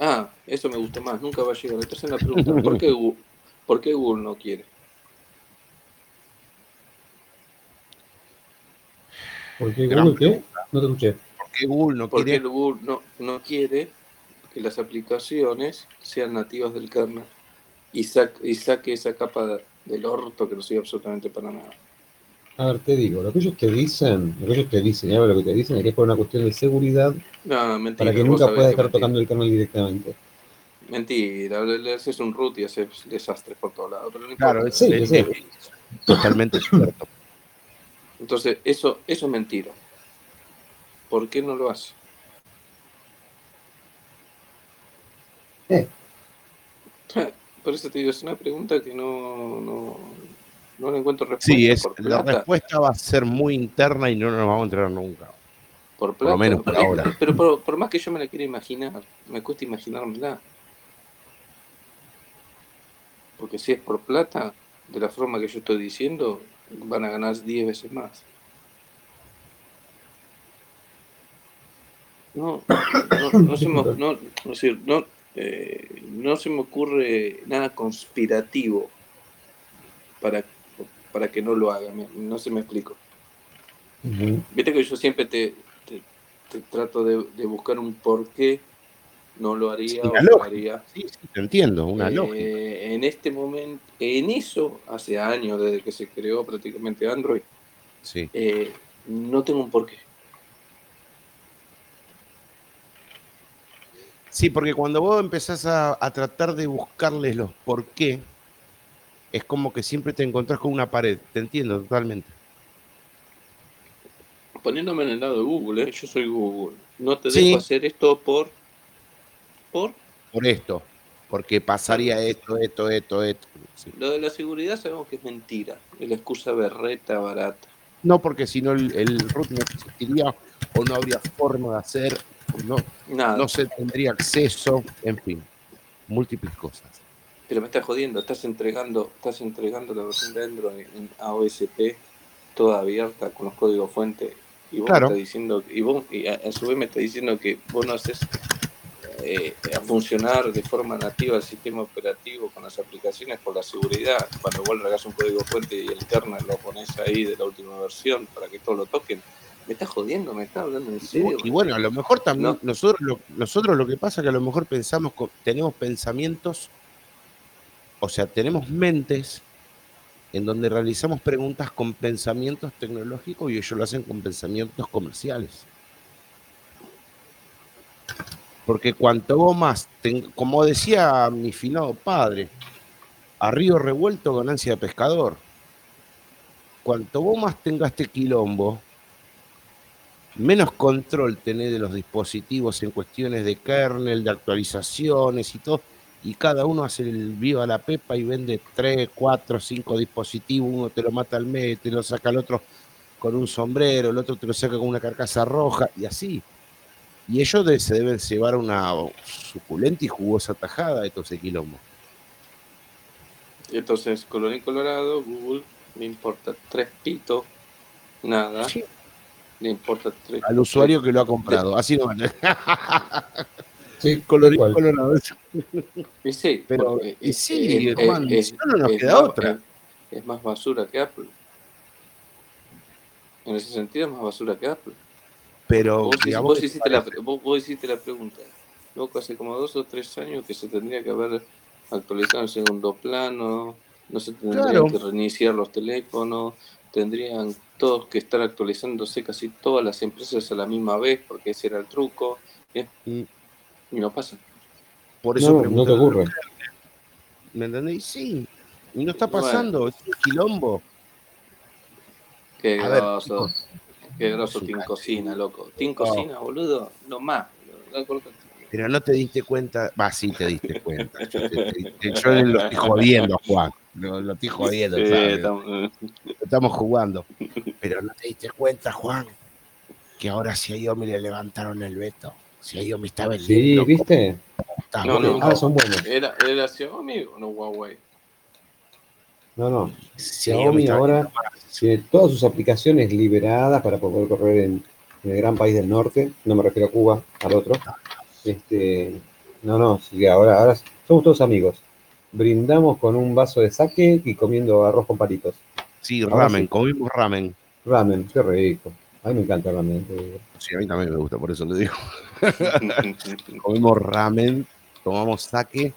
S2: Ah, eso me gusta más, nunca va a llegar. Entonces la pregunta, ¿por qué Google, ¿por qué Google no quiere?
S3: ¿Por qué Google qué? No te escuché
S2: qué Google no quiere? Google no, quiere que las aplicaciones sean nativas del kernel y, y saque esa capa del orto que no sirve absolutamente para nada.
S3: A ver, te digo, lo que ellos te dicen, lo que ellos te dicen, ya lo que te dicen es que es por una cuestión de seguridad para que nunca puedas estar tocando el kernel directamente.
S2: Mentira, le haces un root y haces desastres por todos lados.
S1: claro, sí, sí, totalmente cierto.
S2: Entonces, eso, eso es mentira. ¿Por qué no lo hace?
S3: Eh.
S2: Por eso te digo, es una pregunta que no, no, no le encuentro respuesta.
S1: Sí, es, la respuesta va a ser muy interna y no nos vamos a enterar nunca.
S2: Por, lo menos por ahora. Pero por, más que yo me la quiera imaginar, me cuesta imaginármela. Porque si es por plata, de la forma que yo estoy diciendo, van a ganar 10 veces más. No, no, se me, no, no, eh, no se me ocurre nada conspirativo para, para que no lo haga, no se me explico. Viste que yo siempre te, te, trato de, buscar un porqué no lo haría o lo haría.
S1: Sí, sí, te entiendo, una
S2: Eh,
S1: lógica.
S2: En este momento, en eso, hace años desde que se creó prácticamente Android,
S1: Sí.
S2: eh, no tengo un porqué.
S1: Sí, porque cuando vos empezás a, a tratar de buscarles los por qué, es como que siempre te encontrás con una pared. Te entiendo totalmente.
S2: Poniéndome en el lado de Google, ¿eh? yo soy Google. No te
S1: Sí.
S2: dejo hacer esto por. por.
S1: Por esto. Porque pasaría esto, esto, esto, esto. Sí.
S2: Lo de la seguridad sabemos que es mentira. Es la excusa berreta barata.
S1: No, porque si no el, el root no existiría o no habría forma de hacer, no,
S2: Nada.
S1: no se tendría acceso, en fin, múltiples cosas.
S2: Pero me estás jodiendo, estás entregando, estás entregando la versión de Android en AOSP toda abierta con los códigos fuente y vos
S1: Claro.
S2: me estás diciendo y vos y a, a su vez me estás diciendo que vos no haces eh, a funcionar de forma nativa el sistema operativo con las aplicaciones por la seguridad. Cuando vos le hagas un código fuente y el kernel lo pones ahí de la última versión para que todos lo toquen. Me estás jodiendo, me estás hablando en serio.
S1: Y bueno, a lo mejor también
S2: No.
S1: nosotros, lo, nosotros lo que pasa es que a lo mejor pensamos, tenemos pensamientos, o sea, tenemos mentes en donde realizamos preguntas con pensamientos tecnológicos y ellos lo hacen con pensamientos comerciales. Porque cuanto más, como decía mi finado padre, a río revuelto ganancia de pescador. Cuanto vos más tengas este quilombo, menos control tenés de los dispositivos en cuestiones de kernel, de actualizaciones y todo, y cada uno hace el viva la pepa y vende 3, 4, 5 dispositivos, uno te lo mata al mes, te lo saca el otro con un sombrero, el otro te lo saca con una carcasa roja, y así. Y ellos de- se deben llevar una suculenta y jugosa tajada de todo ese quilombo.
S2: Entonces, colorín colorado, Google le importa tres pitos, nada.
S1: Sí.
S2: Le importa tres
S1: Al usuario que lo ha comprado. Así no van.
S3: Sí,
S1: Colorín
S3: cual.
S1: colorado.
S2: Y sí,
S1: Pero,
S2: porque
S1: y
S2: es-
S1: sí,
S2: es-
S1: Juan,
S2: es-
S1: si no, no nos
S2: es
S1: queda
S2: más-
S1: otra.
S2: Es, es más basura que Apple. En ese sentido es más basura que Apple.
S1: Pero
S2: Vos,
S1: digamos
S2: vos hiciste la, vos, vos hiciste la pregunta. Loco, hace como dos o tres años que se tendría que haber actualizado en segundo plano, no se tendrían
S1: Claro.
S2: que reiniciar los teléfonos, tendrían todos que estar actualizándose casi todas las empresas a la misma vez, porque ese era el truco. ¿eh?
S1: Mm.
S2: Y no pasa.
S1: por eso
S3: No, no
S1: pregunto,
S3: te ocurre.
S1: ¿Me entendés? Sí. Y no está
S2: Bueno.
S1: pasando, es un quilombo.
S2: Qué
S1: A ver,
S2: groso, qué groso
S1: madre.
S2: Cocina, loco. Team Cocina, boludo, no más.
S1: Pero no te diste cuenta, va, sí te diste cuenta. Yo, te- te- yo lo estoy jodiendo, Juan. Lo, lo estoy jodiendo,
S2: Sí,
S1: ¿sabes?
S2: estamos-
S1: Lo estamos jugando. Pero no te diste cuenta, Juan, que ahora si a Iomi le levantaron el veto. Si a Iomi está
S3: Sí,
S1: vendiendo.
S3: ¿viste?
S1: está
S2: No,
S1: bueno.
S2: no.
S3: Ah, son buenos.
S2: ¿Era, ¿Era Xiaomi o no Huawei?
S3: No, no. Xiaomi ahora tiene todas sus aplicaciones liberadas para poder correr en, en el gran país del norte. No me refiero a Cuba, al otro. Este, no, no, sí ahora, ahora somos todos amigos. Brindamos con un vaso de sake y comiendo arroz con palitos.
S1: Sí, ramen,
S3: sí.
S1: comimos ramen.
S3: Ramen, qué rico. A mí me encanta el ramen.
S1: Sí, a mí también me gusta, por eso le digo. Comimos ramen, tomamos sake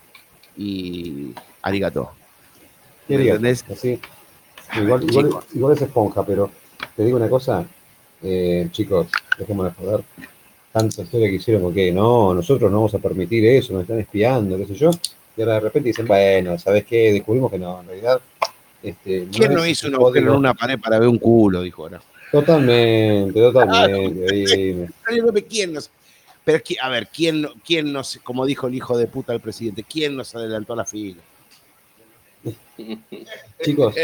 S1: y arigato.
S3: ¿Qué
S1: ¿Me entendés?
S3: Así.
S1: A
S3: Igual,
S1: ver,
S3: igual,
S1: chicos.
S3: igual es esponja, pero te digo una cosa, eh, chicos, dejémonos de joder. Tanta historia que hicieron porque no, nosotros no vamos a permitir eso, nos están espiando, qué sé yo. Y ahora de repente dicen, bueno, ¿sabes qué? Descubrimos que no, en realidad. Este,
S1: ¿Quién no
S3: es
S1: hizo un
S3: código-
S1: agujero en una pared para ver un culo? Dijo ahora.
S3: Totalmente, totalmente. dime.
S1: ¿Quién nos.? Pero, a ver, ¿quién, quién nos, como dijo el hijo de puta del presidente, quién nos adelantó a la fila?
S3: Chicos,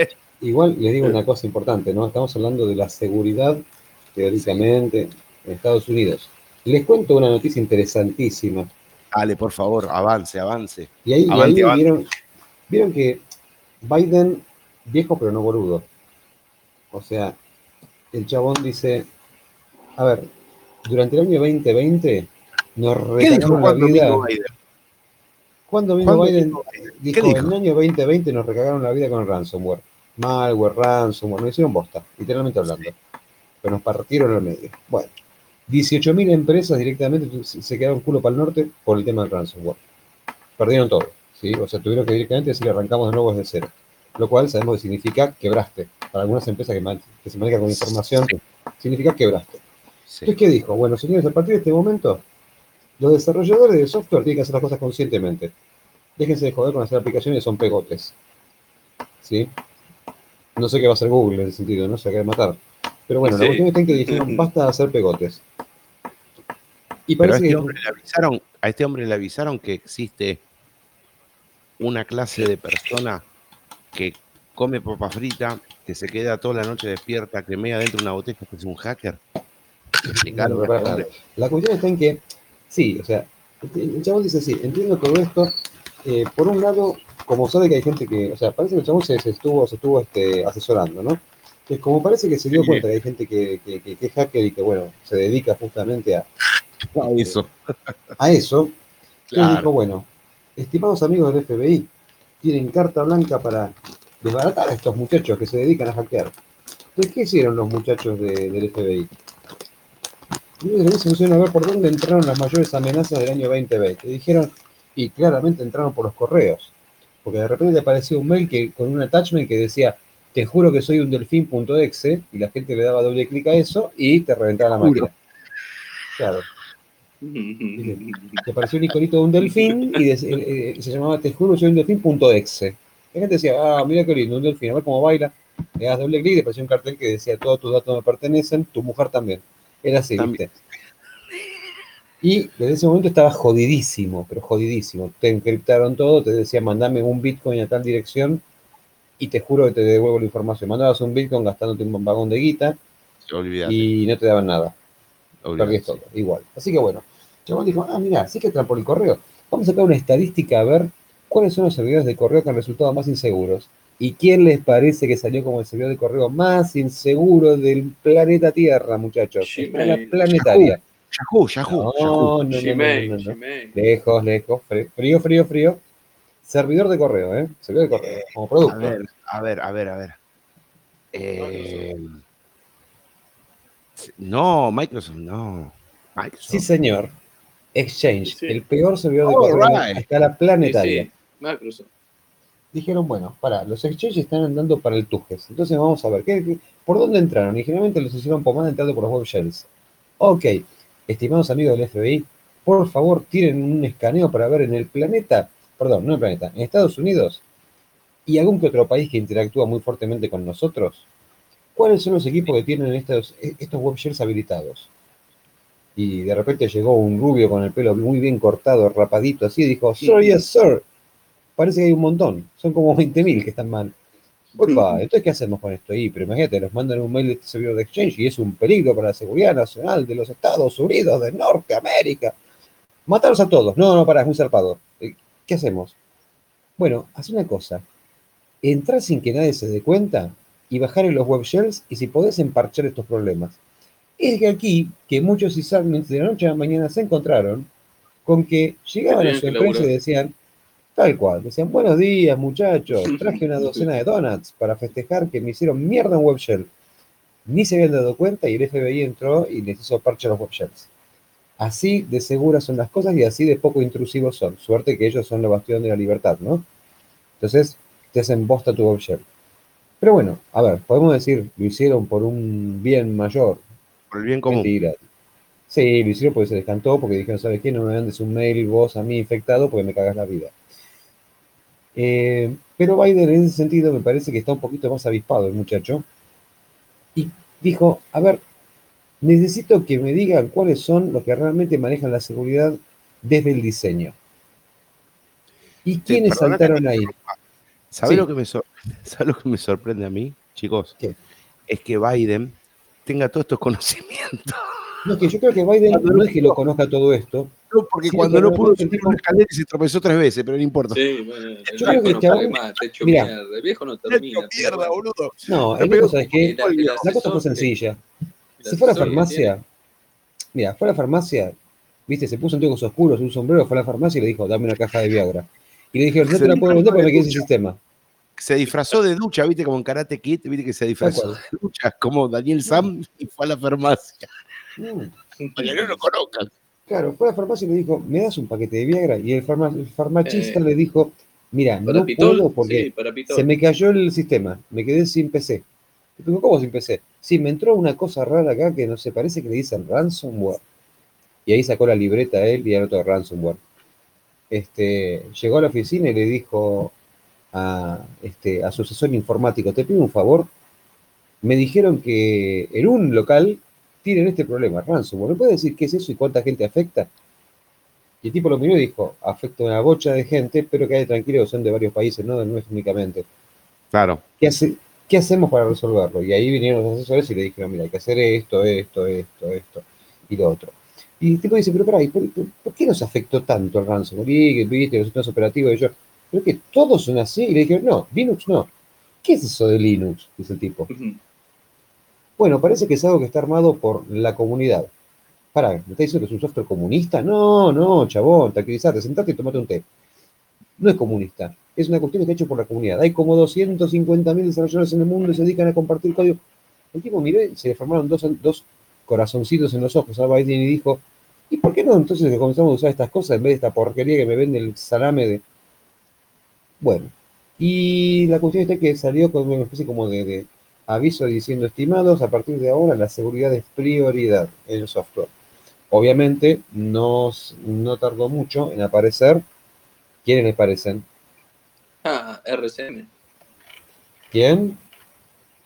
S3: igual les digo una cosa importante, ¿no? Estamos hablando de la seguridad, teóricamente, en Estados Unidos. Les cuento una noticia interesantísima.
S1: Dale, por favor, avance, avance.
S3: Y ahí, y
S1: Avante,
S3: ahí vieron, vieron que Biden, viejo pero no boludo. O sea, el chabón dice, a ver, durante el año 2020 nos
S1: ¿Qué dijo
S3: recagaron la vida.
S1: vino Biden?
S3: ¿Cuándo vino
S1: ¿Cuándo
S3: Biden?
S1: vino Biden?
S3: Dijo,
S1: ¿Qué dijo?
S3: en el año 2020 nos recagaron la vida con el ransomware. Malware, ransomware, nos hicieron bosta, literalmente hablando. Pero nos partieron al medio. Bueno, 18.000 empresas directamente se quedaron culo para el norte por el tema del ransomware. Perdieron todo, ¿sí? O sea, tuvieron que directamente decir arrancamos de nuevo desde cero. Lo cual sabemos que significa quebraste. Para algunas empresas que, se manejan con información, significa quebraste. Entonces, ¿qué dijo? Bueno, señores, a partir de este momento, los desarrolladores de software tienen que hacer las cosas conscientemente. Déjense de joder con hacer aplicaciones son pegotes. ¿Sí? No sé qué va a hacer Google en ese sentido, no se va a matar. Pero bueno, la cuestión es que dijeron, basta de hacer pegotes.
S1: Y parece a, este hombre le avisaron, a este hombre le avisaron que existe una clase de persona que come papa frita, que se queda toda la noche despierta, que dentro de una botella, que es un hacker.
S3: la cuestión está en que, sí, o sea, el chabón dice sí, entiendo todo esto. Eh, por un lado, como sabe que hay gente que, o sea, parece que el chabón se, estuvo, se estuvo este, asesorando, ¿no? que como parece que se dio cuenta que hay gente que, que, es hacker y que, bueno, se dedica justamente a,
S1: a eso.
S3: A eso. Claro. dijo, bueno, estimados amigos del FBI, tienen carta blanca para desbaratar a estos muchachos que se dedican a hackear. Entonces, ¿qué hicieron los muchachos del FBI? a ver por dónde entraron las mayores amenazas del año 2020. dijeron, y claramente entraron por los correos. Porque de repente apareció un mail que, con un attachment que decía, te juro que soy un delfín.exe, y la gente le daba doble clic a eso y te reventaba la máquina. Claro. Te apareció un iconito de un delfín y eh, eh, se llamaba Te juro que soy un delfín.exe. La gente decía, ah, mira qué lindo, un delfín, a ver cómo baila. Le das doble clic y te apareció un cartel que decía, todos tus datos me pertenecen, tu mujer también. Era así, ¿viste? Y desde ese momento estaba jodidísimo, pero jodidísimo. Te encriptaron todo, te decía, mandame un Bitcoin a tal dirección y te juro que te devuelvo la información. Mandabas un Bitcoin gastándote un vagón de guita y no te daban nada. Perdías todo, igual. Así que bueno, Chabón dijo, ah, mira, sí que entran por el correo. Vamos a sacar una estadística a ver cuáles son los servidores de correo que han resultado más inseguros. ¿Y quién les parece que salió como el servidor de correo más inseguro del planeta Tierra, muchachos? La planetaria.
S1: Yahoo, Yahoo. No, no,
S3: no, Lejos, lejos. Frío, frío, frío. Servidor de correo, ¿eh? Servidor de correo, como producto.
S1: A ver, a ver, a ver, a ver. Eh, no, Microsoft, no.
S3: Microsoft. Sí, señor. Exchange, el peor servidor de correo a escala planetaria. Microsoft. Dijeron, bueno, para, los exchanges están andando para el Tujes. Entonces vamos a ver, ¿qué, por dónde entraron? Y generalmente los hicieron pomada entrando por los web shells. Ok, estimados amigos del FBI, por favor tiren un escaneo para ver en el planeta, perdón, no en el planeta, en Estados Unidos y algún que otro país que interactúa muy fuertemente con nosotros, ¿cuáles son los equipos que tienen estos, estos web shells habilitados? Y de repente llegó un rubio con el pelo muy bien cortado, rapadito así, y dijo, sir, yes, sir. Parece que hay un montón, son como 20.000 que están mal. Opa, entonces, ¿qué hacemos con esto ahí? Pero imagínate, nos mandan un mail de este servidor de Exchange y es un peligro para la seguridad nacional de los Estados Unidos de Norteamérica. Matarlos a todos. No, no, para, es muy zarpado. Eh, ¿Qué hacemos? Bueno, haz una cosa. Entrar sin que nadie se dé cuenta y bajar en los web shells y si podés emparchar estos problemas es que aquí, que muchos exámenes de la noche a la mañana se encontraron con que llegaban a su empresa y decían, tal cual, decían, buenos días muchachos, traje una docena de donuts para festejar que me hicieron mierda en WebShell. Ni se habían dado cuenta y el FBI entró y les hizo parche a los WebShells. Así de seguras son las cosas y así de poco intrusivos son. Suerte que ellos son la bastión de la libertad, ¿no? Entonces, te hacen bosta tu WebShell. Pero bueno, a ver, podemos decir, lo hicieron por un bien mayor,
S1: por el bien común.
S3: Sí, lo hicieron porque se les cantó, porque dijeron, ¿sabes qué? No me mandes un mail vos a mí infectado porque me cagas la vida. Eh, pero Biden en ese sentido me parece que está un poquito más avispado el muchacho. Y dijo, a ver, necesito que me digan cuáles son los que realmente manejan la seguridad desde el diseño. ¿Y quiénes saltaron ahí?
S1: ¿Sabes lo, que me lo que me sorprende a mí, chicos? Es que Biden tenga todos estos conocimientos.
S3: No, que yo creo que Biden no es que lo conozca todo esto.
S1: No, porque cuando no pudo subir una escalera y se tropezó tres veces, pero no importa. Sí, bueno, yo creo que
S2: no más, te hecho mira, mierda. El viejo no termina.
S3: mierda, boludo. No, el viejo, ¿sabes qué? La, cosa fue sencilla. Si fue a la farmacia, mira, fue a la farmacia, viste, se puso un oscuros, un sombrero, fue a la farmacia y le dijo, dame una caja de Viagra. Y le dijeron, no te la puedo vender porque me quieres el sistema
S1: se disfrazó de ducha, viste, como en Karate Kid, viste que se disfrazó de ducha, como Daniel Sam y fue a la farmacia.
S3: Mm.
S1: para que no lo conozcan.
S3: Claro, fue a la farmacia y le dijo, ¿me das un paquete de Viagra? Y el, farmacista eh, le dijo, mira, no puedo porque se me cayó el sistema, me quedé sin PC. Y dijo, ¿cómo sin PC? Sí, me entró una cosa rara acá que no se parece que le dicen ransomware. Y ahí sacó la libreta a él y al otro ransomware. Este, llegó a la oficina y le dijo a, este, a su asesor informático, te pido un favor, me dijeron que en un local tienen este problema, ransomware. ¿Me puede decir qué es eso y cuánta gente afecta? Y el tipo lo miró y dijo, afecta a una bocha de gente, pero que hay tranquilo, son de varios países, no, no es únicamente.
S1: Claro.
S3: ¿Qué, hace, ¿Qué hacemos para resolverlo? Y ahí vinieron los asesores y le dijeron, mira, hay que hacer esto, esto, esto, esto y lo otro. Y el tipo dice, pero pará, ¿por, por qué nos afectó tanto el ransomware? Y que viste, los sistemas operativos y yo, pero que todos son así. Y le dijeron, no, Linux no. ¿Qué es eso de Linux? Dice el tipo. Bueno, parece que es algo que está armado por la comunidad. Para, ¿me está diciendo que es un software comunista? No, no, chabón, tranquilízate, sentate y tomate un té. No es comunista, es una cuestión que está hecho por la comunidad. Hay como 250.000 desarrolladores en el mundo y se dedican a compartir código. El tipo miró y se le formaron dos, dos corazoncitos en los ojos a Biden y dijo, ¿y por qué no entonces comenzamos a usar estas cosas en vez de esta porquería que me vende el salame de... Bueno, y la cuestión es que salió con una especie como de aviso diciendo, estimados, a partir de ahora la seguridad es prioridad en el software. Obviamente no, no tardó mucho en aparecer. ¿Quiénes le parecen?
S2: Ah, RCM.
S3: ¿Quién?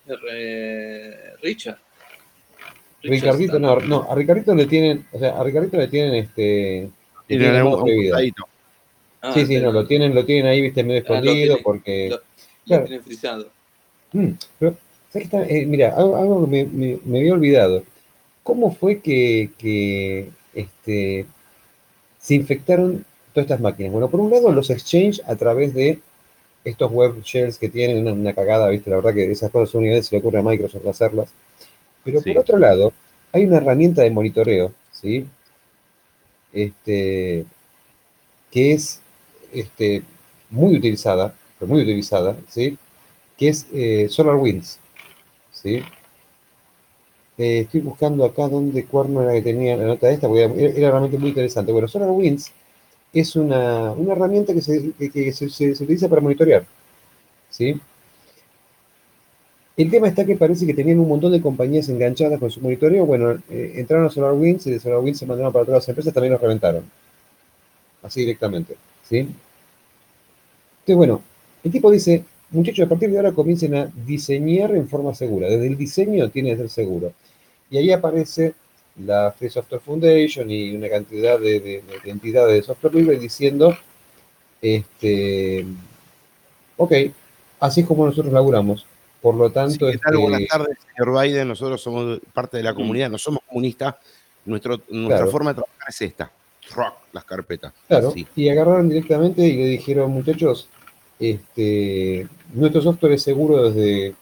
S2: R... Richard.
S3: Ricardito, no, no, a Ricardito le tienen, o sea, a Ricardito le tienen este. Tienen un, ah, sí, sí, no, lo tienen, lo tienen ahí, viste, medio ah, escondido, porque.
S2: Lo, tienen frisado.
S3: Mm, pero eh, mira, algo, que me, había olvidado. ¿Cómo fue que, este, se infectaron todas estas máquinas? Bueno, por un lado, los exchange a través de estos web shells que tienen una, cagada, ¿viste? La verdad que esas cosas son unidades, se le ocurre a Microsoft hacerlas. Pero por otro lado, hay una herramienta de monitoreo, ¿sí? Este, que es este, muy utilizada, muy utilizada, ¿sí? Que es eh, SolarWinds. ¿sí? Eh, estoy buscando acá dónde cuerno era que tenía la nota esta, porque era, realmente muy interesante. Bueno, SolarWinds es una, herramienta que, se, utiliza para monitorear. ¿sí? El tema está que parece que tenían un montón de compañías enganchadas con su monitoreo. Bueno, eh, entraron a SolarWinds y de SolarWinds se mandaron para todas las empresas, también los reventaron. Así directamente. ¿Sí? Entonces, bueno, el tipo dice, muchachos, a partir de ahora comiencen a diseñar en forma segura. Desde el diseño tiene que ser seguro. Y ahí aparece la Free Software Foundation y una cantidad de, entidades de software libre diciendo, este, ok, así es como nosotros laburamos. Por lo tanto...
S1: Este, Buenas tardes, señor Biden. Nosotros somos parte de la comunidad, no somos comunistas. Nuestro, nuestra forma de trabajar es esta. Las carpetas.
S3: Claro, y agarraron directamente y le dijeron, muchachos, este, nuestro software es seguro desde,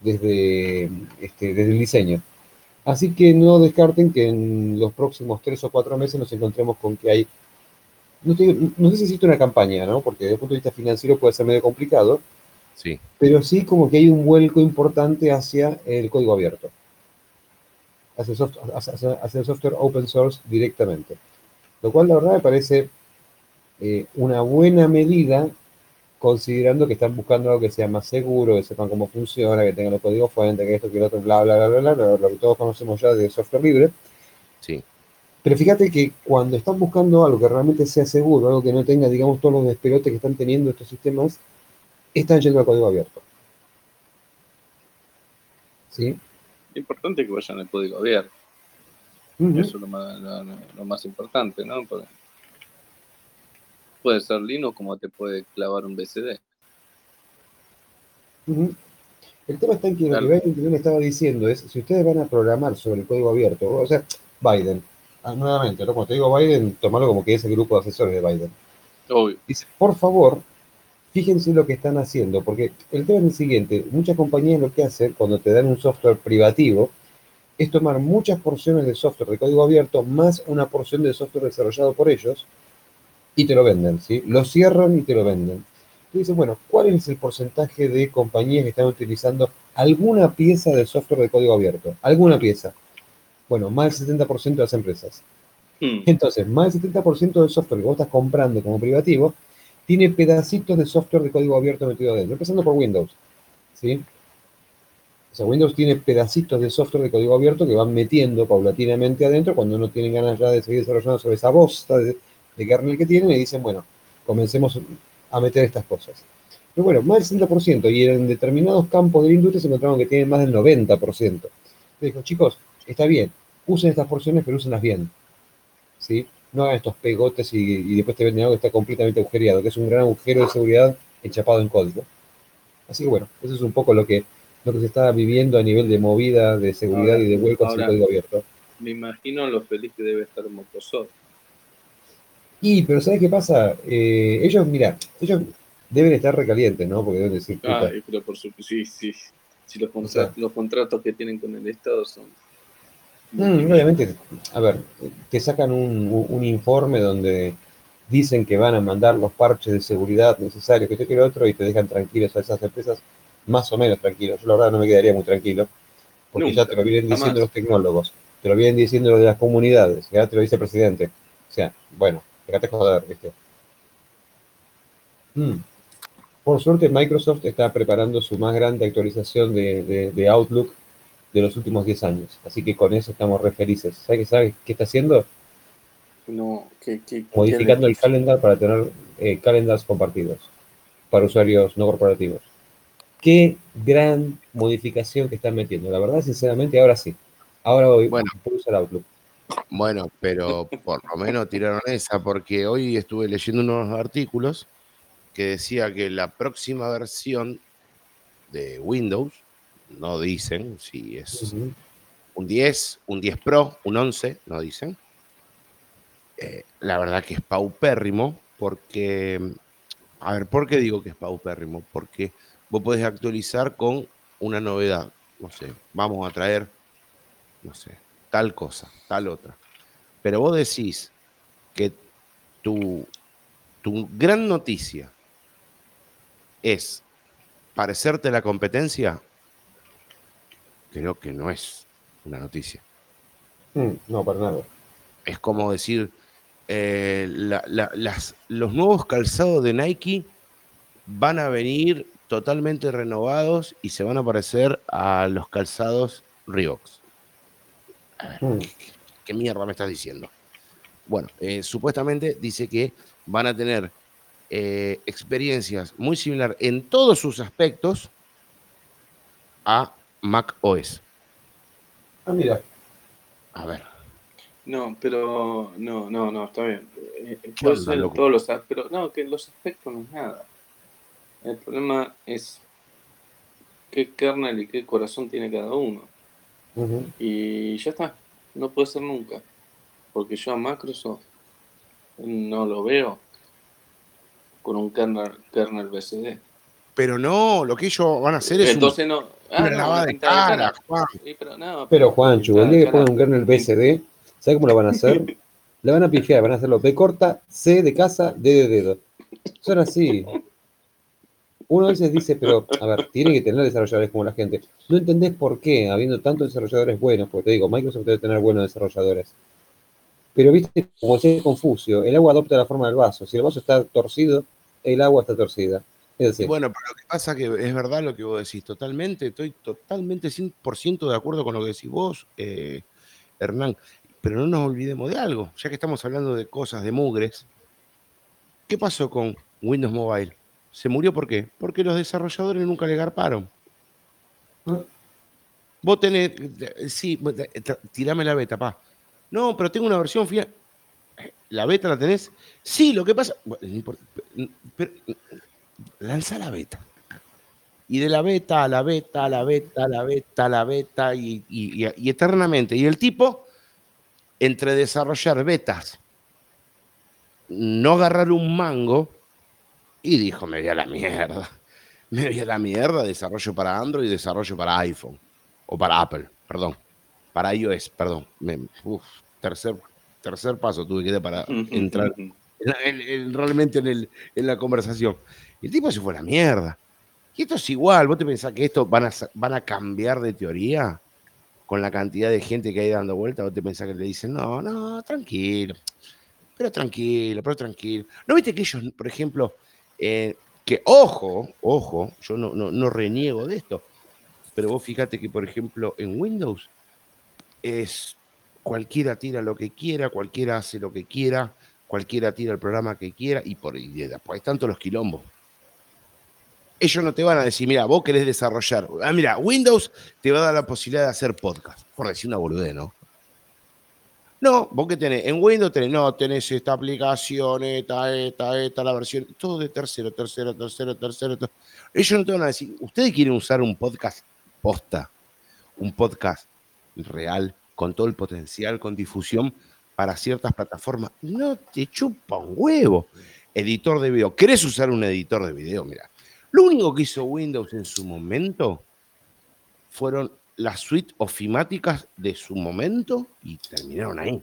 S3: desde, este, desde el diseño. Así que no descarten que en los próximos tres o cuatro meses nos encontremos con que hay, no, sé si existe una campaña, ¿no? porque desde el punto de vista financiero puede ser medio complicado,
S1: sí.
S3: pero sí como que hay un vuelco importante hacia el código abierto, hacia el, software, open source directamente. Lo cual la verdad me parece eh, una buena medida considerando que están buscando algo que sea más seguro, que sepan cómo funciona, que tengan los códigos fuentes, que esto, que lo otro, bla, bla, bla, bla, bla, lo que todos conocemos ya de software libre.
S1: Sí.
S3: Pero fíjate que cuando están buscando algo que realmente sea seguro, algo que no tenga, digamos, todos los despelotes que están teniendo estos sistemas, están yendo al código abierto. ¿Sí?
S2: Importante que vayan al código abierto. Eso es lo más, lo, más importante, ¿no? puede ser Linux como te puede clavar un BCD.
S3: El tema está en que lo que Biden estaba diciendo es, si ustedes van a programar sobre el código abierto, o sea, Biden, ah, nuevamente, ¿no? como te digo Biden, tomalo como que es el grupo de asesores de Biden.
S2: Obvio.
S3: Dice, por favor, fíjense lo que están haciendo, porque el tema es el siguiente, muchas compañías lo que hacen cuando te dan un software privativo, es tomar muchas porciones de software de código abierto más una porción de software desarrollado por ellos, y te lo venden, ¿sí? Lo cierran y te lo venden. Tú dices, bueno, ¿cuál es el porcentaje de compañías que están utilizando alguna pieza del software de código abierto? Alguna pieza. Bueno, más del 70% de las empresas. Hmm. Entonces, más del 70% del software que vos estás comprando como privativo tiene pedacitos de software de código abierto metido adentro, empezando por Windows. ¿sí? Sea, Windows tiene pedacitos de software de código abierto que van metiendo paulatinamente adentro cuando no tienen ganas ya de seguir desarrollando sobre esa bosta de, kernel que tienen y dicen, bueno, comencemos a meter estas cosas. Pero bueno, más del 60%, y en determinados campos de la industria se encontraron que tienen más del 90%. dijo, chicos, está bien, usen estas porciones, pero úsenlas bien. ¿Sí? No hagan estos pegotes y, después te venden algo que está completamente agujereado, que es un gran agujero de seguridad enchapado en código. Así que bueno, eso es un poco lo que, lo que se está viviendo a nivel de movida, de seguridad y de huecos en código abierto.
S2: Me imagino lo feliz que debe estar Microsoft.
S3: Y, pero ¿sabes qué pasa? Eh, ellos, mira, ellos deben estar recalientes, ¿no? Porque deben decir.
S2: Ah, pero por supuesto, sí, sí. Si los, los contratos que tienen con el Estado son
S3: Mm, obviamente, a ver, te sacan un, informe donde dicen que van a mandar los parches de seguridad necesarios, que te quiero otro, y te dejan tranquilos a esas empresas, más o menos tranquilos. Yo la verdad no me quedaría muy tranquilo, porque ya te lo vienen diciendo los tecnólogos, te lo vienen diciendo los de las comunidades, ya te lo dice el presidente. O sea, bueno, fíjate joder, ¿viste? Mm. Por suerte, Microsoft está preparando su más grande actualización de Outlook de los últimos 10 años. Así que con eso estamos re felices. ¿Sabes qué, sabe qué está haciendo?
S2: No, ¿qué,
S3: Modificando el calendar para tener eh, calendars compartidos para usuarios no corporativos. Qué gran modificación que están metiendo. La verdad, sinceramente, ahora sí. Ahora voy,
S1: bueno,
S3: a usar Outlook.
S1: Bueno, pero por lo menos tiraron esa, porque hoy estuve leyendo unos artículos que decía que la próxima versión de Windows no dicen si es un 10, un 10 Pro, un 11, no dicen. Eh, la verdad que es paupérrimo porque, a ver, ¿por qué digo que es paupérrimo? Porque vos podés actualizar con una novedad, no sé, vamos a traer, no sé, tal cosa, tal otra. Pero vos decís que tu, tu gran noticia es parecerte la competencia, creo que no es una noticia.
S3: Mm, no, para nada.
S1: Es como decir, eh, las, los nuevos calzados de Nike van a venir totalmente renovados y se van a parecer a los calzados Reeboks. Mm. ¿qué, mierda me estás diciendo? Bueno, eh, supuestamente dice que van a tener eh, experiencias muy similares en todos sus aspectos a Mac OS.
S3: Ah, mira.
S1: A ver.
S2: No, pero no, no, no, está bien. Eh, puede ser todos los, pero no, que los aspectos no es nada. El problema es qué kernel y qué corazón tiene cada uno. Y ya está, no puede ser nunca. Porque yo a Microsoft no lo veo con un kernel, kernel BCD.
S1: Pero no, lo que ellos van a hacer es
S2: Entonces no,
S3: Ah, de cara, Juan. pero, Juancho, el día que pongan un kernel BSD, ¿sabes cómo lo van a hacer? Le van a pifiar, van a hacerlo P corta, C de casa, D de dedo. Son así. Uno a veces dice, pero, a ver, tiene que tener desarrolladores como la gente. No entendés por qué, habiendo tantos desarrolladores buenos, porque te digo, Microsoft debe tener buenos desarrolladores. Pero viste, como decía Confucio, el agua adopta la forma del vaso. Si el vaso está torcido, el agua está torcida.
S1: Bueno, pero lo que pasa es que es verdad lo que vos decís, totalmente, estoy totalmente 100% de acuerdo con lo que decís vos, eh, Hernán, pero no nos olvidemos de algo, ya que estamos hablando de cosas, de mugres, ¿qué pasó con Windows Mobile? ¿Se murió por qué? Porque los desarrolladores nunca le garparon. Vos tenés, sí, tirame la beta, pa. No, pero tengo una versión final. ¿La beta la tenés? Sí, lo que pasa. Pero, lanza la beta. Y de la beta a la beta, a la beta, a la beta, a la beta, y, eternamente. Y el tipo, entre desarrollar betas, no agarrar un mango, y dijo, me voy a la mierda. Me voy a la mierda, desarrollo para Android y desarrollo para iPhone. O para Apple, perdón. Para iOS, perdón. tercer, tercer paso tuve que dar para entrar realmente en, en la conversación. Y el tipo se fue a la mierda. Y esto es igual, ¿vos te pensás que esto van a, van a cambiar de teoría? con la cantidad de gente que hay dando vuelta, vos te pensás que le dicen, no, no, tranquilo, pero tranquilo, pero tranquilo. ¿No viste que ellos, por ejemplo, eh, que ojo, ojo, yo no, no, reniego de esto, pero vos fíjate que, por ejemplo, en Windows es cualquiera tira lo que quiera, cualquiera hace lo que quiera, cualquiera tira el programa que quiera y por ahí después tanto los quilombos ellos no te van a decir, mira, vos querés desarrollar. Ah, mira, Windows te va a dar la posibilidad de hacer podcast. Por decir una boludez, ¿no? No, vos que tenés, en Windows tenés, no, tenés esta aplicación, esta, esta, esta, la versión, todo de tercero, tercero, tercero, tercero. Ellos no te van a decir, ustedes quieren usar un podcast posta, un podcast real, con todo el potencial, con difusión para ciertas plataformas. No te chupa un huevo. Editor de video. ¿Querés usar un editor de video? Mira, lo único que hizo Windows en su momento fueron las suites ofimáticas de su momento y terminaron ahí.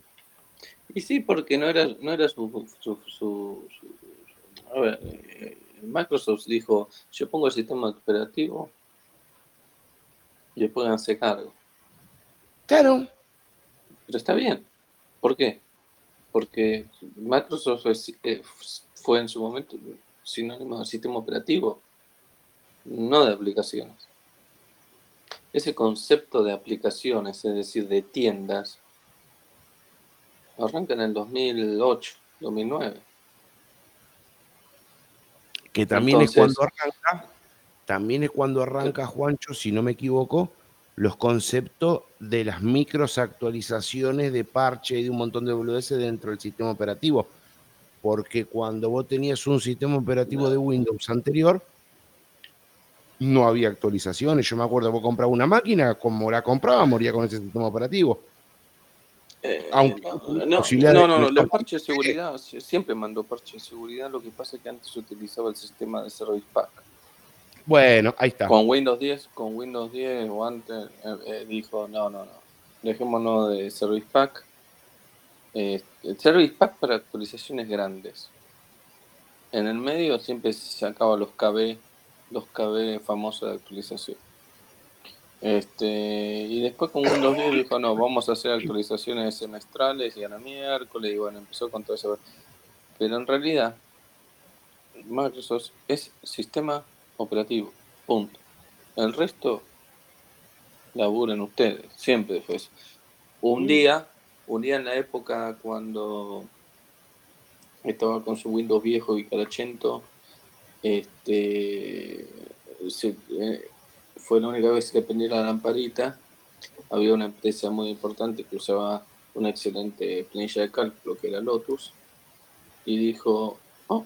S2: Y sí, porque no era, no era su, su, a ver, eh, Microsoft dijo, yo pongo el sistema operativo y después hacer cargo.
S1: Claro.
S2: Pero está bien. ¿Por qué? Porque Microsoft eh, fue en su momento sinónimo de sistema operativo no de aplicaciones. Ese concepto de aplicaciones, es decir, de tiendas, arranca en el 2008, 2009.
S1: Que también es cuando arranca, también es cuando arranca, Juancho, si no me equivoco, los conceptos de las micros actualizaciones de parche y de un montón de WS dentro del sistema operativo. Porque cuando vos tenías un sistema operativo de Windows anterior, no había actualizaciones. Yo me acuerdo, vos comprabas una máquina, como la compraba, moría con ese sistema operativo.
S2: Eh, Aunque, no, no, no, los parches de seguridad, siempre mandó parches de seguridad, lo que pasa es que antes se utilizaba el sistema de Service Pack.
S1: Bueno, ahí está.
S2: Con Windows 10, con Windows 10 o antes eh, eh, dijo, no, no, no, dejémonos de Service Pack. el Service Pack para actualizaciones grandes. En el medio siempre se sacaba los KB los KB famosos de actualización. Este, y después con Windows 10 dijo, no, vamos a hacer actualizaciones semestrales y a la miércoles, y bueno, empezó con todo eso. Pero en realidad, Microsoft es sistema operativo, punto. El resto laburan ustedes, siempre fue eso. Un día, un día en la época cuando estaba con su Windows viejo y carachento, este, eh, fue la única vez que prendí la lamparita. Había una empresa muy importante que usaba una excelente planilla de cálculo que era Lotus. Y dijo, oh,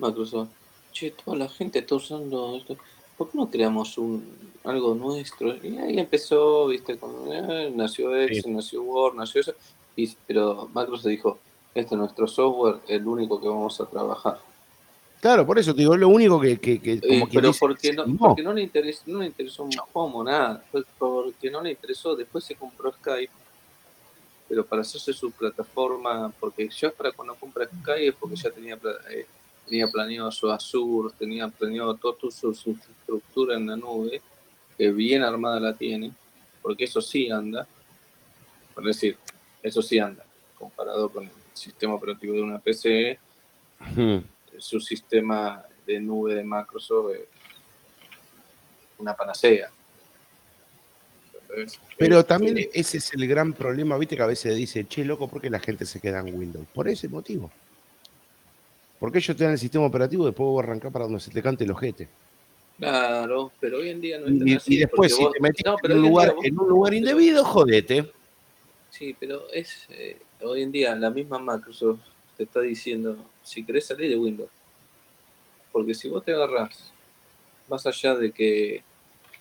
S2: Microsoft, che, toda la gente está usando esto. ¿Por qué no creamos un, algo nuestro? Y ahí empezó, viste, eh, nació Excel, nació Word, nació eso. Y, pero Microsoft dijo, este es nuestro software, el único que vamos a trabajar.
S1: Claro, por eso te digo, lo único que. que,
S2: como pero porque, no, porque no le interesó, no le interesó un como nada, porque no le interesó, después se compró Skype, pero para hacerse su plataforma, porque ya para cuando compra Skype es porque ya tenía, eh, tenía planeado su Azure, tenía planeado toda su, su estructura en la nube, que bien armada la tiene, porque eso sí anda, por decir, eso sí anda, comparado con el sistema operativo de una PC su sistema de nube de Microsoft es una panacea.
S1: Pero también ese es el gran problema, viste que a veces dice, che, loco, ¿por qué la gente se queda en Windows? Por ese motivo. Porque ellos te dan el sistema operativo, después vos arrancar para donde se te cante el ojete.
S2: Claro, pero hoy en día no
S1: es y, Y después, si te metes en, un lugar, en un lugar indebido, jodete.
S2: Sí, pero es eh, hoy en día la misma Microsoft te está diciendo, si querés salir de Windows. Porque si vos te agarrás, más allá de que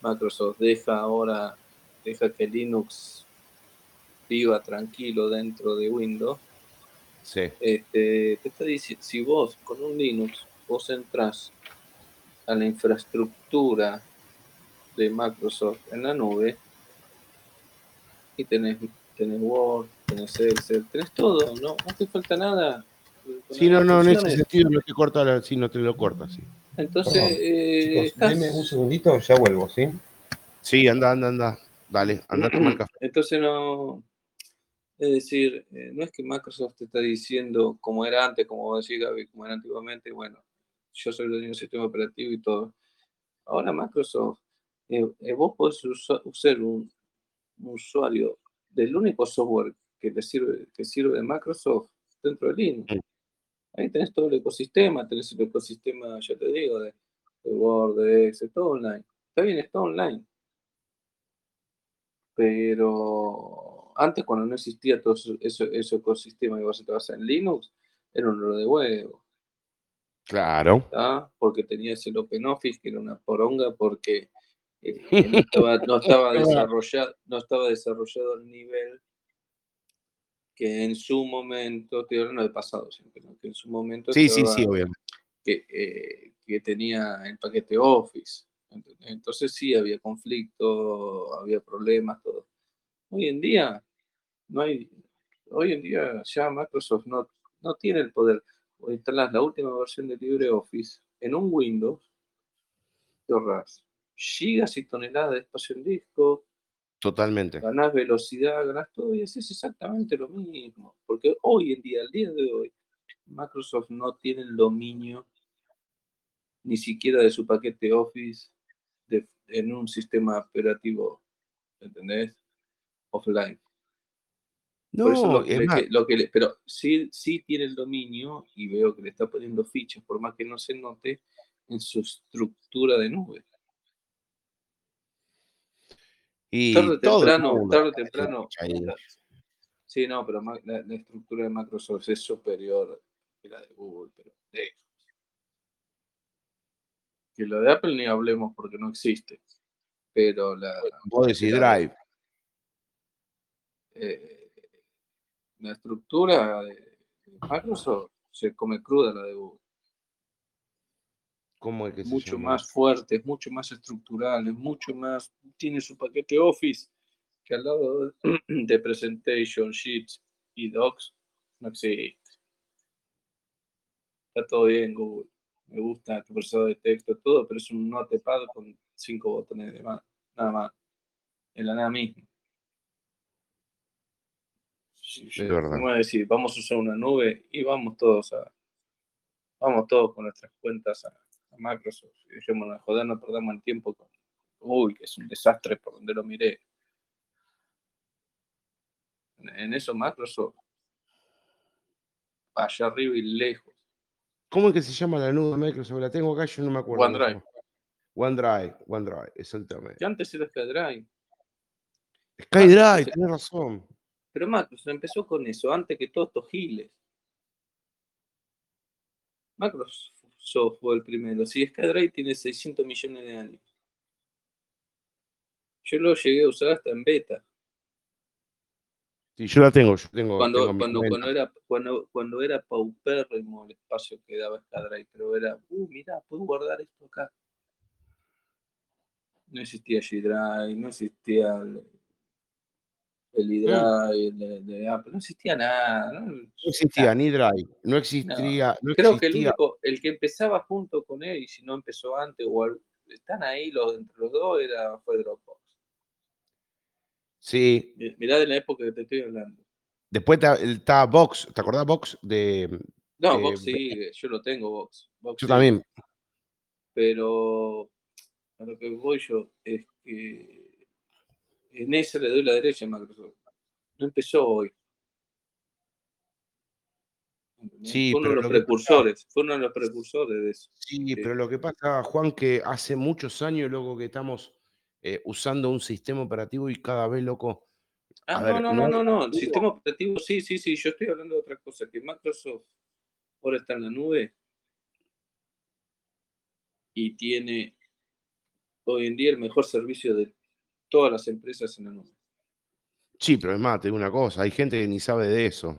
S2: Microsoft deja ahora, deja que Linux viva tranquilo dentro de Windows, este, te está diciendo, si vos con un Linux, vos entras a la infraestructura de Microsoft en la nube y tenés, tenés Word, tenés Excel, tenés todo, no, no te falta nada
S1: Sí, no, no, en ese sentido no te corta, sí, no te lo corta, sí.
S2: Entonces,
S3: eh, un segundito, ya vuelvo, ¿sí?
S1: Sí, anda, anda, anda. Dale, anda a tomar café.
S2: Entonces no, es decir, eh, no es que Microsoft te está diciendo como era antes, como decía Gaby, como era antiguamente, bueno, yo soy el dueño del sistema operativo y todo. Ahora Microsoft, eh, eh, vos podés usar un, usuario del único software que te sirve, que sirve de Microsoft dentro de Linux. Ahí tenés todo el ecosistema, tenés el ecosistema, ya te digo, de, Word, de Excel, todo online. Está bien, está online. Pero antes, cuando no existía todo ese, ecosistema y vos estabas en Linux, era un oro de huevo.
S1: Claro.
S2: Porque tenías el OpenOffice, que era una poronga, porque eh, no, estaba, no, estaba desarrollado, no estaba desarrollado al nivel que en su momento, estoy hablando del pasado siempre, que en su momento
S1: sí, sí, sí, obviamente.
S2: Que, eh, que tenía el paquete Office. Entonces sí, había conflicto, había problemas, todo. Hoy en día, no hay, hoy en día ya Microsoft no, no tiene el poder. O instalas la última versión de LibreOffice en un Windows, te ahorras gigas y toneladas de espacio en disco,
S1: Totalmente.
S2: Ganás velocidad, ganás todo y es exactamente lo mismo. Porque hoy en día, al día de hoy, Microsoft no tiene el dominio ni siquiera de su paquete Office en un sistema operativo, ¿entendés? Offline. No, lo que, pero sí, sí tiene el dominio y veo que le está poniendo fichas, por más que no se note, en su estructura de nube.
S1: Y
S2: tarde temprano, tarde temprano. Sí, no, pero la, estructura de Microsoft es superior que la de Google, pero Que lo de Apple ni hablemos porque no existe. Pero la.
S1: Vos decís Drive.
S2: Eh, la estructura de Microsoft se come cruda la de Google mucho más fuerte, es mucho más estructural, es mucho más, tiene su paquete Office, que al lado de Presentation, Sheets y Docs no existe. Está todo bien, Google. Me gusta tu procesador de texto, todo, pero es un notepad con cinco botones de mano, nada más. En la nada misma. Vamos a decir, vamos a usar una nube y vamos todos a, vamos todos con nuestras cuentas a, Microsoft y dejémonos de joder, no perdamos el tiempo con, uy, que es un desastre por donde lo miré. En eso Microsoft, allá arriba y lejos.
S1: ¿Cómo es que se llama la nube de Microsoft? La tengo acá, yo no me acuerdo.
S2: OneDrive.
S1: OneDrive, OneDrive, exactamente.
S2: Que antes era SkyDrive.
S1: SkyDrive, tienes razón.
S2: Pero Microsoft empezó con eso, antes que todos estos giles. Microsoft fue el primero. Si SkyDrive tiene 600 millones de años. Yo lo llegué a usar hasta en beta.
S1: Sí, yo la tengo, yo tengo.
S2: Cuando, cuando, cuando, era, cuando, cuando era paupérrimo el espacio que daba SkyDrive, pero era, uh, mira, puedo guardar esto acá. No existía G-Drive, no existía el iDrive de, Apple, no existía nada. No,
S1: existía ni Drive, no existía. No.
S2: Creo que el único, el que empezaba junto con él, y si no empezó antes, o están ahí los, entre los dos, era, fue Dropbox.
S1: Sí.
S2: Mirá de la época que te estoy hablando.
S1: Después está Box, ¿te acordás Box de.
S2: No, Box sí, yo lo tengo, Box.
S1: yo también.
S2: Pero a lo que voy yo es que en esa le doy la derecha a Microsoft. No empezó hoy.
S1: Sí,
S2: fue uno de los precursores, fue uno de los precursores de eso.
S1: Sí, pero lo que pasa, Juan, que hace muchos años, loco, que estamos eh, usando un sistema operativo y cada vez, loco.
S2: Ah, no, no, no, no, no, el sistema operativo, sí, sí, sí, yo estoy hablando de otra cosa, que Microsoft ahora está en la nube y tiene hoy en día el mejor servicio de todas las empresas en la nube.
S1: Sí, pero es más, te digo una cosa, hay gente que ni sabe de eso.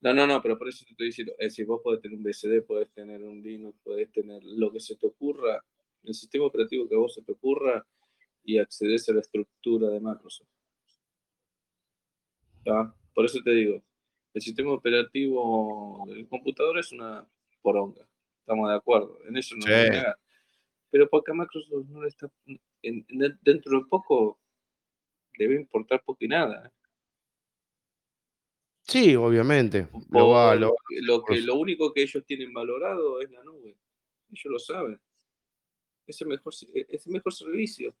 S2: No, no, no, pero por eso te estoy diciendo, es decir, vos podés tener un BSD, podés tener un Linux, podés tener lo que se te ocurra, el sistema operativo que a vos se te ocurra y accedes a la estructura de Microsoft. Por eso te digo, el sistema operativo del computador es una poronga, estamos de acuerdo, en eso no sí. Pero porque a Microsoft no le está dentro de poco debe importar poco y nada.
S1: Sí, obviamente.
S2: Lo, lo, que, lo único que ellos tienen valorado es la nube. Ellos lo saben. Es el mejor, es el mejor servicio.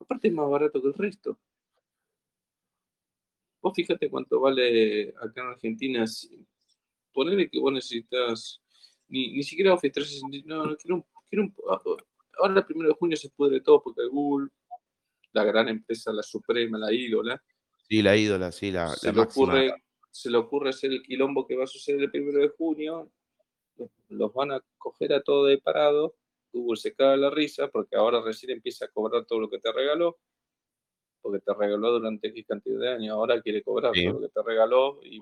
S2: Aparte es más barato que el resto. Vos fíjate cuánto vale acá en Argentina. Ponele que vos necesitas ni, ni siquiera Office 365. No, no quiero un, quiero un, ah, ahora el primero de junio se pudre todo porque Google, la gran empresa, la suprema, la ídola.
S1: Sí, la ídola, sí, la,
S2: se le ocurre Se le ocurre hacer el quilombo que va a suceder el primero de junio. Los van a coger a todo de parado. Google se caga la risa porque ahora recién empieza a cobrar todo lo que te regaló. Porque te regaló durante X cantidad de años. Ahora quiere cobrar todo lo que te regaló. Y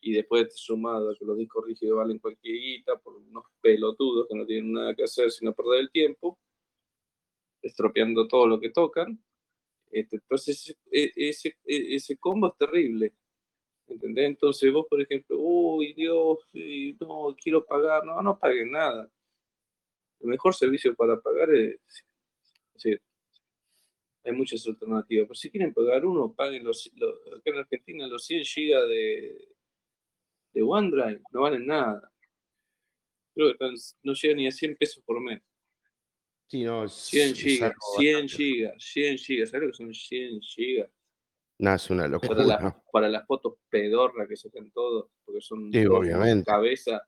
S2: y después sumado a que los discos rígidos valen cualquier guita por unos pelotudos que no tienen nada que hacer sino perder el tiempo, estropeando todo lo que tocan. Este, entonces, e, ese, e, ese, combo es terrible. ¿Entendés? Entonces vos, por ejemplo, uy, Dios, no, quiero pagar, no, no paguen nada. El mejor servicio para pagar es, decir, hay muchas alternativas, pero si quieren pagar uno, paguen los, acá en Argentina los 100 GB de, de OneDrive no valen nada. Creo que no llegan ni a 100 pesos por mes.
S1: Sí, no,
S2: 100 gigas, 100 gigas, 100 gigas. ¿Sabes lo que son 100 gigas?
S1: No, es una locura.
S2: Para, las fotos pedorras que se hacen todos, porque son
S1: sí, obviamente.
S2: cabeza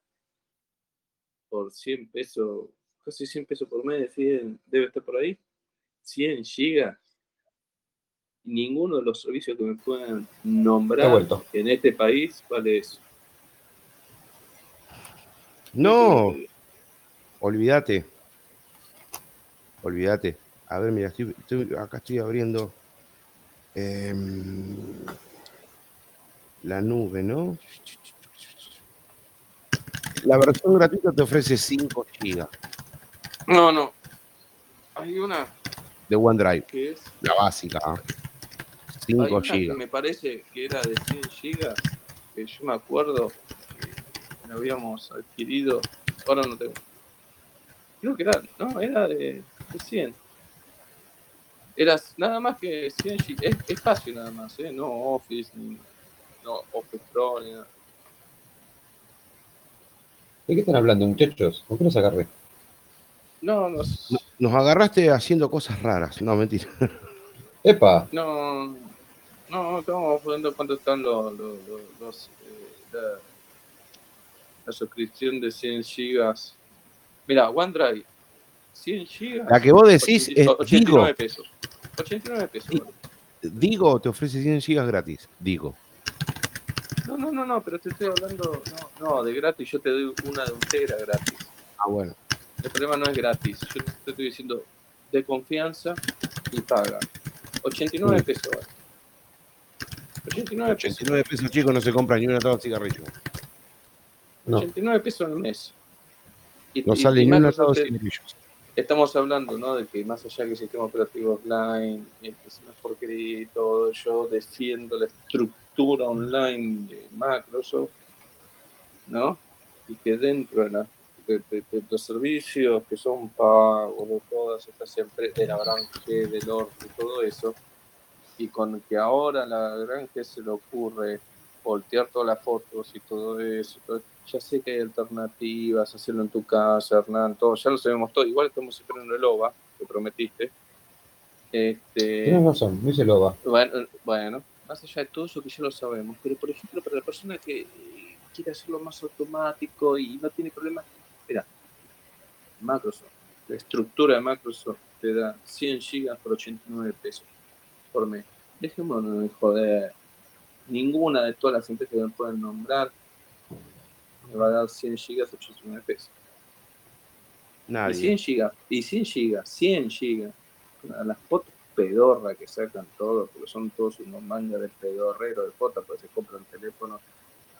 S2: por 100 pesos, casi 100 pesos por mes, debe estar por ahí. 100 gigas ninguno de los servicios que me puedan nombrar en este país vale eso.
S1: No, olvídate. Olvídate. A ver, mira, acá estoy abriendo em, la nube, ¿no? La versión gratuita te ofrece 5 GB.
S2: No, no. Hay una.
S1: De OneDrive.
S2: ¿Qué es?
S1: La básica. 5 GB.
S2: Me parece que era de 100 GB. Que yo me acuerdo habíamos adquirido, ahora no tengo. Creo que era, no, era de, 100. Era nada más que 100 es espacio nada más, ¿eh? no Office, ni, no Office Pro, ni nada.
S3: ¿De qué están hablando, muchachos? ¿Con qué nos agarré?
S2: No, nos...
S1: nos agarraste haciendo cosas raras. No, mentira.
S3: ¡Epa!
S2: No, no, estamos viendo cuánto están los, los, los, eh, la suscripción de 100 gigas. Mira, OneDrive, 100 gigas.
S1: La que vos decís es
S2: 89 digo, pesos. 89 pesos.
S1: Digo, te ofrece 100 gigas gratis. Digo.
S2: No, no, no, no, pero te estoy hablando, no, no, de gratis, yo te doy una de un tera gratis.
S1: Ah, bueno.
S2: El problema no es gratis, yo te estoy diciendo de confianza y paga. 89 pesos. 89
S1: pesos. 89 pesos, chicos, no se compra ni una tabaco de cigarrillo.
S2: 89 pesos al mes.
S1: Y, no sale ni un asado
S2: Estamos hablando, ¿no? De que más allá que el sistema operativo offline es una porquería y todo, yo defiendo la estructura online de Microsoft, ¿no? Y que dentro de, los servicios que son pagos de todas estas empresas, de la Granje, del Orte y todo eso, y con que ahora la Granje se le ocurre voltear todas las fotos y todo eso, ya sé que hay alternativas, hacerlo en tu casa, Hernán, todo, ya lo sabemos todo. Igual estamos esperando el OVA, que prometiste. Este,
S3: Tienes razón, no hice el OVA.
S2: Bueno, bueno, más allá de todo eso que ya lo sabemos, pero por ejemplo, para la persona que quiere hacerlo más automático y no tiene problema, mira, Microsoft, la estructura de Microsoft te da 100 gigas por 89 pesos por mes. Dejémonos de joder. Ninguna de todas las empresas que me pueden nombrar me va a dar 100 gigas 89 pesos.
S1: Nadie.
S2: Y 100 gigas, y 100 gigas, 100 gigas. Las fotos pedorra que sacan todos, porque son todos unos mangas de pedorrero de fotos, porque se compran teléfonos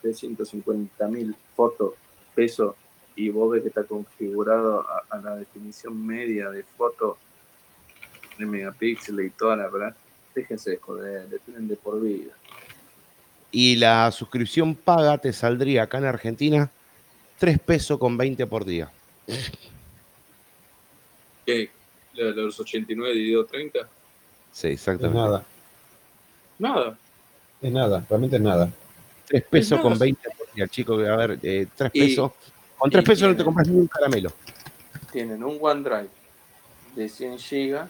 S2: de 150 mil fotos, peso, y vos ves que está configurado a, la definición media de foto de megapíxeles y toda la verdad. Déjense de joder, le tienen de por vida.
S1: Y la suscripción paga te saldría acá en Argentina 3 pesos con 20 por día.
S2: ¿Qué? ¿Los 89 dividido 30?
S1: Sí, exactamente.
S3: nada.
S2: Nada.
S3: Es nada, realmente es nada.
S1: 3 pesos con 20 por día, chico. A ver, eh, 3 pesos. Con 3 pesos no te compras ni un caramelo.
S2: Tienen un OneDrive de 100 GB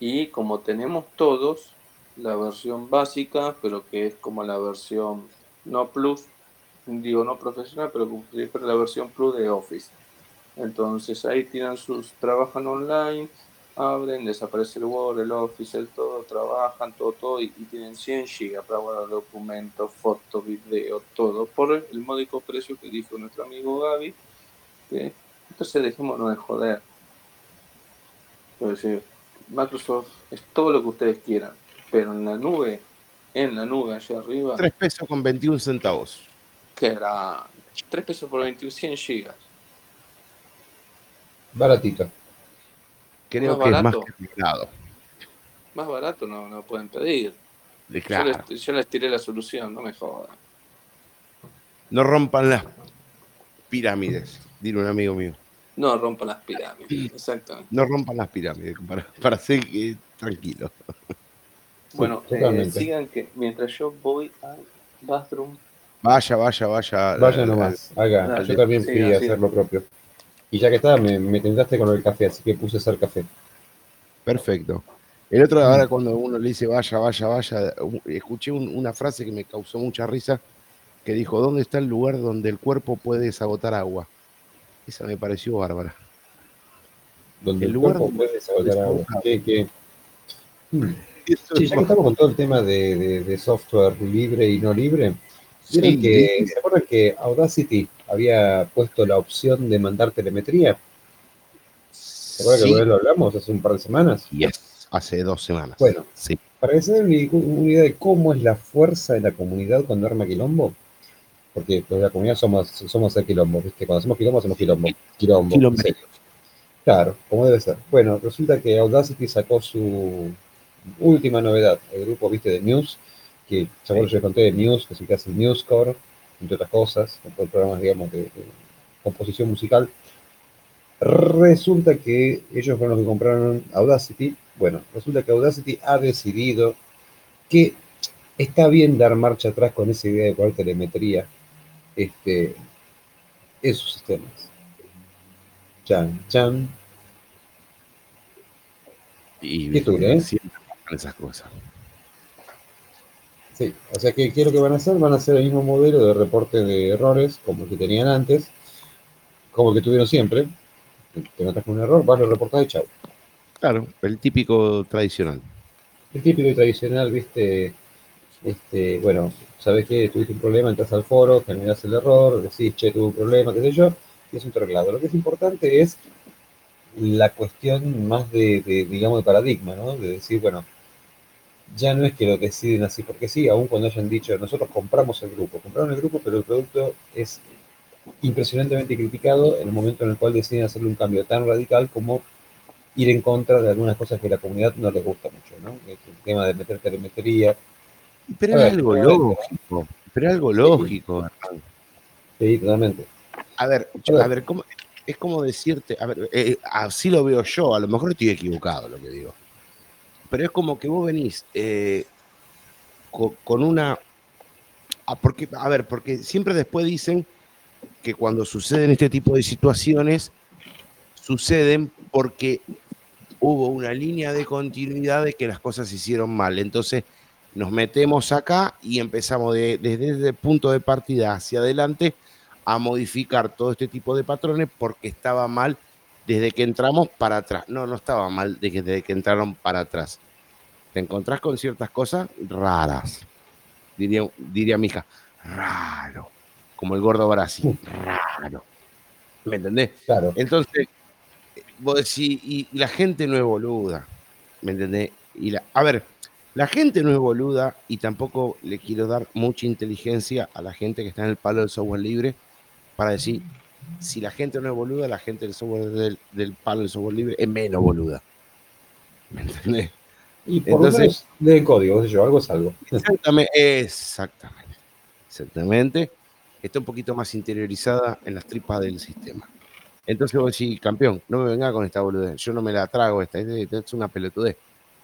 S2: y como tenemos todos, la versión básica, pero que es como la versión no plus, digo no profesional, pero la versión plus de Office. Entonces ahí tiran sus, trabajan online, abren, desaparece el Word, el Office, el todo, trabajan, todo, todo, y, tienen 100 GB para guardar documentos, fotos, video, todo, por el módico precio que dijo nuestro amigo Gaby. entonces dejémonos de joder. Microsoft es todo lo que ustedes quieran, pero en la nube, en la nube allá arriba.
S1: 3 pesos con 21 centavos.
S2: Que era 3 pesos por 21, 100 gigas.
S3: Baratito.
S1: Creo que es más que
S2: Más barato no, no pueden pedir. Yo, les, tiré la solución, no me jodan.
S1: No rompan las pirámides, dice un amigo mío.
S2: No rompan las pirámides, exactamente.
S1: No rompan las pirámides, para, para ser tranquilo.
S2: Bueno, eh, sigan que mientras yo voy al bathroom.
S1: Vaya, vaya, vaya.
S3: Vaya nomás, haga. yo también fui a hacer lo propio. Y ya que estaba, me, me, tentaste con el café, así que puse a hacer café.
S1: Perfecto. El otro, ahora cuando uno le dice vaya, vaya, vaya, escuché una frase que me causó mucha risa, que dijo, ¿dónde está el lugar donde el cuerpo puede desagotar agua? Esa me pareció bárbara.
S3: Donde el, lugar cuerpo puede desagotar agua. ¿Qué, hmm. Sí, ya que estamos con todo el tema de, software libre y no libre, que, ¿se acuerdan que Audacity había puesto la opción de mandar telemetría? ¿Se acuerdan que lo hablamos hace un par de semanas?
S1: Yes, hace dos semanas.
S3: Bueno, sí. para que se den una idea de cómo es la fuerza de la comunidad cuando arma quilombo, porque pues, la comunidad somos, somos el quilombo, ¿viste? Cuando hacemos quilombo, hacemos quilombo. Quilombo. Claro, como debe ser. Bueno, resulta que Audacity sacó su última novedad, el grupo, viste, de News, que seguro yo conté de News, que que hace el Newscore, entre otras cosas, con programas, digamos, de, composición musical. Resulta que ellos fueron los que compraron Audacity. Bueno, resulta que Audacity ha decidido que está bien dar marcha atrás con esa idea de poner telemetría este, en sus sistemas. Chan, chan.
S1: Y ¿Qué tú, eh? Esas cosas.
S3: Sí, o sea que ¿qué es lo que van a hacer? Van a hacer el mismo modelo de reporte de errores como el que tenían antes, como el que tuvieron siempre. Te notas con un error, vas a reportar y chao.
S1: Claro, el típico tradicional.
S3: El típico y tradicional, viste, este, bueno, sabes que tuviste un problema, entras al foro, generas el error, decís, che, tuve un problema, qué sé yo, y es un arreglado. Lo que es importante es la cuestión más de, de, digamos, de paradigma, ¿no? De decir, bueno, ya no es que lo deciden así porque sí, aun cuando hayan dicho, nosotros compramos el grupo, compraron el grupo, pero el producto es impresionantemente criticado en el momento en el cual deciden hacerle un cambio tan radical como ir en contra de algunas cosas que a la comunidad no les gusta mucho, ¿no? El tema de meter telemetría.
S1: Pero es algo lógico, pero algo lógico.
S3: Sí, totalmente.
S1: A ver, a ver, ¿cómo, es como decirte, a ver, eh, así lo veo yo, a lo mejor estoy equivocado lo que digo pero es como que vos venís eh, con, una... Ah, porque, a ver, porque siempre después dicen que cuando suceden este tipo de situaciones, suceden porque hubo una línea de continuidad de que las cosas se hicieron mal. Entonces nos metemos acá y empezamos desde ese punto de partida hacia adelante a modificar todo este tipo de patrones porque estaba mal desde que entramos para atrás. No, no estaba mal desde que entraron para atrás te encontrás con ciertas cosas raras. Diría, diría mi hija, raro. Como el gordo Brasil, raro. ¿Me entendés?
S3: Claro.
S1: Entonces, vos decís, y, la gente no es boluda. ¿Me entendés? Y la, a ver, la gente no es boluda y tampoco le quiero dar mucha inteligencia a la gente que está en el palo del software libre para decir, si la gente no es boluda, la gente del software del, del palo del software libre es menos boluda. ¿Me entendés?
S3: Y por Entonces, menos código, yo, algo es algo.
S1: Exactamente, exactamente. Exactamente. Está un poquito más interiorizada en las tripas del sistema. Entonces vos decís, campeón, no me venga con esta boludez. Yo no me la trago, esta, es una pelotudez.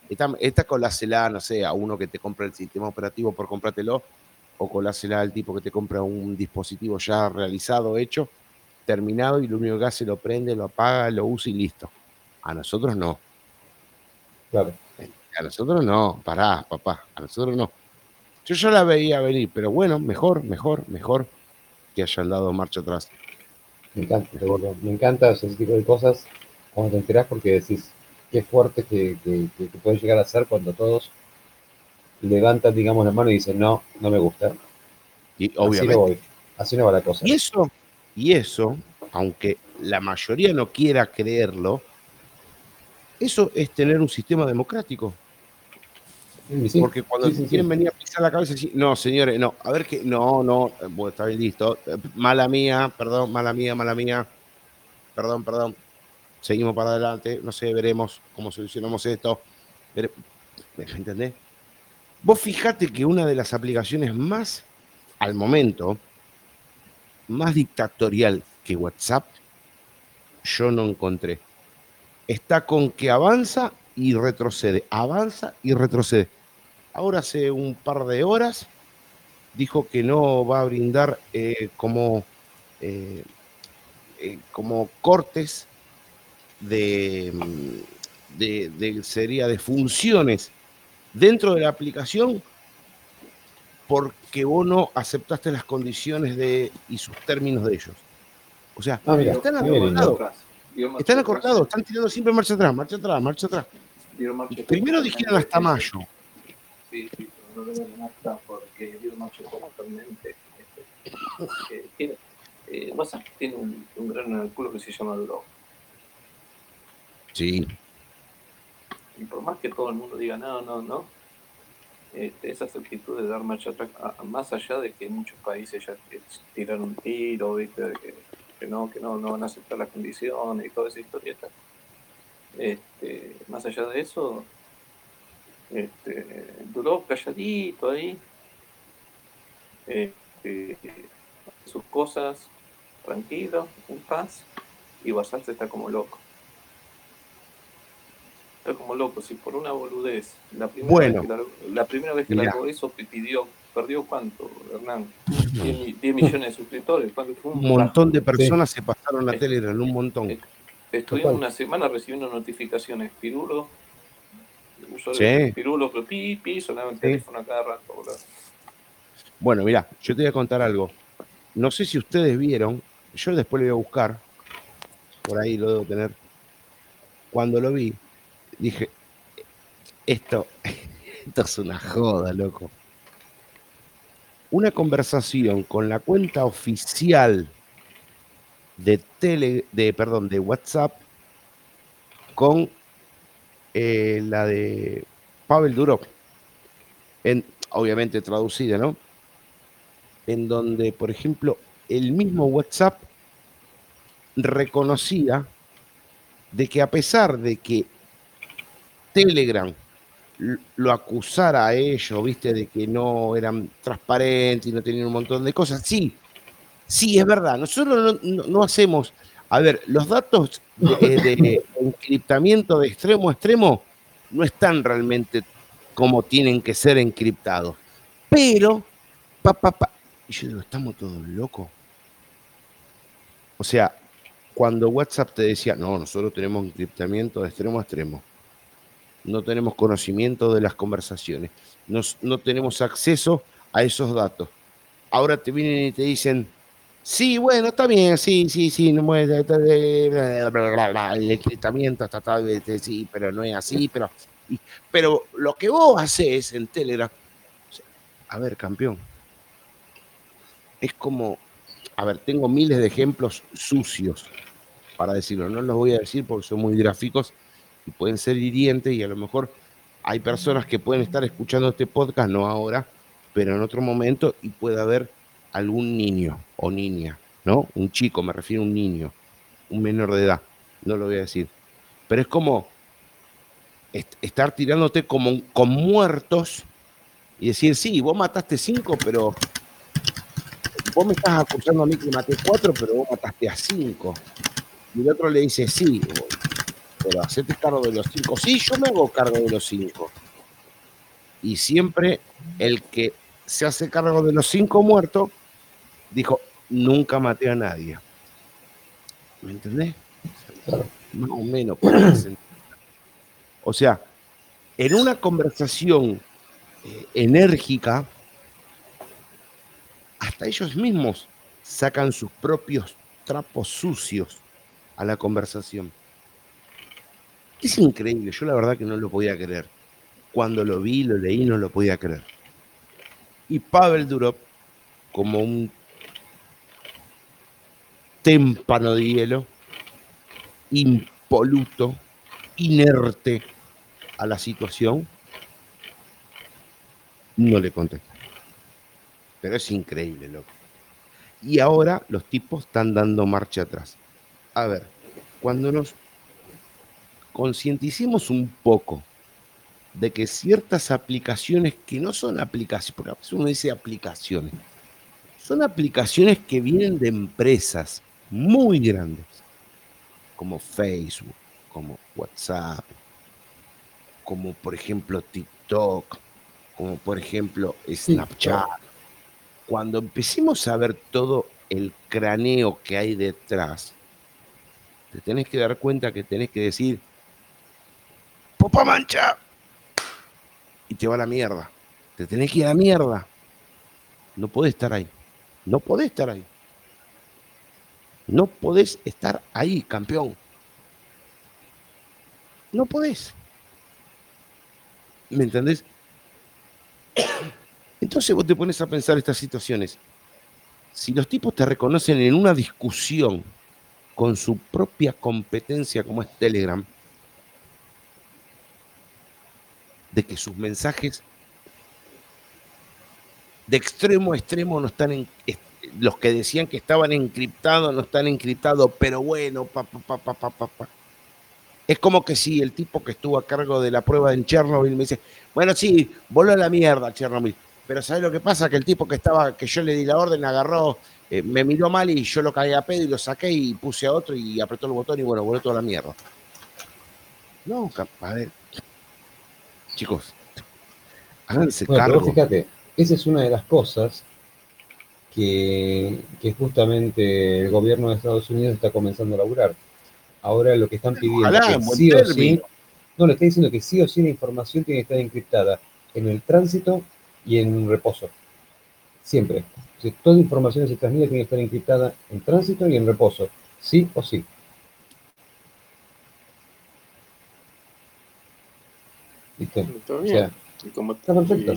S1: esta, esta colásela, no sé, a uno que te compra el sistema operativo por comprártelo, o colásela al tipo que te compra un dispositivo ya realizado, hecho, terminado, y lo único que hace lo prende, lo apaga, lo usa y listo. A nosotros no.
S3: Claro.
S1: A nosotros no, pará, papá, a nosotros no. Yo ya la veía venir, pero bueno, mejor, mejor, mejor que hayan dado marcha atrás.
S3: Me encanta, me encanta ese tipo de cosas cuando te enterás porque decís qué fuerte que, que, que, puede llegar a ser cuando todos levantan, digamos, la mano y dicen, no, no me gusta.
S1: Y obviamente. Así no, voy.
S3: Así no va la cosa.
S1: Y eso, y eso, aunque la mayoría no quiera creerlo, eso es tener un sistema democrático. Porque cuando quieren venir a pisar la cabeza, no, señores, no, a ver que, no, no, bueno, está bien listo, mala mía, perdón, mala mía, mala mía, perdón, perdón, seguimos para adelante, no sé, veremos cómo solucionamos esto, ¿me entendés? Vos fijate que una de las aplicaciones más, al momento, más dictatorial que WhatsApp, yo no encontré. Está con que avanza y retrocede, avanza y retrocede ahora hace un par de horas dijo que no va a brindar eh, como, eh, eh, como cortes de, de, sería de funciones dentro de la aplicación porque vos no aceptaste las condiciones de, y sus términos de ellos. O sea, ah, están acordados. Están acordados, están tirando siempre marcha atrás, marcha atrás, marcha atrás. primero dijeron hasta mayo
S2: sí, sí, no lo acá porque Dios Macho actualmente este, tiene, eh, tiene un, un gran culo que se llama Duro.
S1: Sí.
S2: Y por más que todo el mundo diga no, no, no, este, esa actitud de dar marcha atrás, más allá de que muchos países ya tiraron un tiro, ¿viste? Que, que, no, que no, no van a aceptar las condiciones y toda esa historieta. Este, más allá de eso, este, duró calladito ahí, este, sus cosas, tranquilo, en paz, y Basarse está como loco. Está como loco, si por una boludez, la primera vez que, la, primera vez que largó eso pidió, perdió cuánto, Hernán, 10, millones de suscriptores.
S1: un, montón de personas se pasaron a Telegram, un montón.
S2: Estuvimos una semana recibiendo notificaciones, Pirulo, sí. pirulo, pero pi, pi, sonaba el teléfono a cada rato.
S1: Bueno, mira, yo te voy a contar algo. No sé si ustedes vieron, yo después lo voy a buscar, por ahí lo debo tener. Cuando lo vi, dije, esto, esto es una joda, loco. Una conversación con la cuenta oficial de tele, de, perdón, de WhatsApp con eh, la de Pavel Durov, en, obviamente traducida, ¿no? En donde, por ejemplo, el mismo WhatsApp reconocía de que a pesar de que Telegram lo acusara a ellos, viste, de que no eran transparentes y no tenían un montón de cosas, sí, sí, es verdad, nosotros no hacemos a ver, los datos de, encriptamiento de extremo a extremo no están realmente como tienen que ser encriptados. Pero, pa, pa, pa. Y yo digo, estamos todos locos. O sea, cuando WhatsApp te decía, no, nosotros tenemos encriptamiento de extremo a extremo, no tenemos conocimiento de las conversaciones, no tenemos acceso a esos datos. Ahora te vienen y te dicen, Sí, bueno, está bien, sí, sí, sí, no el encriptamiento está, está, sí, pero no es así, pero, pero lo que vos haces en Telegram, a ver, campeón, es como, a ver, tengo miles de ejemplos sucios para decirlo, no los voy a decir porque son muy gráficos pueden ser hirientes y a lo mejor hay personas que pueden estar escuchando este podcast, no ahora, pero en otro momento y puede haber algún niño o niña, ¿no? Un chico, me refiero a un niño, un menor de edad, no lo voy a decir. Pero es como estar tirándote como con muertos y decir, sí, vos mataste cinco, pero vos me estás acusando a mí que maté cuatro, pero vos mataste a cinco. Y el otro le dice, sí. Pero hacete cargo de los cinco. Sí, yo me hago cargo de los cinco. Y siempre el que se hace cargo de los cinco muertos dijo, nunca maté a nadie. ¿Me entendés? Más o menos. O sea, en una conversación eh, enérgica, hasta ellos mismos sacan sus propios trapos sucios a la conversación. Es increíble, yo la verdad que no lo podía creer. Cuando lo vi, lo leí, no lo podía creer. Y Pavel Durov, como un témpano de hielo, impoluto, inerte a la situación, no le contesta. Pero es increíble, loco. Y ahora los tipos están dando marcha atrás. A ver, cuando nos concienticemos un poco de que ciertas aplicaciones que no son aplicaciones, porque a veces uno dice aplicaciones, son aplicaciones que vienen de empresas muy grandes, como Facebook, como WhatsApp, como por ejemplo TikTok, como por ejemplo Snapchat. Cuando empecemos a ver todo el craneo que hay detrás, te tenés que dar cuenta que tenés que decir, popa mancha, y te va a la mierda. Te tenés que ir a la mierda. No podés estar ahí. No podés estar ahí. No podés estar ahí, campeón. No podés. ¿Me entendés? Entonces vos te pones a pensar estas situaciones. Si los tipos te reconocen en una discusión con su propia competencia como es Telegram, de que sus mensajes de extremo a extremo no están en, los que decían que estaban encriptados no están encriptados, pero bueno, pa, pa, pa, es como que si el tipo que estuvo a cargo de la prueba en Chernobyl me dice, bueno, sí, voló a la mierda Chernobyl, pero ¿sabes lo que pasa? Que el tipo que estaba, que yo le di la orden, agarró, eh, me miró mal y yo lo caí a pedo y lo saqué y puse a otro y apretó el botón y bueno, voló toda la mierda. No, a chicos, háganse cargo.
S3: fíjate, esa es una de las cosas que, justamente el gobierno de Estados Unidos está comenzando a laburar. Ahora lo que están pidiendo es que sí o sí, no, le está diciendo que sí o sí la información tiene que estar encriptada en el tránsito y en reposo. Siempre. Si toda información que se transmite tiene que estar encriptada en tránsito y en reposo. Sí o sí. ¿Viste? O sea, está perfecto.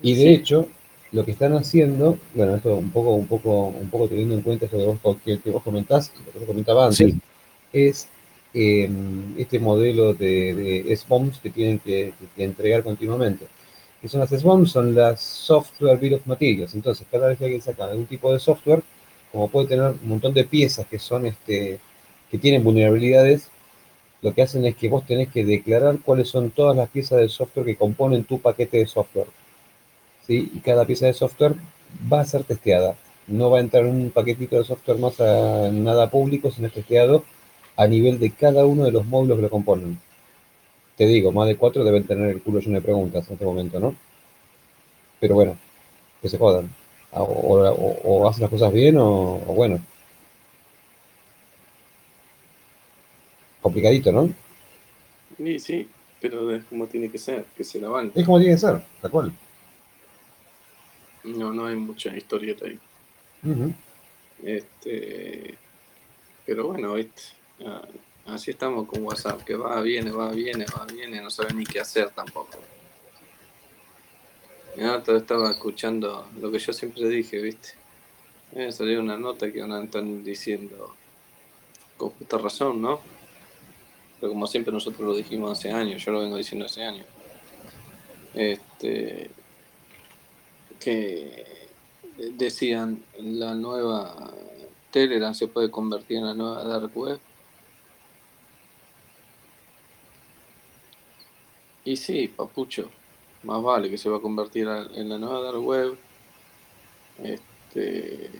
S3: Y de hecho, lo que están haciendo, bueno, esto un poco, un poco, un poco teniendo en cuenta eso que vos, comentás, lo que vos comentaba antes, es em, este modelo de, de SBOMs que tienen que, entregar continuamente. ¿Qué son las SBOMs? Son las Software Bill of Materials. Entonces, cada vez que alguien saca algún tipo de software, como puede tener un montón de piezas que son este, que tienen vulnerabilidades, lo que hacen es que vos tenés que declarar cuáles son todas las piezas de software que componen tu paquete de software. ¿sí? Y cada pieza de software va a ser testeada. No va a entrar un paquetito de software más a nada público, sino testeado a nivel de cada uno de los módulos que lo componen. Te digo, más de cuatro deben tener el culo lleno de preguntas en este momento, ¿no? Pero bueno, que se jodan. O, hacen las cosas bien o bueno. Complicadito, ¿no?
S2: Sí, sí, pero es como tiene que ser, que se la van.
S3: Es como tiene que ser, tal cual.
S2: No, no hay mucha historieta ahí. Este, pero bueno, ah, así estamos con WhatsApp, que va, viene, va, viene, va, viene, no sabe ni qué hacer tampoco. Ya estaba escuchando lo que yo siempre dije, ¿viste? Me salió una nota que están diciendo, con justa razón, ¿no? Pero como siempre nosotros lo dijimos hace años, yo lo vengo diciendo hace años, este, que decían la nueva Telegram se puede convertir en la nueva Dark Web. Y sí, papucho, más vale que se va a convertir en la nueva Dark Web. Este,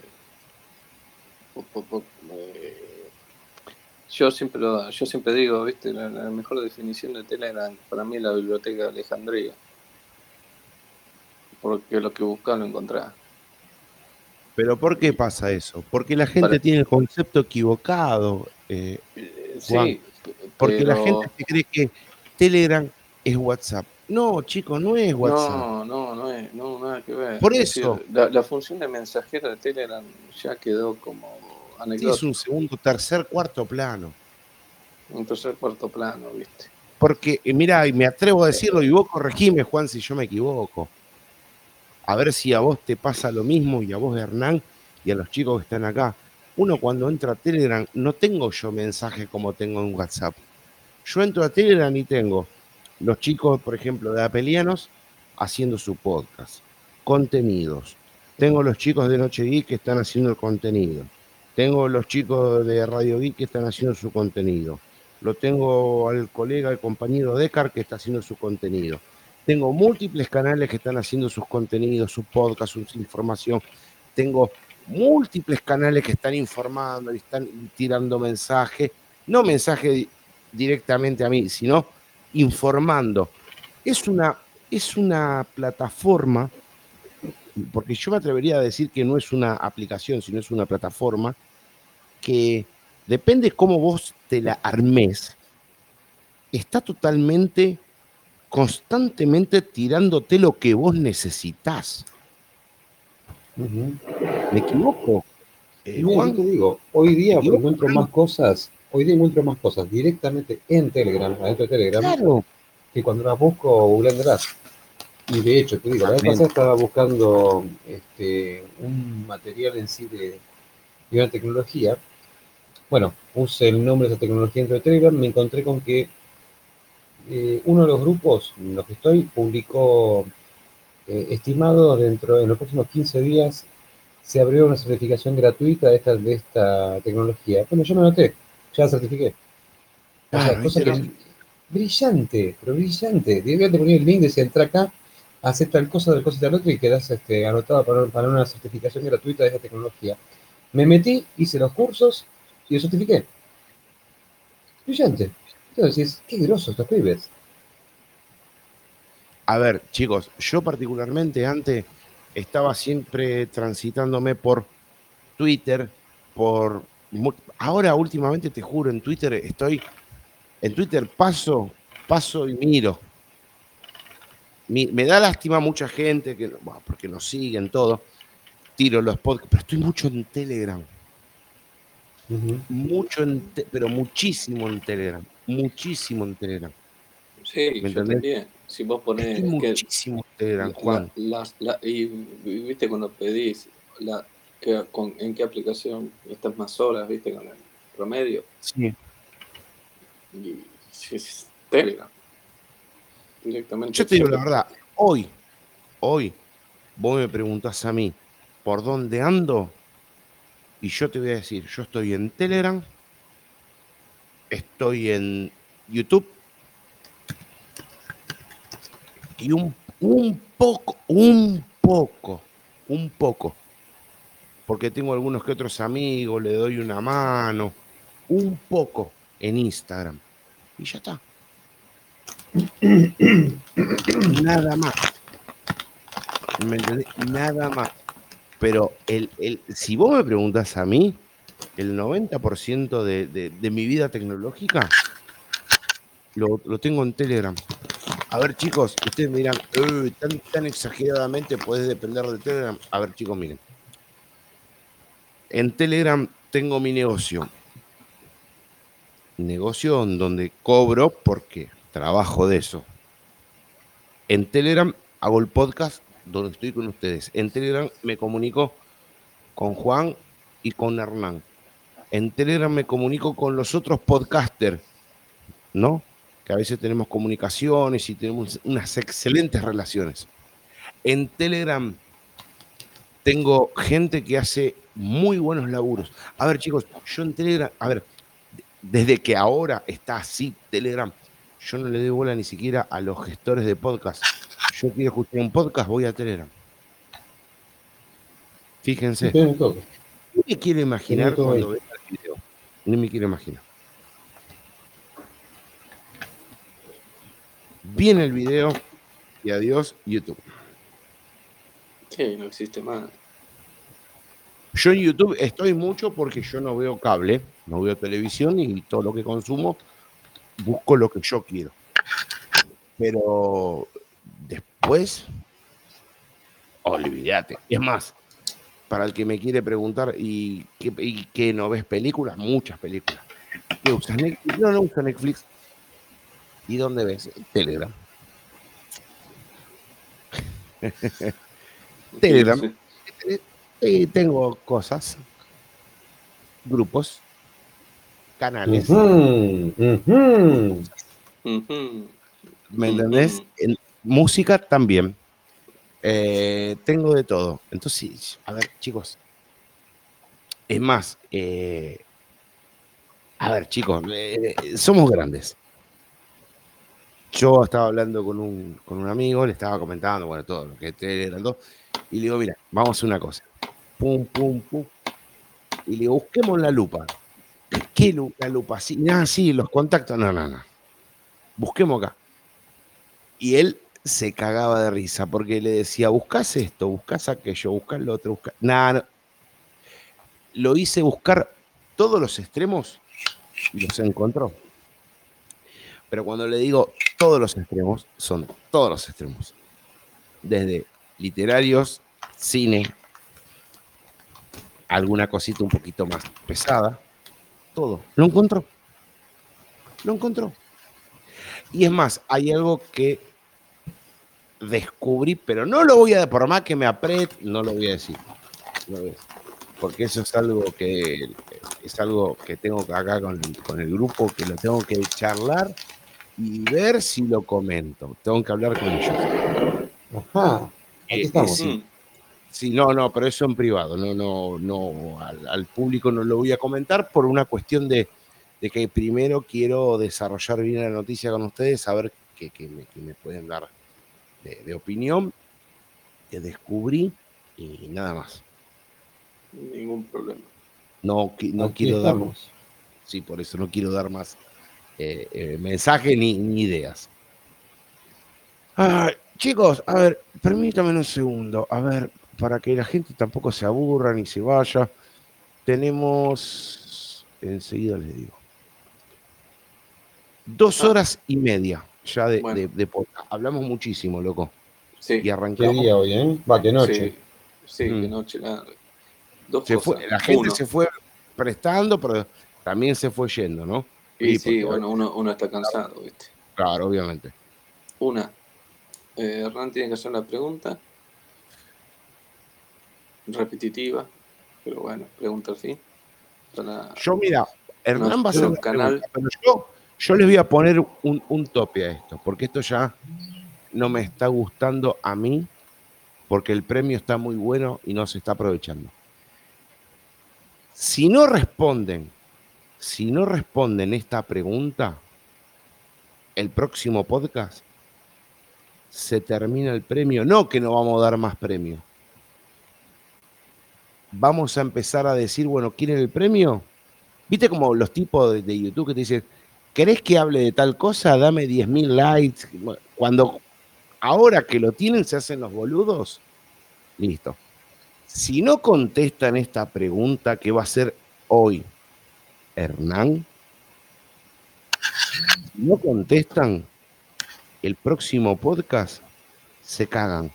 S2: Yo siempre, yo siempre digo, viste, la, mejor definición de Telegram para mí es la biblioteca de Alejandría. Porque lo que buscaba lo encontraba.
S1: Pero ¿por qué pasa eso? Porque la gente tiene el concepto equivocado. Eh, sí, porque la gente cree que Telegram es WhatsApp. No, chicos, no es WhatsApp.
S2: No, no, no es, no, nada que ver.
S1: Por eso.
S2: la, función de mensajero de Telegram ya quedó como
S1: anecdótico. es un segundo, tercer, cuarto plano.
S2: Un tercer, cuarto plano, viste.
S1: Porque, eh, mira, y me atrevo a decirlo, y vos corregime, Juan, si yo me equivoco a ver si a vos te pasa lo mismo y a vos, Hernán, y a los chicos que están acá. Uno cuando entra a Telegram, no tengo yo mensajes como tengo en WhatsApp. Yo entro a Telegram y tengo los chicos, por ejemplo, de Apelianos haciendo su podcast, contenidos. Tengo los chicos de Noche Geek que están haciendo el contenido. Tengo los chicos de Radio Geek que están haciendo su contenido. Lo tengo al colega, al compañero Decar que está haciendo su contenido tengo múltiples canales que están haciendo sus contenidos, sus podcasts, su información. Tengo múltiples canales que están informando y están tirando mensajes, no mensajes directamente a mí, sino informando. Es una, es una plataforma, porque yo me atrevería a decir que no es una aplicación, sino es una plataforma que depende cómo vos te la armes, está totalmente constantemente tirándote lo que vos necesitas. ¿Me equivoco?
S3: Eh, Juan, te digo, hoy día encuentro más cosas, hoy día encuentro más cosas directamente en Telegram, adentro de Telegram, que cuando las busco Google Y de hecho, te digo, la vez pasada estaba buscando este, un material en sí de, de una tecnología. Bueno, puse el nombre de esa tecnología dentro de Telegram, me encontré con que eh, uno de los grupos en los que estoy publicó, eh, estimado dentro de los próximos 15 días, se abrió una certificación gratuita de esta, de esta tecnología. Bueno, yo me noté, ya la certifiqué. Ah, cosa que, brillante, pero brillante. Debía te poner el link, decía, entra acá, hace tal cosa, tal cosa y tal otra y quedas este, anotado para, para una certificación gratuita de esta tecnología. Me metí, hice los cursos y lo certifiqué. Brillante. Entonces, qué grosos estos pibes.
S1: A ver, chicos, yo particularmente antes estaba siempre transitándome por Twitter, por... Ahora últimamente te juro, en Twitter estoy... En Twitter paso, paso y miro. me da lástima mucha gente, que, porque nos siguen todo. Tiro los podcasts, pero estoy mucho en Telegram. Mucho, en pero muchísimo en Telegram muchísimo en Telegram.
S2: Sí, ¿Me yo también. Si vos pones.
S1: muchísimo en Telegram, Juan.
S2: y viste cuando pedís la, que, con, en qué aplicación estás más horas, viste, con el promedio.
S1: Sí.
S2: Y, Telegram. Directamente.
S1: Yo te digo la verdad, hoy, hoy, vos me preguntás a mí por dónde ando, y yo te voy a decir, yo estoy en Telegram estoy en YouTube y un, un poco, un poco, un poco, porque tengo algunos que otros amigos, le doy una mano, un poco en Instagram y ya está. Nada más. Nada más. Pero el, el, si vos me preguntas a mí, el 90% de, de, mi vida tecnológica lo, tengo en Telegram. A ver, chicos, ustedes me dirán, tan, tan exageradamente puedes depender de Telegram. A ver, chicos, miren. En Telegram tengo mi negocio. Negocio en donde cobro porque trabajo de eso. En Telegram hago el podcast donde estoy con ustedes. En Telegram me comunico con Juan y con Hernán. En Telegram me comunico con los otros podcasters, ¿no? Que a veces tenemos comunicaciones y tenemos unas excelentes relaciones. En Telegram tengo gente que hace muy buenos laburos. A ver, chicos, yo en Telegram, a ver, desde que ahora está así Telegram, yo no le doy bola ni siquiera a los gestores de podcast yo quiero escuchar un podcast, voy a Telegram. Fíjense. No me quiero imaginar cuando vea el video. No me quiero imaginar. Viene el video y adiós YouTube.
S2: Sí, no existe más.
S1: Yo en YouTube estoy mucho porque yo no veo cable, no veo televisión y todo lo que consumo busco lo que yo quiero. Pero después, olvídate. Es más, para el que me quiere preguntar, ¿y qué, no ves películas? Muchas películas. ¿Qué usas Netflix? No, no uso Netflix. ¿Y dónde ves? Telegram. Telegram. Y tengo cosas, grupos, canales. ¿Me entendés? En música también. Eh, tengo de todo. Entonces, a ver, chicos. Es más, eh, a ver, chicos, eh, somos grandes. Yo estaba hablando con un, con un amigo, le estaba comentando, bueno, todo lo que eran dos, y le digo, mira, vamos a hacer una cosa. Pum, pum, pum. Y le digo, busquemos la lupa. ¿Qué la lupa? Sí, ah, sí, los contactos. No, no, no. Busquemos acá. Y él se cagaba de risa porque le decía, buscas esto, buscas aquello, buscas lo otro, buscas. Nada, Lo hice buscar todos los extremos y los encontró. Pero cuando le digo todos los extremos, son todos los extremos. Desde literarios, cine, alguna cosita un poquito más pesada, todo. Lo encontró. Lo encontró. Y es más, hay algo que descubrí, pero no lo voy a, por más que me apriete, no lo voy a decir. Porque eso es algo que es algo que tengo acá con, con el grupo, que lo tengo que charlar y ver si lo comento. Tengo que hablar con ellos.
S3: Ajá. Aquí eh, estamos.
S1: Sí, no, no, pero eso en privado, no, no, no, al, público no lo voy a comentar por una cuestión de, que primero quiero desarrollar bien la noticia con ustedes, saber qué, me, pueden dar de, opinión, que descubrí y nada más.
S2: Ningún problema.
S1: No, no quiero dar, sí, por eso no quiero dar más eh, eh, mensajes ni, ni ideas. chicos, a ver, permítame un segundo. A ver, para que la gente tampoco se aburra ni se vaya, tenemos, enseguida les digo, dos ah. horas y media ya de, podcast. Hablamos muchísimo, loco.
S3: Sí. Y arrancamos. ¿Qué día hoy, eh? Va, qué noche.
S2: Sí, qué mm. noche. La,
S1: la gente se fue prestando, pero también se fue yendo, ¿no?
S2: Sí, sí, bueno, uno, uno, está cansado, ¿viste?
S1: Claro, obviamente.
S2: Una. Eh, Hernán tiene que hacer la pregunta repetitiva, pero bueno, pregunta al fin.
S1: yo, mira, Hernán va a ser un canal. yo, yo les voy a poner un, un tope a esto, porque esto ya no me está gustando a mí, porque el premio está muy bueno y no se está aprovechando. Si no responden, si no responden esta pregunta, el próximo podcast se termina el premio. No que no vamos a dar más premio vamos a empezar a decir, bueno, ¿quieren el premio? ¿Viste como los tipos de, YouTube que te dicen, ¿querés que hable de tal cosa? Dame 10.000 likes. Cuando ahora que lo tienen se hacen los boludos, listo. Si no contestan esta pregunta que va a ser hoy Hernán, si no contestan, el próximo podcast se cagan.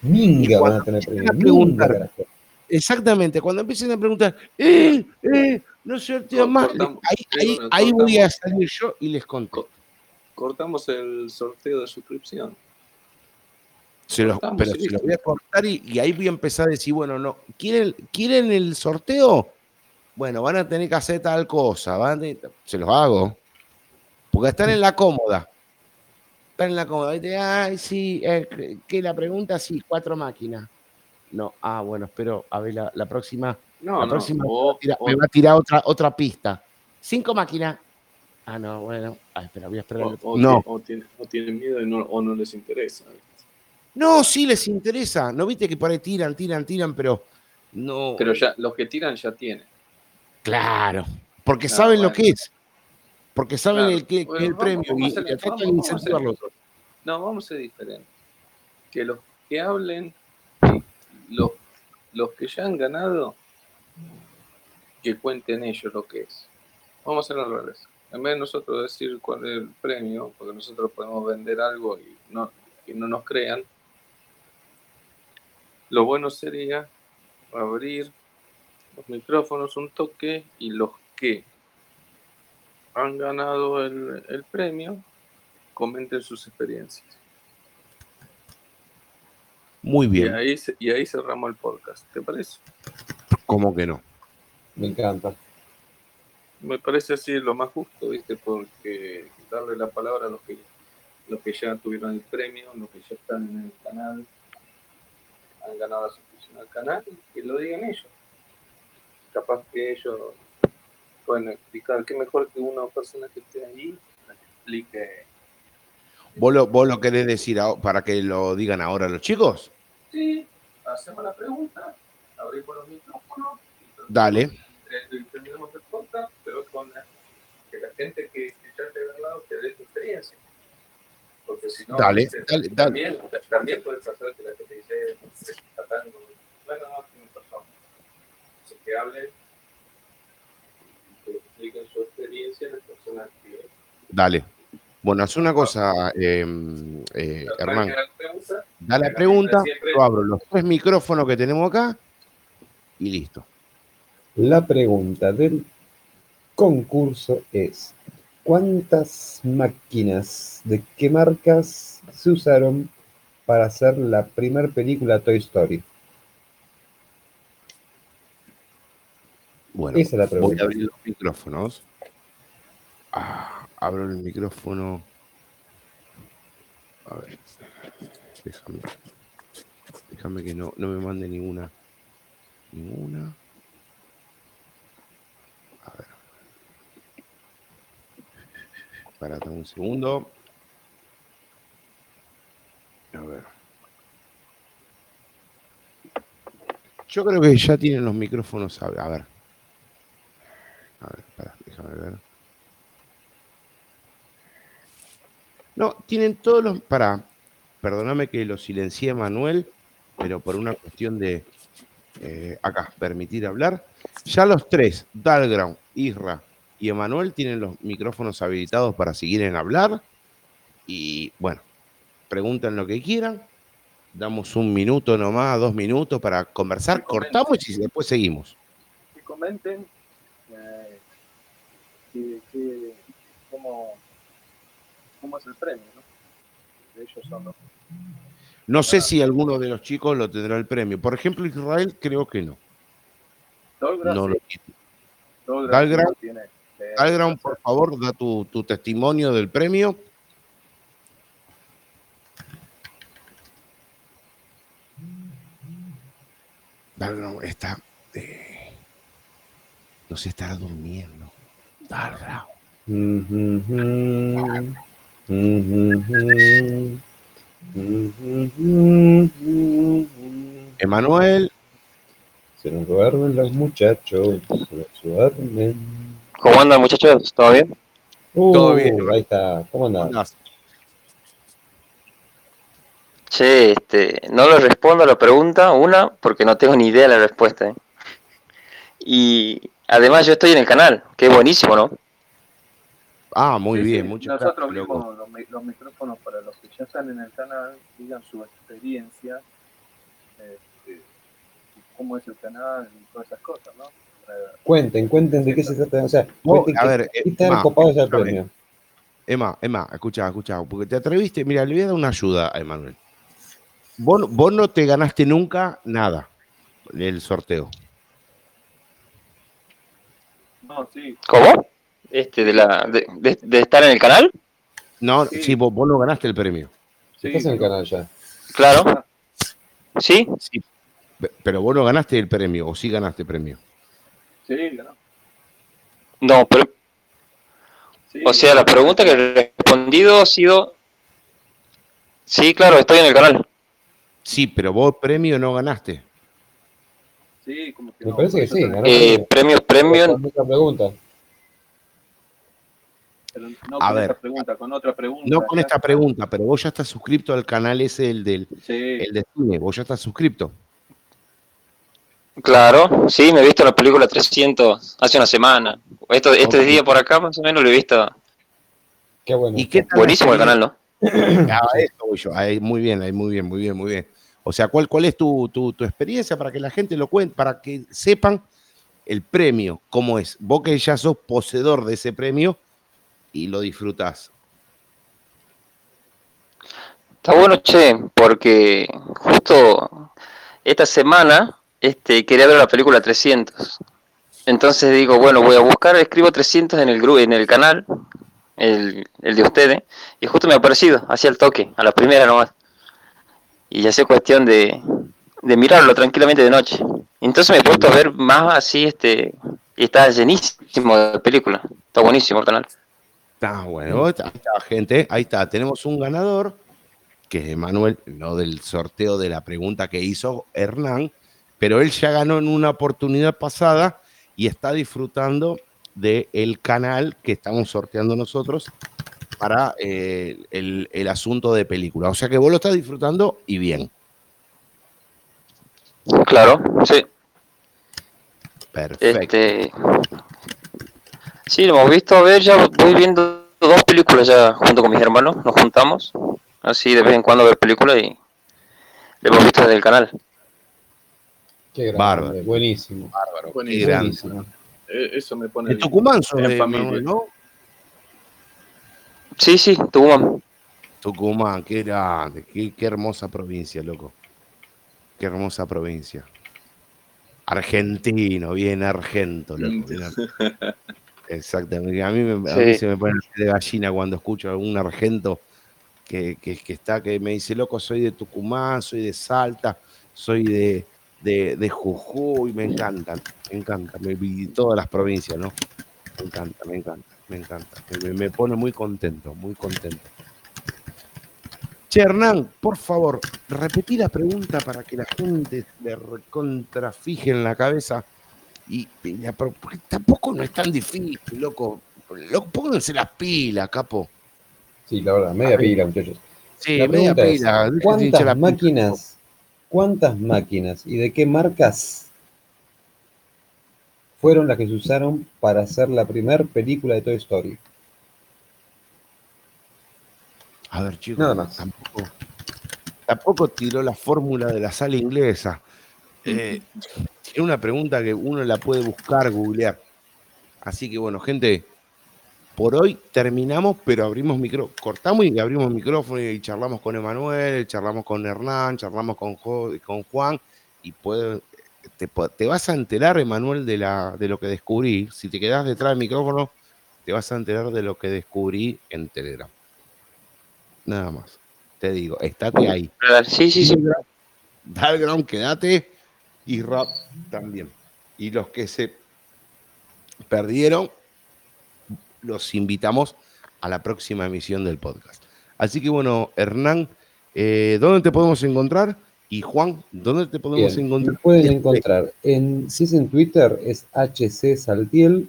S3: Minga van a tener preguntar,
S1: Exactamente, cuando empiecen a preguntar, eh, eh, no sorteo más, ahí, ahí, voy a salir yo y les conto.
S2: Cortamos el sorteo de suscripción.
S1: Se los, pero se los voy a cortar y, ahí voy a empezar a decir, bueno, no, ¿quieren, ¿quieren el sorteo? Bueno, van a tener que hacer tal cosa, van se los hago. Porque están en la cómoda. Están en la cómoda. Y te, ay, sí, eh, que la pregunta, sí, cuatro máquinas. No, ah, bueno, espero a ver la, próxima. No, la próxima me, va a tirar otra, otra pista. Cinco máquinas. Ah, no, bueno. Ah, espera, voy a esperar.
S2: O, no. o, tienen, miedo y no, o no les interesa.
S1: No, sí les interesa. ¿No viste que por ahí tiran, tiran, tiran, pero no.
S2: Pero ya, los que tiran ya tienen.
S1: Claro, porque saben lo que es. Porque saben el, que, es el premio y, tratan de incentivarlo.
S2: No, vamos a ser diferentes. Que los que hablen, los, los que ya han ganado, que cuenten ellos lo que es. Vamos a hacer al revés. En vez de nosotros decir cuál es el premio, porque nosotros podemos vender algo y no, y no nos crean, lo bueno sería abrir los micrófonos un toque y los que han ganado el, el premio comenten sus experiencias.
S1: Muy
S2: Y
S1: bien.
S2: ahí, ce- y ahí cerramos el podcast, ¿te parece?
S1: ¿Cómo que no?
S3: Me encanta.
S2: Me parece así lo más justo, ¿viste? Porque darle la palabra a los que, los que ya tuvieron el premio, los que ya están en el canal, han ganado la suscripción al canal, que lo digan ellos. Capaz que ellos pueden explicar, qué mejor que una persona que esté ahí la que explique.
S1: ¿Vos lo, vos lo querés decir a- para que lo digan ahora los chicos?
S2: Sí, hacemos la pregunta, abrimos los micrófonos, y
S1: Dale.
S2: Eh, terminamos el podcast, pero con la, que la gente que, que ya te ha hablado te dé tu experiencia. Porque si no,
S1: Dale,
S2: viste,
S1: dale, dale.
S2: También, también puede pasar que la gente dice, está tan, bueno, no, tiene razón. Así que hablen, que expliquen su experiencia las personas que...
S1: Dale. Bueno, haz una cosa, eh, eh, Herman.
S2: Arranquen la pregunta,
S1: Da la pregunta, yo abro los tres micrófonos que tenemos acá y listo.
S3: La pregunta del concurso es, ¿cuántas máquinas de qué marcas se usaron para hacer la primera película Toy Story?
S1: Bueno,
S3: Esa es la
S1: voy a abrir los micrófonos. Ah, abro el micrófono. A ver. Déjame. Déjame que no, no me mande ninguna. Ninguna. A ver. Espérate un segundo. A ver. Yo creo que ya tienen los micrófonos. A ver. A ver, a ver espera, déjame ver. No, tienen todos los. Para. Perdóname que lo silencié, Manuel, pero por una cuestión de. eh, acá, permitir hablar. Ya los tres, Dalground, Isra y Emanuel, tienen los micrófonos habilitados para seguir en hablar. Y bueno, pregunten lo que quieran. Damos un minuto nomás, dos minutos para conversar. Cortamos y después seguimos.
S2: que comenten eh, que- que- cómo, cómo es el premio, ¿no? Ellos son los
S1: No sé si alguno de los chicos lo tendrá el premio. Por ejemplo, Israel creo que no.
S2: Dolgra,
S1: No lo tiene.
S2: Dolgra
S1: Dalgra-
S2: sí lo tiene.
S1: Algram, por favor, da tu, tu testimonio del premio. Dalgram está. eh, no se estará durmiendo.
S3: Mhm.
S1: Emanuel,
S3: Se nos duermen los muchachos, se nos duermen.
S4: ¿Cómo andan muchachos? ¿Todo bien?
S3: Uh,
S1: Todo bien.
S3: Ahí está. ¿Cómo andás?
S4: Che, este, no le respondo a la pregunta, una, porque no tengo ni idea de la respuesta. ¿eh? Y además yo estoy en el canal, que es buenísimo, ¿no?
S1: Ah, muy
S2: Sí,
S1: bien,
S2: sí,
S1: muchas
S2: Nosotros
S1: gracias, loco.
S2: vimos los, los micrófonos para los que ya están en el canal, digan su experiencia, este, cómo es el canal y todas esas cosas, ¿no?
S3: Cuenten, cuenten de qué se trata. O sea, cuenten
S1: a ver, eh,
S3: qué tan
S1: Ma,
S3: copado es el
S1: escúchame.
S3: premio.
S1: Emma, Emma, escucha, escucha, porque te atreviste. Mira, le voy a dar una ayuda a Emanuel. Vos, vos no te ganaste nunca nada del sorteo.
S2: no, sí,
S4: ¿Cómo? Este, de, la, de, de- de estar en el canal,
S1: No,
S2: Sí.
S1: sí, vos, vos no ganaste el premio.
S2: sí.
S3: Estás en el canal ya.
S4: claro. ¿Sí?
S1: Sí. Pe- Pero vos no ganaste el premio, o sí ganaste premio.
S2: Sí, ganó.
S4: No, pero,
S2: Sí,
S4: o sea, la pregunta que he respondido ha sido... Sí, claro, estoy en el canal.
S1: Sí, pero vos premio no ganaste.
S2: Sí, como que
S3: Me
S2: no,
S3: parece que
S2: por
S3: sí.
S4: Eh, premios, premios,
S3: Otra pregunta.
S2: no con esta pregunta, con otra pregunta.
S1: No con esta pregunta, pero vos ya estás suscrito al canal ese, el del el de cine, vos ya estás suscrito.
S4: Claro, sí, me he visto la película 300 hace una semana. Esto, este día por acá más o menos lo he visto.
S3: Qué bueno.
S4: ¿Y qué Buenísimo el canal, ¿no?
S1: Ah, eso muy bien, muy bien, muy bien, muy bien. O sea, ¿cuál, cuál es tu, tu, tu experiencia para que la gente lo cuente, para que sepan el premio, cómo es? Vos que ya sos poseedor de ese premio, y lo disfrutas.
S4: Está bueno, che, porque justo esta semana este, quería ver la película 300. Entonces digo, bueno, voy a buscar, escribo 300 en el, en el canal, el, el de ustedes, y justo me ha aparecido, hacía el toque, a la primera nomás. Y ya sé cuestión de, de mirarlo tranquilamente de noche. Entonces me he puesto a ver más así, este, y está llenísimo de película. Está buenísimo el canal.
S1: Está bueno, ahí está, gente, ahí está, tenemos un ganador, que es Manuel, no del sorteo de la pregunta que hizo Hernán, pero él ya ganó en una oportunidad pasada y está disfrutando del el canal que estamos sorteando nosotros para eh, el, asunto de película. O sea que vos lo estás disfrutando y bien.
S4: Claro, sí.
S1: Perfecto. Este,
S4: Sí, lo hemos visto. A ver, ya voy viendo dos películas ya junto con mis hermanos. Nos juntamos así de vez en cuando a ver películas y lo hemos visto desde el canal.
S3: Qué grande, Bárbaro. Buenísimo.
S2: Bárbaro. Buenísimo. Eh, eso me pone.
S1: En Tucumán son de familia, ¿no?
S4: Sí, sí, Tucumán.
S1: Tucumán, qué grande, qué, qué hermosa provincia, loco. Qué hermosa provincia. Argentino, bien argento, loco. Exactamente. A mí, me, se me pone de gallina cuando escucho a un argento que, está, que me dice, loco, soy de Tucumán, soy de Salta, soy de, de, Jujuy, me encantan, me encanta, me vi todas las provincias, ¿no? Me encanta, me encanta, me encanta. Me, pone muy contento, muy contento. Che, Hernán, por favor, repetí la pregunta para que la gente le recontrafije en la cabeza y, tampoco no es tan difícil, loco. loco pónganse las pilas, capo.
S3: Sí, la verdad, media pila, muchachos.
S1: Sí, media pila.
S3: ¿Cuántas máquinas, cuántas máquinas y de qué marcas fueron las que se usaron para hacer la primera película de Toy Story?
S1: A ver, chicos, Nada más. Tampoco, tampoco tiró la fórmula de la sala inglesa. Eh, es una pregunta que uno la puede buscar, googlear. Así que bueno, gente, por hoy terminamos, pero abrimos micro, cortamos y abrimos micrófono y charlamos con Emanuel, charlamos con Hernán, charlamos con, con Juan y te, vas a enterar, Emanuel, de, la, de lo que descubrí. Si te quedas detrás del micrófono, te vas a enterar de lo que descubrí en Telegram. Nada más. Te digo, estate ahí.
S4: Sí, sí, sí.
S1: Dalground, quédate y rap también. Y los que se perdieron, los invitamos a la próxima emisión del podcast. Así que bueno, Hernán, eh, ¿dónde te podemos encontrar? Y Juan, ¿dónde te podemos encontrar?
S3: Me pueden encontrar en, si es en Twitter es HC Saltiel,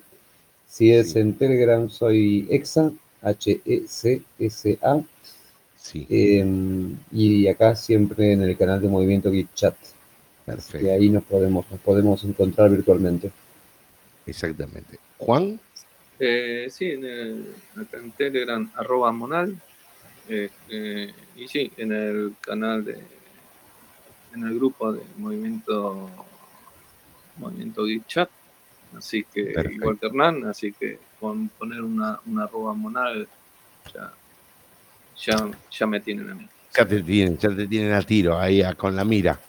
S3: si es en Telegram soy Exa, H-E-C-S-A. Sí. Em, y acá siempre en el canal de Movimiento Geek Chat. Y ahí nos podemos, nos podemos encontrar virtualmente.
S1: Exactamente. Juan.
S2: Eh, sí, en, el, en Telegram, arroba monal. Eh, eh, y sí, en el canal de, en el grupo de movimiento, movimiento Chat. Así que, igual que Hernán, así que con poner una, una arroba monal ya, ya, ya me tienen a mí.
S1: Ya te tienen, ya te tienen a tiro ahí con la mira.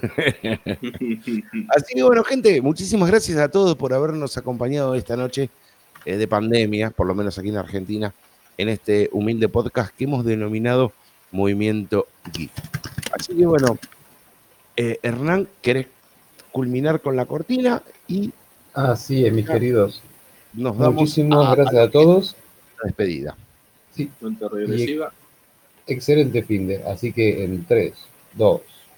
S1: Así que bueno, gente, muchísimas gracias a todos por habernos acompañado esta noche eh, de pandemia, por lo menos aquí en Argentina, en este humilde podcast que hemos denominado Movimiento Geek. Así que bueno, eh, Hernán, ¿querés culminar con la cortina? Y
S3: Así es, mis queridos. Nos Muchísimas gracias a, todos.
S1: despedida.
S3: Sí. excelente fin de. Así que en 3, 2,